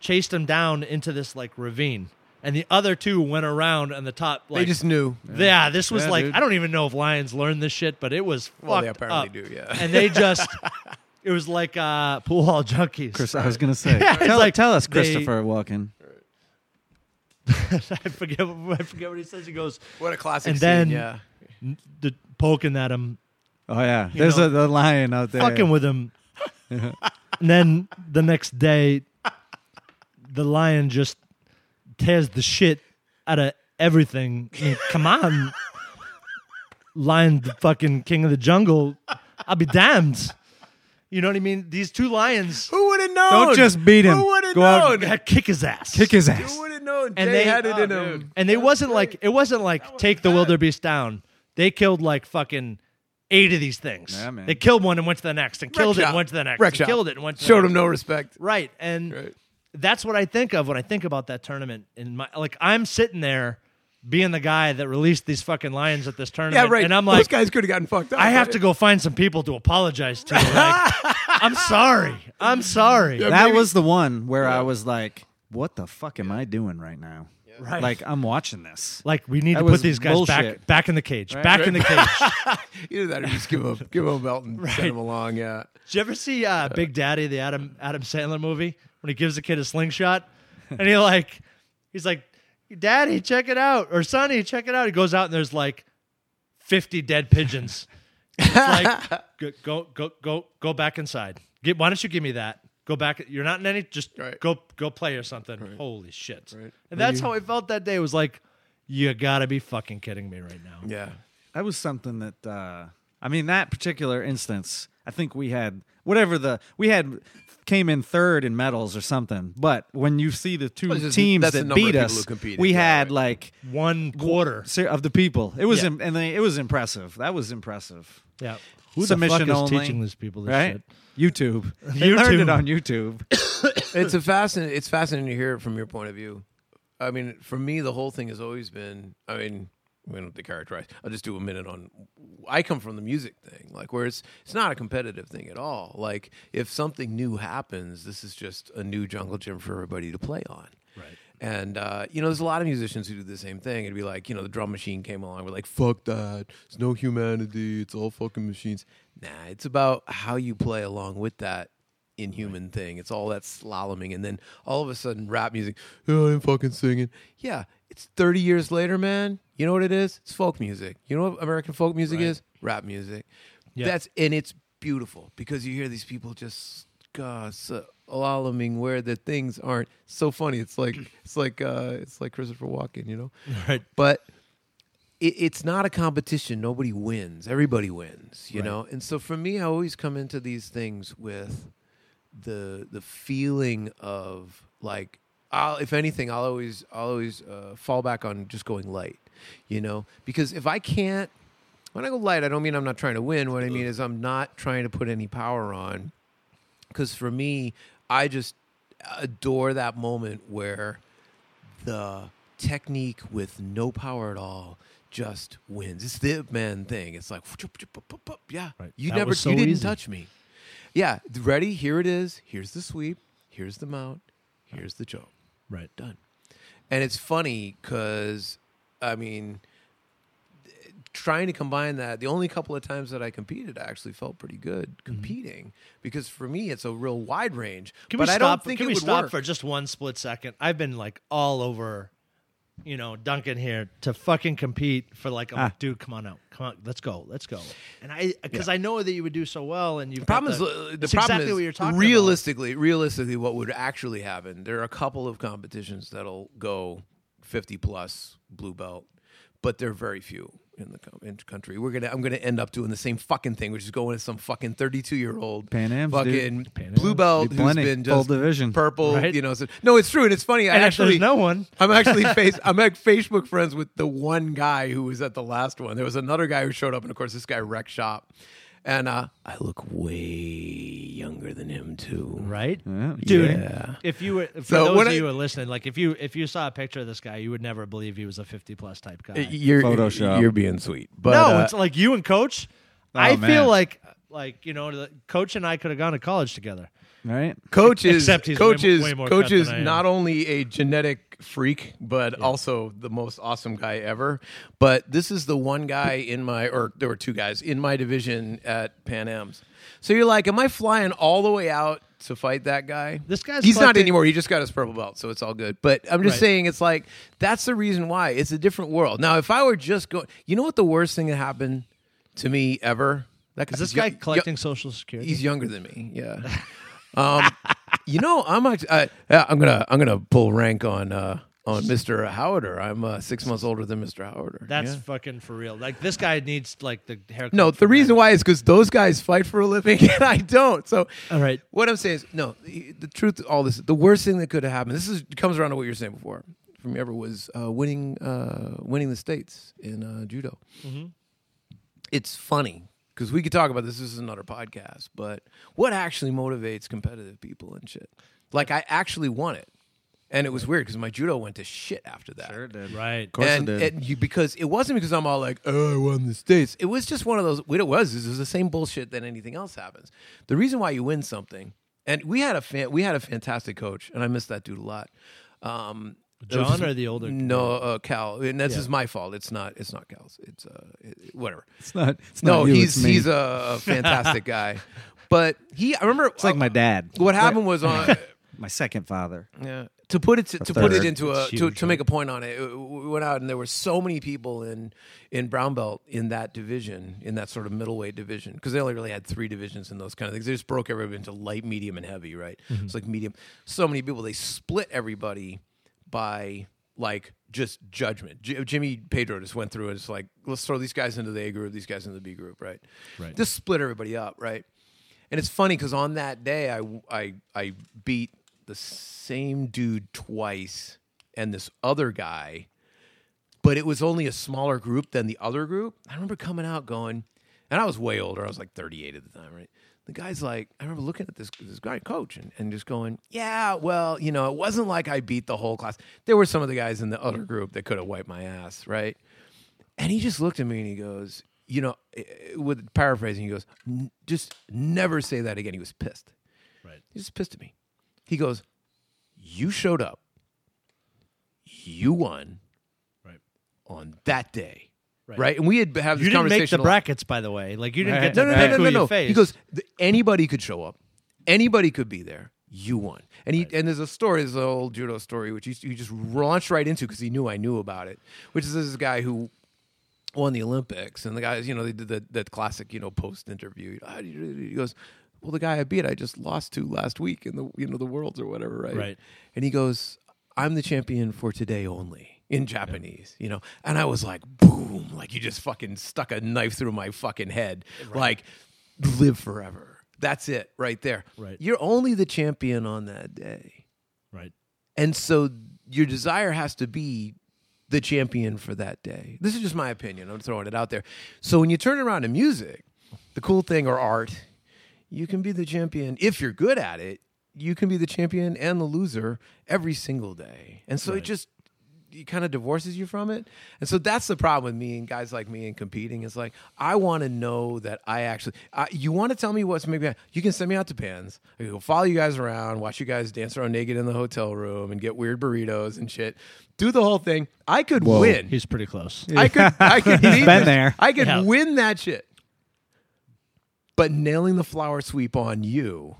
chased him down into this like ravine. and the other two went around on the top. Like, they just knew. yeah, this was Yeah, like dude. I don't even know if lions learned this shit, but it was Well, they apparently up. do, yeah. And they just, it was like uh, pool hall junkies. Chris, I was gonna say, Yeah, it's tell, like tell us, they- Christopher Walken. I forget. I forget what he says. He goes, What a classic And scene, then- yeah. the, poking at him, Oh yeah, You there's know, a the lion out there. fucking with him. and then the next day, the lion just tears the shit out of everything. I mean, come on, lion, the fucking king of the jungle. I'll be damned. You know what I mean? These two lions Who would have known? Don't just beat him. Who would have Go out known? had kick his ass. Kick his ass. Who would have known? And Jay they- had it oh, in dude. him. And they wasn't like it wasn't like take the wildebeest down. They killed like fucking eight of these things. Yeah, man. They killed one and went to the next, and killed it shop. and went to the next, Wreck and shop. killed it and went to the Showed next. him no respect. Right, and Right. that's what I think of when I think about that tournament. In my like, I'm sitting there being the guy that released these fucking lions at this tournament, Yeah, right. and I'm Those like, guys could have gotten fucked up. I have to go find some people to apologize to. Like, I'm sorry. I'm sorry. Yeah, that maybe- was the one where I was like, "What the fuck am I doing right now?" Right. Like I'm watching this. Like we need That to put these guys back bullshit. back in the cage. Right. Back in the cage. Either that or just give him a, give him a belt and Right. send him along. Yeah. Did you ever see uh, Big Daddy, the Adam Adam Sandler movie, when he gives the kid a slingshot, and he like, he's like, "Daddy, check it out," or "Sonny, check it out." He goes out and there's like fifty dead pigeons. It's like, go go go go go back inside. Get, why don't you give me that? Go back. You're not in any. Just Right. go go play or something. Holy shit! Right. And that's how I felt that day. It was like, you gotta be fucking kidding me right now. Yeah. That was something that uh I mean that particular instance, I think we had whatever the we had came in third in medals or something. But when you see the two Well, it's just- teams that's the that number of beat people us, competed, we yeah, had right. like One quarter. ser- of the people. It was Yeah. im- and they, it was impressive. That was impressive. Yeah. Who Submission the fuck is only, teaching these people this right? shit? YouTube. They learned it on YouTube. it's a fascinating. It's fascinating to hear it from your point of view. I mean, for me, the whole thing has always been. I mean, we don't have to characterize. I'll just do a minute on. I come from the music thing, like where it's it's not a competitive thing at all. Like if something new happens, this is just a new jungle gym for everybody to play on. Right. And uh, you know, there's a lot of musicians who do the same thing. It'd be like, you know, the drum machine came along. We're like, fuck that. It's no humanity. It's all fucking machines. Nah, it's about how you play along with that inhuman thing. It's all that slaloming, and then all of a sudden, rap music. Oh, I'm fucking singing. Yeah, it's 30 years later, man. You know what it is? It's folk music. You know what American folk music Right. is? Rap music. Yeah. That's and it's beautiful because you hear these people just God, so slaloming where the things aren't so funny. It's like it's like uh, it's like Christopher Walken, you know. Right. But it, it's not a competition. Nobody wins. Everybody wins, you Right. know. And so for me, I always come into these things with the the feeling of like I'll if anything I'll always I'll always uh, fall back on just going light, you know, because if I can't when I go light, I don't mean I'm not trying to win. What I mean is I'm not trying to put any power on, because for me, I just adore that moment where the technique with no power at all just wins. It's the Ip man thing. It's like yeah, Right. you That never so you didn't easy. touch me. Yeah, ready? Here it is. Here's the sweep. Here's the mount. Here's the choke. Right. Done. And it's funny because, I mean, trying to combine that, the only couple of times that I competed, I actually felt pretty good competing because for me, it's a real wide range. Can but we I stop? don't think can it we would stop work. for just one split second? I've been like all over, you know, Duncan here to fucking compete for like, Ah. like, dude, come on out, come on, let's go, let's go. And I, because I know that you would do so well, and you. The problem is uh, the problem exactly is what you're talking realistically, realistically, what would actually happen? There are a couple of competitions that'll go fifty plus blue belt, but they're very few in the co- in country. We're gonna I'm gonna end up doing the same fucking thing, which is going to some fucking thirty two year old Pan Ams, fucking dude. Pan blue Ams. belt Be who's plenty. been Full just division. purple. Right. You know, so, no, it's true and it's funny. I And if actually there's no one. I'm actually face I'm like Facebook friends with the one guy who was at the last one. There was another guy who showed up, and of course this guy wrecked shop. And uh, I look way younger than him too. Right, Yeah. dude. Yeah. If you were, for So those of I- you who are listening, like if you if you saw a picture of this guy, you would never believe he was a 50 plus type guy. You're Photoshop. You're being sweet, but no, uh, it's like you and Coach. Oh, I man. feel like like you know, the, Coach and I could have gone to college together. Right? coach is Except he's coach way- is way more coach is than I am. not only a genetic freak, but also the most awesome guy ever. But this is the one guy in my, or there were two guys in my division at Pan Am's. So you're like, am I flying all the way out to fight that guy? This guy's he's not anymore. He just got his purple belt, so it's all good. But I'm just Right. saying, it's like that's the reason why it's a different world. Now, if I were just going, you know what the worst thing that happened to me ever? That Is this guy collecting social security? He's younger than me. Yeah. Um, you know, I'm actually, I, I'm gonna I'm gonna pull rank on uh, on Mr. Haueter. I'm uh, six months older than Mr. Haueter. That's Yeah. fucking for real. Like this guy needs like the haircut. no. The reason that. why is because those guys fight for a living and I don't. So All right. what I'm saying is, no. The, the truth, all this, the worst thing that could have happened. This is comes around to what you were saying before. For me, ever was uh, winning uh, winning the states in uh, judo. Mhm. It's funny because we could talk about this. This is another podcast, but what actually motivates competitive people and shit? Like I actually won it, and it was weird because my judo went to shit after that. Sure did. Right. Of course and, it did. and you because it wasn't because I'm all like, oh, I won the states. It was just one of those. What it was is it was the same bullshit that anything else happens. The reason why you win something, and we had a fan, we had a fantastic coach, and I miss that dude a lot. Um, there was John or the older? No, uh, Cal, and this Yeah. is my fault. It's not. It's not Cal's. It's uh, it- whatever. It's not. It's No, not you, he's it's me. he's a, fantastic guy, but he. I remember It's like my dad. What happened was on. My second father. Yeah. To put it to, to put it third. into a to, to make a point on it, uh, we went out and there were so many people in in brown belt in that division, in that sort of middleweight division, because they only really had three divisions in those kind of things. They just broke everybody into light, medium, and heavy. Right? It's like medium. So many people. They split everybody by like just judgment. J- Jimmy Pedro just went through and it's like let's throw these guys into the A group, these guys into the B group. Right? Right. Just split everybody up. Right? And it's funny because on that day, I, I, I beat the same dude twice and this other guy, but it was only a smaller group than the other group. I remember coming out going, and I was way older. I was like 38 at the time, right? The guy's like, I remember looking at this this guy coach and, and just going, yeah, well, you know, it wasn't like I beat the whole class. There were some of the guys in the other group that could have wiped my ass, right? And he just looked at me and he goes, you know, eh, eh, with paraphrasing, he goes, just never say that again. He was pissed. Right. He just pissed at me. He goes, you showed up, you won Right. on that day, Right. right? And we had had this conversation. You didn't make conversation the a lot. brackets, by the way. Like you didn't Right. get to No, no, pick no, no, who no, no. faced. He goes, "Th- anybody could show up. Anybody could be there. You won. And he and there's a story, there's an old judo story, which he, he just launched right into because he knew I knew about it. Which is this guy who won the Olympics, and the guys, you know, they did the, that classic, you know, post interview. How do you do it? He goes, "Well, the guy I beat, I just lost to last week in the you know the worlds or whatever, right?" Right. And he goes, "I'm the champion for today only." In Japanese, you know, and I was like, boom, like you just fucking stuck a knife through my fucking head. Eh, like, live forever. That's it right there. Right. You're only the champion on that day. right. And so your desire has to be the champion for that day. This is just my opinion. I'm throwing it out there. So when you turn around to music, the cool thing or art, you can be the champion if you're good at it. You can be the champion and the loser every single day. And so it just it kind of divorces you from it. And so that's the problem with me and guys like me and competing. It's like I want to know that I actually. I, you want to tell me what's maybe you can send me out to pans. I can go follow you guys around, watch you guys dance around naked in the hotel room, and get weird burritos and shit. Do the whole thing. I could Whoa. win. He's pretty close. I could. I could. He's been there. I could Yeah. win that shit. But nailing the flower sweep on you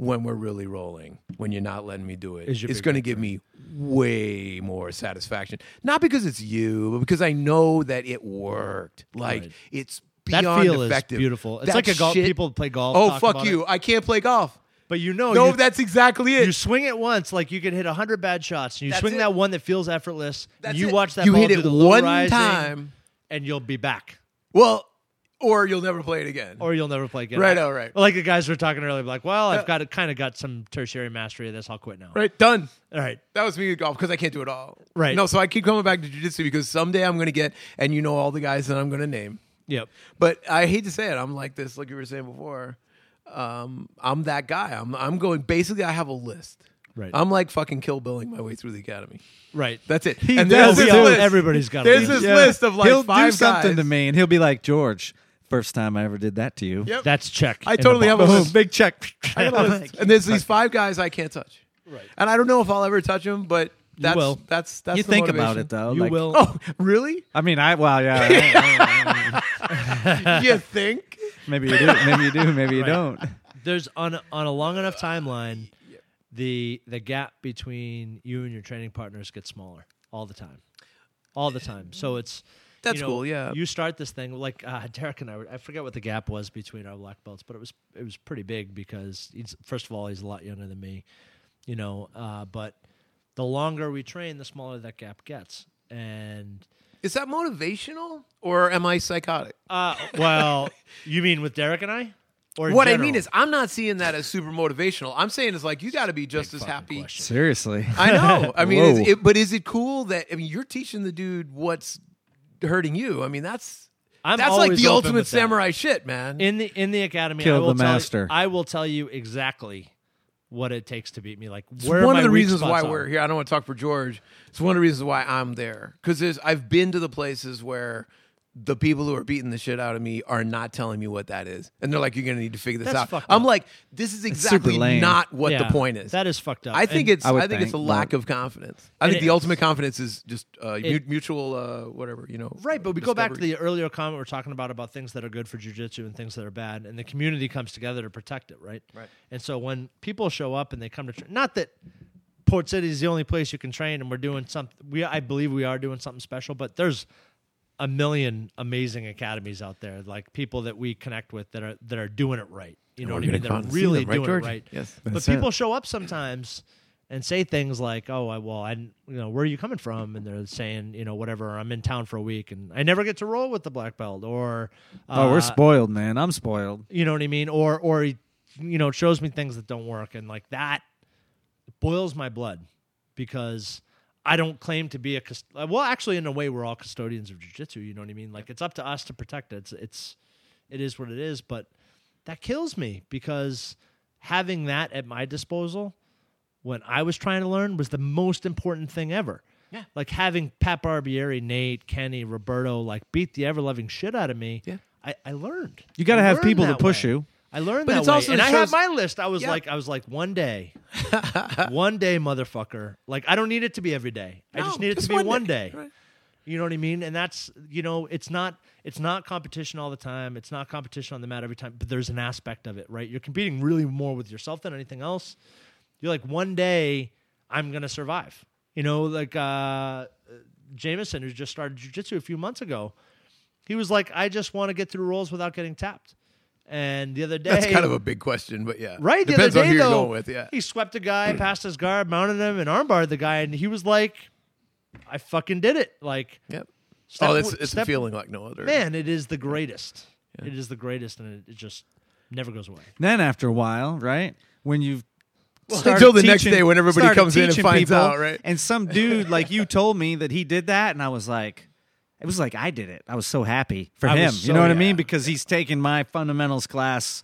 when we're really rolling, when you're not letting me do it, it's going to give me way more satisfaction. Not because it's you, but because I know that it worked. Like Right. it's That feel effective. is beautiful. It's That like a golf. shit- People play golf. Oh fuck you! it. I can't play golf. But you know, no, you, that's exactly it. you swing it once, like you could hit hundred bad shots, and you That's swing it. that one that feels effortless. That's you it. watch that You ball hit it the one rising, time. and you'll be back, well, or you'll never play it again. or you'll never play again. Right, all right. Like the guys were talking earlier, like, well, I've got kind of got some tertiary mastery of this. I'll quit now. right, done. All right. That was me with golf because I can't do it all. Right. No, so I keep coming back to jujitsu because someday I'm going to get, and you know all the guys that I'm going to name. Yep. But I hate to say it, I'm like this, like you were saying before. Um, I'm that guy. I'm I'm going. Basically, I have a list. Right. I'm like fucking kill billing my way through the academy. Right. That's it. He and does there's this do list. Everybody's got a list. There's list. this list of like he'll five do something guys. to me, and he'll be like, George, first time I ever did that to you. Yep. That's check. I in the totally have a box. list. big check. I got a list. and there's these five guys I can't touch. Right. And I don't know if I'll ever touch them, but That's, will. That's that's you the think about motivation. it though. you like- will. Oh, really? I mean, I well, yeah. you think? maybe you do. Maybe you do. Maybe you Right. don't. There's on a, on a long enough timeline, the the gap between you and your training partners gets smaller all the time, all the time. So it's That's you know, cool, yeah. you start this thing like uh, Derek and I. Were, I forget what the gap was between our black belts, but it was it was pretty big because he's first of all he's a lot younger than me, you know. Uh, but the longer we train, the smaller that gap gets, and. Is that motivational or am I psychotic? Uh, well, you mean with Derek and I, or in what I mean is, I'm not seeing that as super motivational. I'm saying it's like you got to be just as happy. question. Seriously. I know. I mean, is it, but is it cool that I mean you're teaching the dude what's hurting you? I mean, that's I'm that's like the ultimate with that. samurai shit, man. in the in the academy. Kill I will the tell master. You, I will tell you exactly what it takes to beat me. Like It's one of the reasons why spots we're are. here. I don't want to talk for George. It's one of the reasons why I'm there because I've been to the places where the people who are beating the shit out of me are not telling me what that is, and they're like, "You're going to need to figure this That's out." fucked I'm up. like, "This is super exactly lame. not what Yeah, the point is." That is fucked up. I think And it's. I I, would think it's a think, lack of confidence. I And think the it- ultimate confidence is just uh, mu- It- mutual, uh, whatever you know. right. But we go back to discovery. the earlier comment we are talking about about things that are good for jujitsu and things that are bad, and the community comes together to protect it. Right. Right. And so when people show up and they come to tra- not that. Port City is the only place you can train, and we're doing something. We, I believe, we are doing something special. But there's a million amazing academies out there, like people that we connect with that are that are doing it right. You know We're what I mean? They're come and see really them, right, doing George? it right. Yes. but people it. show up sometimes and say things like, "Oh, I, well, I, you know, where are you coming from?" And they're saying, you know, whatever. I'm in town for a week, and I never get to roll with the black belt, or oh, uh, we're spoiled, man. I'm spoiled. You know what I mean? Or, or he, you know, shows me things that don't work, and like that boils my blood because I don't claim to be a cust- well. Actually, in a way, we're all custodians of jujitsu. You know what I mean? Like it's up to us to protect it. It's it's it is what it is. But that kills me because having that at my disposal when I was trying to learn was the most important thing ever. Yeah. Like having Pat Barbieri, Nate, Kenny, Roberto, like beat the ever loving shit out of me. Yeah. I, I learned. You got to have people to push way. you. I learned But that it's way. also- and I had my list. I was Yeah. like, I was like, one day, one day, motherfucker. Like, I don't need it to be every day. I No, just need it to be one day. Right. You know what I mean? And that's you know, it's not it's not competition all the time. It's not competition on the mat every time. But there's an aspect of it, right? You're competing really more with yourself than anything else. You're like, one day I'm gonna survive. You know, like uh, Jameson, who just started jujitsu a few months ago, he was like, I just want to get through rolls without getting tapped. And the other day, That's kind of a big question, but yeah, Right. The Depends other on day, who you're though, going with. Yeah, he swept a guy, past his guard, mounted him, and armbarred the guy, and he was like, "I fucking did it!" Like, yep. step oh, it's it's step- a feeling like no other. man, it is the greatest. It is the greatest, and it, it just never goes away. Then after a while, right, when you've Well, until the next day when everybody comes in and finds people, out, right? And some dude like you told me that he did that, and I was like, it was like I did it. I was so happy for I him. so- you know what I mean? Because he's taking my fundamentals class.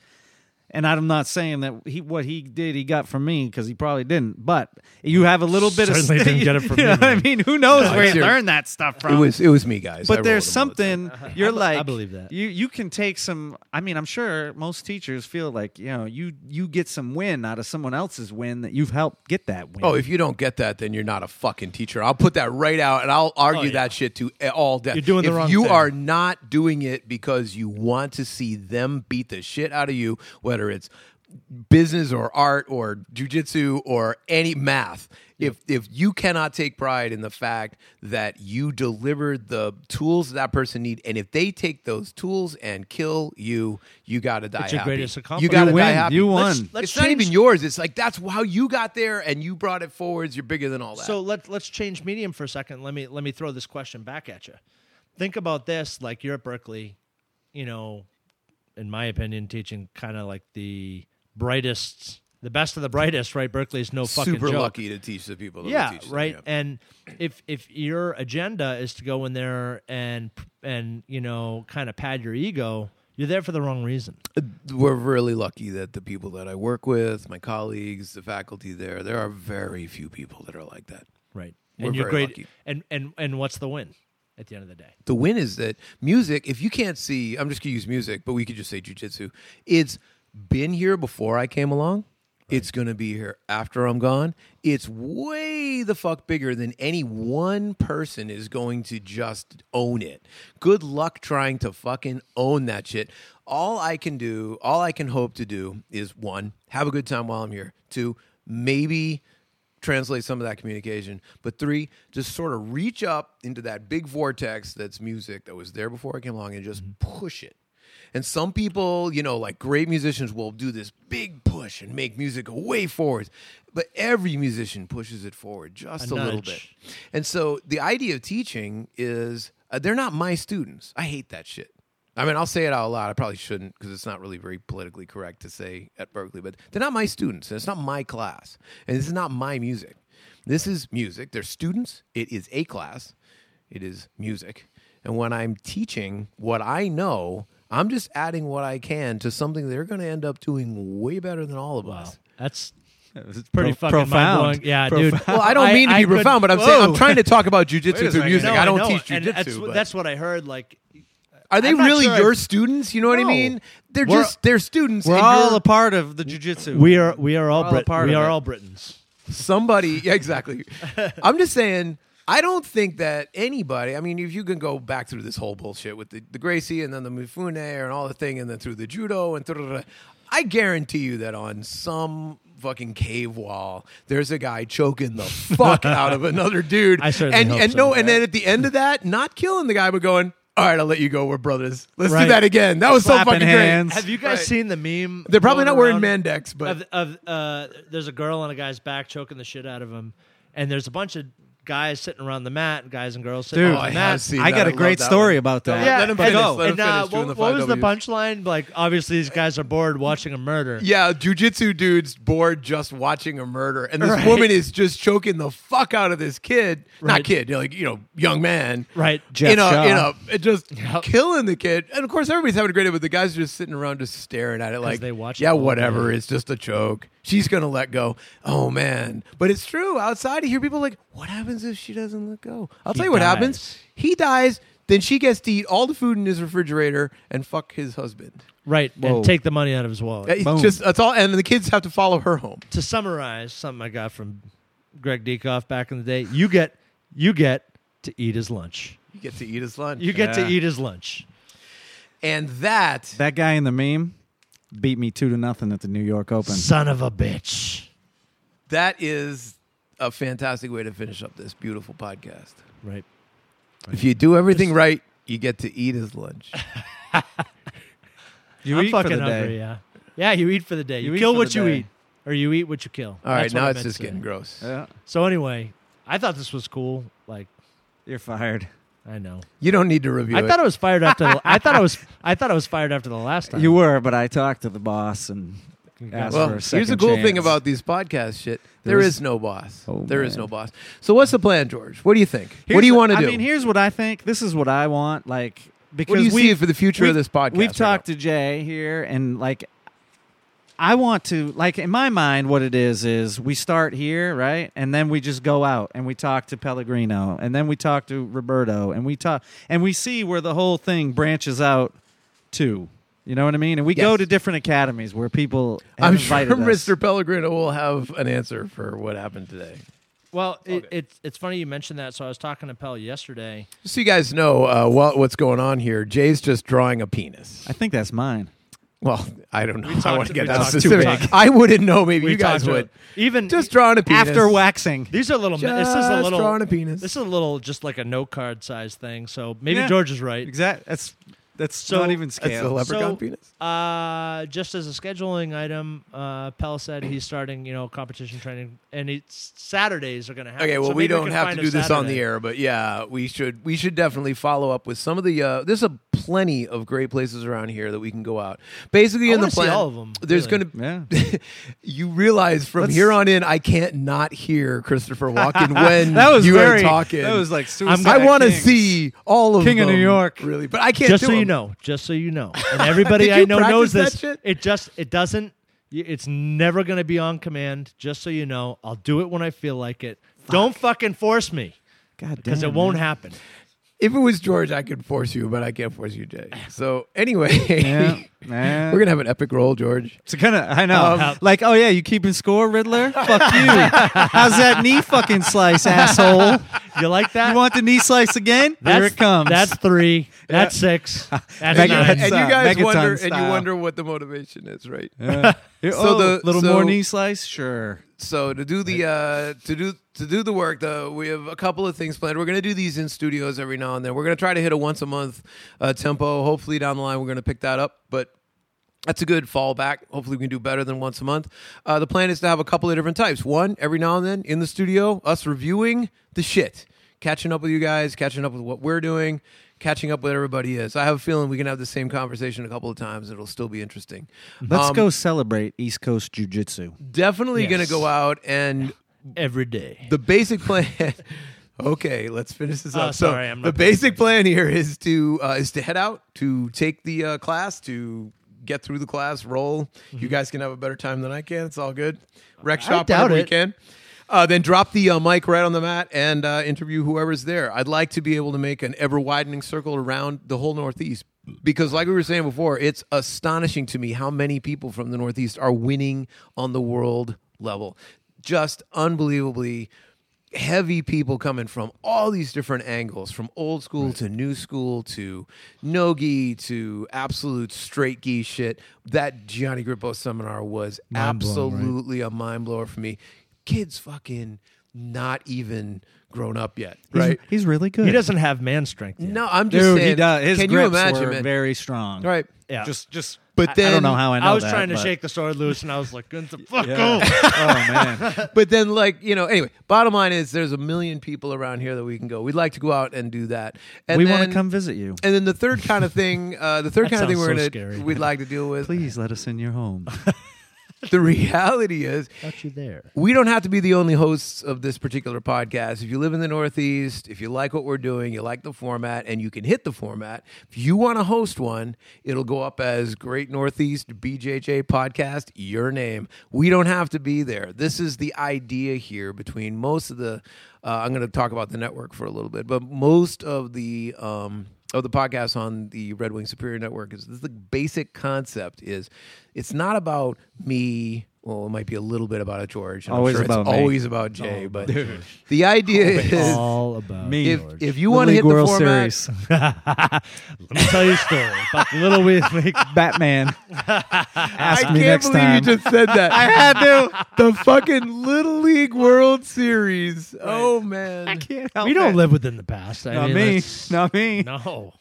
And I'm not saying that he what he did he got from me because he probably didn't, but you have a little bit Certainly of didn't get it from you me, know I mean? Who knows No, where he learned that stuff from? It was it was me, guys. But roll there's with them all the something you're I like I believe that. you you can take some I mean I'm sure most teachers feel like you know you you get some win out of someone else's win that you've helped get that win. Oh, if you don't get that, then you're not a fucking teacher. I'll put that right out, and I'll argue Oh, yeah. that shit to eh, all death. You're doing the wrong you thing. are not doing it because you want to see them beat the shit out of you, whether it's business or art or jujitsu or any math. If if you cannot take pride in the fact that you delivered the tools that person need, and if they take those tools and kill you, you got to die. It's your happy. greatest You got to die win. happy. You Let's- won. Let's it's not even yours. It's like that's how you got there, and you brought it forwards. You're bigger than all that. So let let's change medium for a second. Let me let me throw this question back at you. Think about this: like you're at Berkeley, you know, in my opinion, teaching kind of like the brightest, the best of the brightest. Right? Berkeley's no fucking super joke. lucky to teach the people. That yeah teach them, right yeah. and if if your agenda is to go in there and and you know kind of pad your ego you're there for the wrong reason uh, We're really lucky that the people that I work with, my colleagues, the faculty there, there are very few people that are like that. right We're and you're very great lucky. and and and what's the win at the end of the day The win is that music, if you can't see, I'm just going to use music, but we could just say jujitsu, it's been here before I came along. It's going to be here after I'm gone. It's way the fuck bigger than any one person is going to just own it. Good luck trying to fucking own that shit. All I can do, all I can hope to do is one, have a good time while I'm here. Two, maybe translate some of that communication. But three, just sort of reach up into that big vortex that's music that was there before I came along and just push it. And some people, you know, like great musicians will do this big push and make music way forward. But every musician pushes it forward just a, A little bit. And so the idea of teaching is uh, they're not my students. I hate that shit. I mean, I'll say it out loud. I probably shouldn't because it's not really very politically correct to say at Berkeley, but they're not my students. And it's not my class. And this is not my music. This is music. They're students. It is a class. It is music. And when I'm teaching what I know, I'm just adding what I can to something they're going to end up doing way better than all of Wow, us. that's It's pretty pro- fucking profound. mind-blowing. Yeah, dude. Well, I don't mean to I be could- profound, but I'm saying I'm trying to talk about Wait jujitsu through music. No, I don't know, teach and jujitsu. That's, but- that's what I heard. Like, Are they I'm not really sure your I've- students? You know what I No. mean? They're We're- just they're students. We're and all you're a part of the jujitsu. we are we are all, all a Brit- part we of are it. all Britons. somebody. Yeah, exactly. I'm just saying. I don't think that anybody. I mean, if you can go back through this whole bullshit with the, the Gracie and then the Mifune and all the thing, and then through the judo and da-da-da, I guarantee you that on some fucking cave wall, there's a guy choking the fuck out of another dude. I certainly and hope and so. no, and then at the end of that, not killing the guy, but going, "All right, I'll let you go. We're brothers. Let's do that again." That was so Clapping fucking hands. great. Have you guys Right. seen the meme? They're probably not wearing around Mandex, but Of, of uh, there's a girl on a guy's back choking the shit out of him, and there's a bunch of guys sitting around the mat, guys and girls sitting Dude, around Oh, I the have mat. seen I got a love great story one. about that. Yeah, let him and, finish. go. Let him and, uh, finish doing what, the what was the 5Ws. punchline? Like, obviously, these guys are bored watching a murder. Yeah, jujitsu dudes bored just watching a murder, and this Right. woman is just choking the fuck out of this kid. Not Right. kid, like you know, young man. Right. Jeff in a, Shaw. in a, it just Yep. killing the kid, and of course everybody's having a great time, but the guys are just sitting around just staring at it, like they watch it yeah, all whatever, day. it's just a joke. She's gonna let go. Oh man, but it's true. Outside, you hear people like, "What happens if she doesn't let go?" I'll He tell you what happens. He dies. Then she gets to eat all the food in his refrigerator and fuck his husband. Right. Whoa. And take the money out of his wallet. It's Boom. just that's all, and the kids have to follow her home. to summarize something I got from Greg Diekoff back in the day, you get you get to eat his lunch. You get to eat his lunch. You get Yeah. to eat his lunch. and that That guy in the meme beat me two to nothing at the New York Open. Son of a bitch. that is a fantastic way to finish up this beautiful podcast. Right. If you do everything right, you get to eat his lunch. You I'm eat for fucking the hungry, day. yeah. Yeah, you eat for the day. You, You kill what you day. eat. Or you eat what you kill. All right, That's what now I it's just getting gross. Yeah, So anyway, I thought this was cool. Like, you're fired. I know. You don't need to review I it. thought I was fired after the, I thought I was I thought I was fired after the last time. You were, but I talked to the boss and asked well, for a second here's the second cool thing about these podcast shit. There There was- is no boss. Oh, there is man. no boss. So what's the plan, George? What do you think? what Here's do you want to do? I mean, here's what I think. This is what I want. Like because what do you we see for the future of this podcast? We've right talked now? to Jay here, and like, I want to like in my mind, what it is is we start here, right, and then we just go out and we talk to Pellegrino, and then we talk to Roberto, and we talk and we see where the whole thing branches out to. You know what I mean? And we go to different academies where people. Have I'm sure us. Mr. Pellegrino will have an answer for what happened today. Well, it, Okay. it's it's funny you mentioned that. So I was talking to Pell yesterday. Just so you guys know uh, what, what's going on here, Jay's just drawing a penis. I think that's mine. Well, I don't know. We I want to get that specific. too. I wouldn't know. Maybe We you guys would. even Just drawing a penis. After waxing, These are little. Just this is a little. drawing a penis. This is a little, just like a note card size thing. So maybe Yeah. George is right. Exactly. That's that's So- not even That's the scale. leprechaun So- penis. Uh, just as a scheduling item, uh, Pell said he's starting, you know, competition training, and it's Saturdays are going to happen. Okay, well, So we don't can have to do this on the air, but yeah, we should. We should definitely follow up with some of the. Uh, there's a plenty of great places around here that we can go out. Basically, I in the wanna see plan, all of them, there's really. going yeah. to. you realize from Let's- here on in, I can't not hear Christopher Walken when that was you very, are talking. That was like I'm- suicide. I want to see all of King of New York. really, but I can't. Just so you them. Know, just so you know, and everybody I know knows this. It just it doesn't. It's never going to be on command. Just so you know, I'll do it when I feel like it. Don't fucking force me God damn, because it won't man. happen. If it was George, I could force you, but I can't force you, Jay. So anyway, Yeah, yeah. we're gonna have an epic roll, George. It's kind of I know. Um, like, oh yeah, you keeping score, Riddler? Fuck you. How's that knee fucking slice, asshole? You like that? You want the knee slice again? that's, Here it comes. That's three. That's six. That's Mega- nine. and you guys Megaton wonder, and you wonder what the motivation is, right? Yeah. So so the- little so- more knee slice, sure. So to do the uh, to do to do the work, though, we have a couple of things planned. We're going to do these in studios every now and then. We're going to try to hit a once a month uh, tempo. Hopefully, down the line, we're going to pick that up. But that's a good fallback. Hopefully, we can do better than once a month. Uh, the plan is to have a couple of different types. One, every now and then in the studio, us reviewing the shit, catching up with you guys, catching up with what we're doing, catching up with everybody is. I have a feeling we can have the same conversation a couple of times. It'll still be interesting. Let's Um, go celebrate East Coast Jiu Jitsu. Definitely Yes. going to go out and every day. the basic plan. okay, let's finish this Oh, up. So sorry, I'm the not paying basic plan here is to uh, is to head out to take the uh, class to get through the class, roll. You guys can have a better time than I can. It's all good. Rec Mm-hmm. I shop doubt whenever we it. Uh, then drop the uh, mic right on the mat and uh, interview whoever's there. I'd like to be able to make an ever widening circle around the whole Northeast because, like we were saying before, it's astonishing to me how many people from the Northeast are winning on the world level. Just unbelievably heavy people coming from all these different angles from old school to new school to no gi to absolute straight gi shit that gianni grippo seminar was right? absolutely a mind blower for me kids fucking not even grown up yet right He's, really good. He doesn't have man strength. Yet. no i'm just Dude, saying he does. His can you grips imagine were man very strong. right Yeah. Just, just. but then I don't know how I know I was that, trying to but- shake the sword loose, and I was like, "Good the fuck Yeah. go." oh man. but then like you know anyway bottom line is there's a million people around here that we can go we'd like to go out and do that and we want then- to come visit you. And then the third kind of thing, uh, the third That kind of thing sounds we're so gonna scary. we'd like to deal with. Please let us in your home. The reality is, Got you there. we don't have to be the only hosts of this particular podcast. If you live in the Northeast, if you like what we're doing, you like the format, and you can hit the format, if you want to host one, it'll go up as Great Northeast BJJ Podcast, your name. We don't have to be there. This is the idea here between most of the. Uh, I'm going to talk about the network for a little bit, but most of the. Um, of the podcast on the Red Wing Superior Network is the basic concept is it's not about me. Well, it might be a little bit about it, George. and I'm Always sure about it's me. always about Jay, All but about the idea is All about Me. if George. if you want to League hit the World format, Series. Let me tell you a story about the little League make. Batman. I Ask me can't next believe time. you just said that. I had to. The fucking Little League World Series. Oh man. I can't help We don't it. live within the past. I Not mean, me. Not me. No.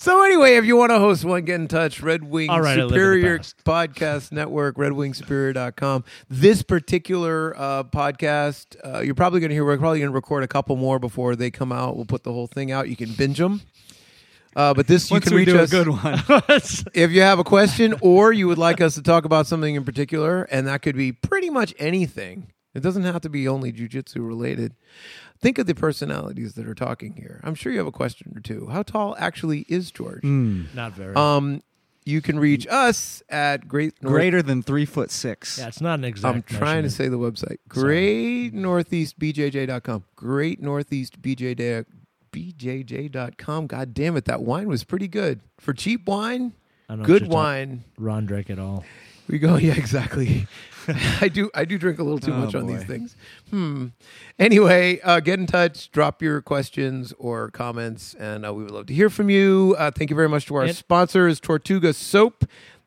So anyway, if you want to host one, get in touch. Red Wing All right, I live in the Superior past. Podcast Network, redwingsuperior.com. This particular uh, podcast, uh, you're probably going to hear, we're probably going to record a couple more before they come out. We'll put the whole thing out. You can binge them. Uh, but this, you Once can we reach do us. a good one. if you have a question or you would like us to talk about something in particular, and that could be pretty much anything. It doesn't have to be only jujitsu related. Think of the personalities that are talking here. I'm sure you have a question or two. How tall actually is George? Not very. Um, you can reach us at Great North. Greater than three foot six. yeah, it's not an exact. I'm trying to say the website. Great Northeast BJJ.com. Great Northeast BJJ BJJ.com. God damn it, that wine was pretty good. For cheap wine, I don't good you're wine. Ron Drake at all. We go, yeah, exactly. I do, I do drink a little too Oh, much on these things. Hmm. Anyway, uh, get in touch, drop your questions or comments, and uh, we would love to hear from you. Uh, thank you very much to our And- sponsors, Tortuga Soap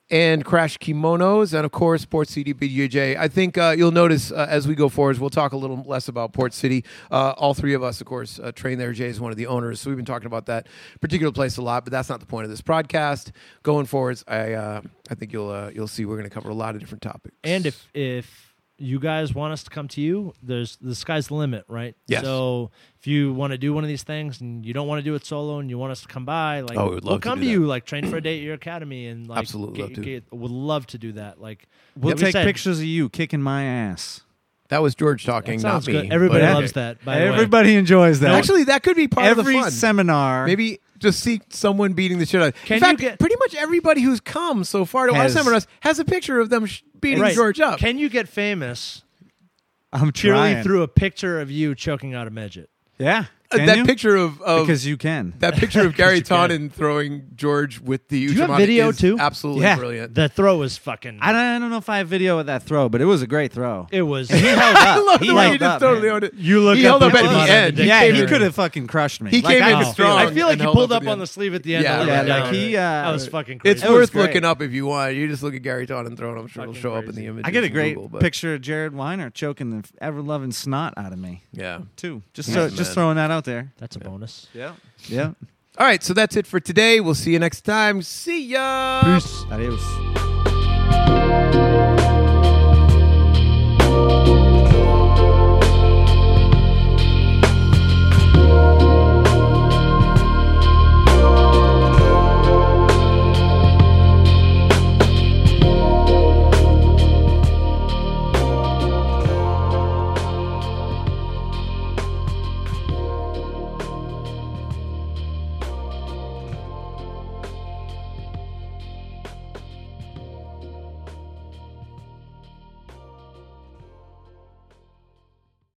and Crash Kimonos, and of course, Port City BJJ. I think uh, you'll notice uh, as we go forward, we'll talk a little less about Port City. Uh, all three of us, of course, uh, train there. Jay is one of the owners, so we've been talking about that particular place a lot. But that's not the point of this podcast. Going forwards, I uh, I think you'll uh, you'll see we're going to cover a lot of different topics. And if if you guys want us to come to you, there's the sky's the limit, right? Yes. So if you want to do one of these things and you don't want to do it solo and you want us to come by, like Oh, we would we'll love to come do to, that. you, like train for a day at your academy and like Absolutely get- love to. get- would love to do that. Like We'll we take said, pictures of you kicking my ass. that was George talking, not me. good. Everybody loves that. By the way. Everybody enjoys that. Actually, that could be part of the every fun. seminar. Maybe just see someone beating the shit out. Can In fact, you get- pretty much everybody who's come so far to our Has- seminars has a picture of them sh- beating Right. George up. Can you get famous I'm purely trying. through a picture of you choking out a midget? Yeah. Uh, Can that you? picture of, of because you can. that picture of Gary you can. Tonin throwing George with the you have Uchimata video, is too? Absolutely Yeah. brilliant. The throw was fucking. I don't, I don't know if I have video of that throw, but it was a great throw. it was. he held up. I love he the way held he just up, totally man. owned it. You look He up held up the at the bottom end. of Yeah, he could have fucking crushed me. He Like, came I in feel strong. like- I feel like and he held pulled up up the on end. the sleeve at the end. Yeah, to right. Yeah, down. like he. Uh, that was fucking crazy. It's It was worth great. looking up if you want. You just look at Gary Tonon throwing. I'm sure it'll Fucking show up in crazy. the image. I get a great picture of Jared Weiner choking the ever loving snot out of me Yeah. too. Just so, the just man. throwing that out there. That's a bonus. Yeah. Yeah. All right, so that's it for today. We'll see you next time. See ya. Adios.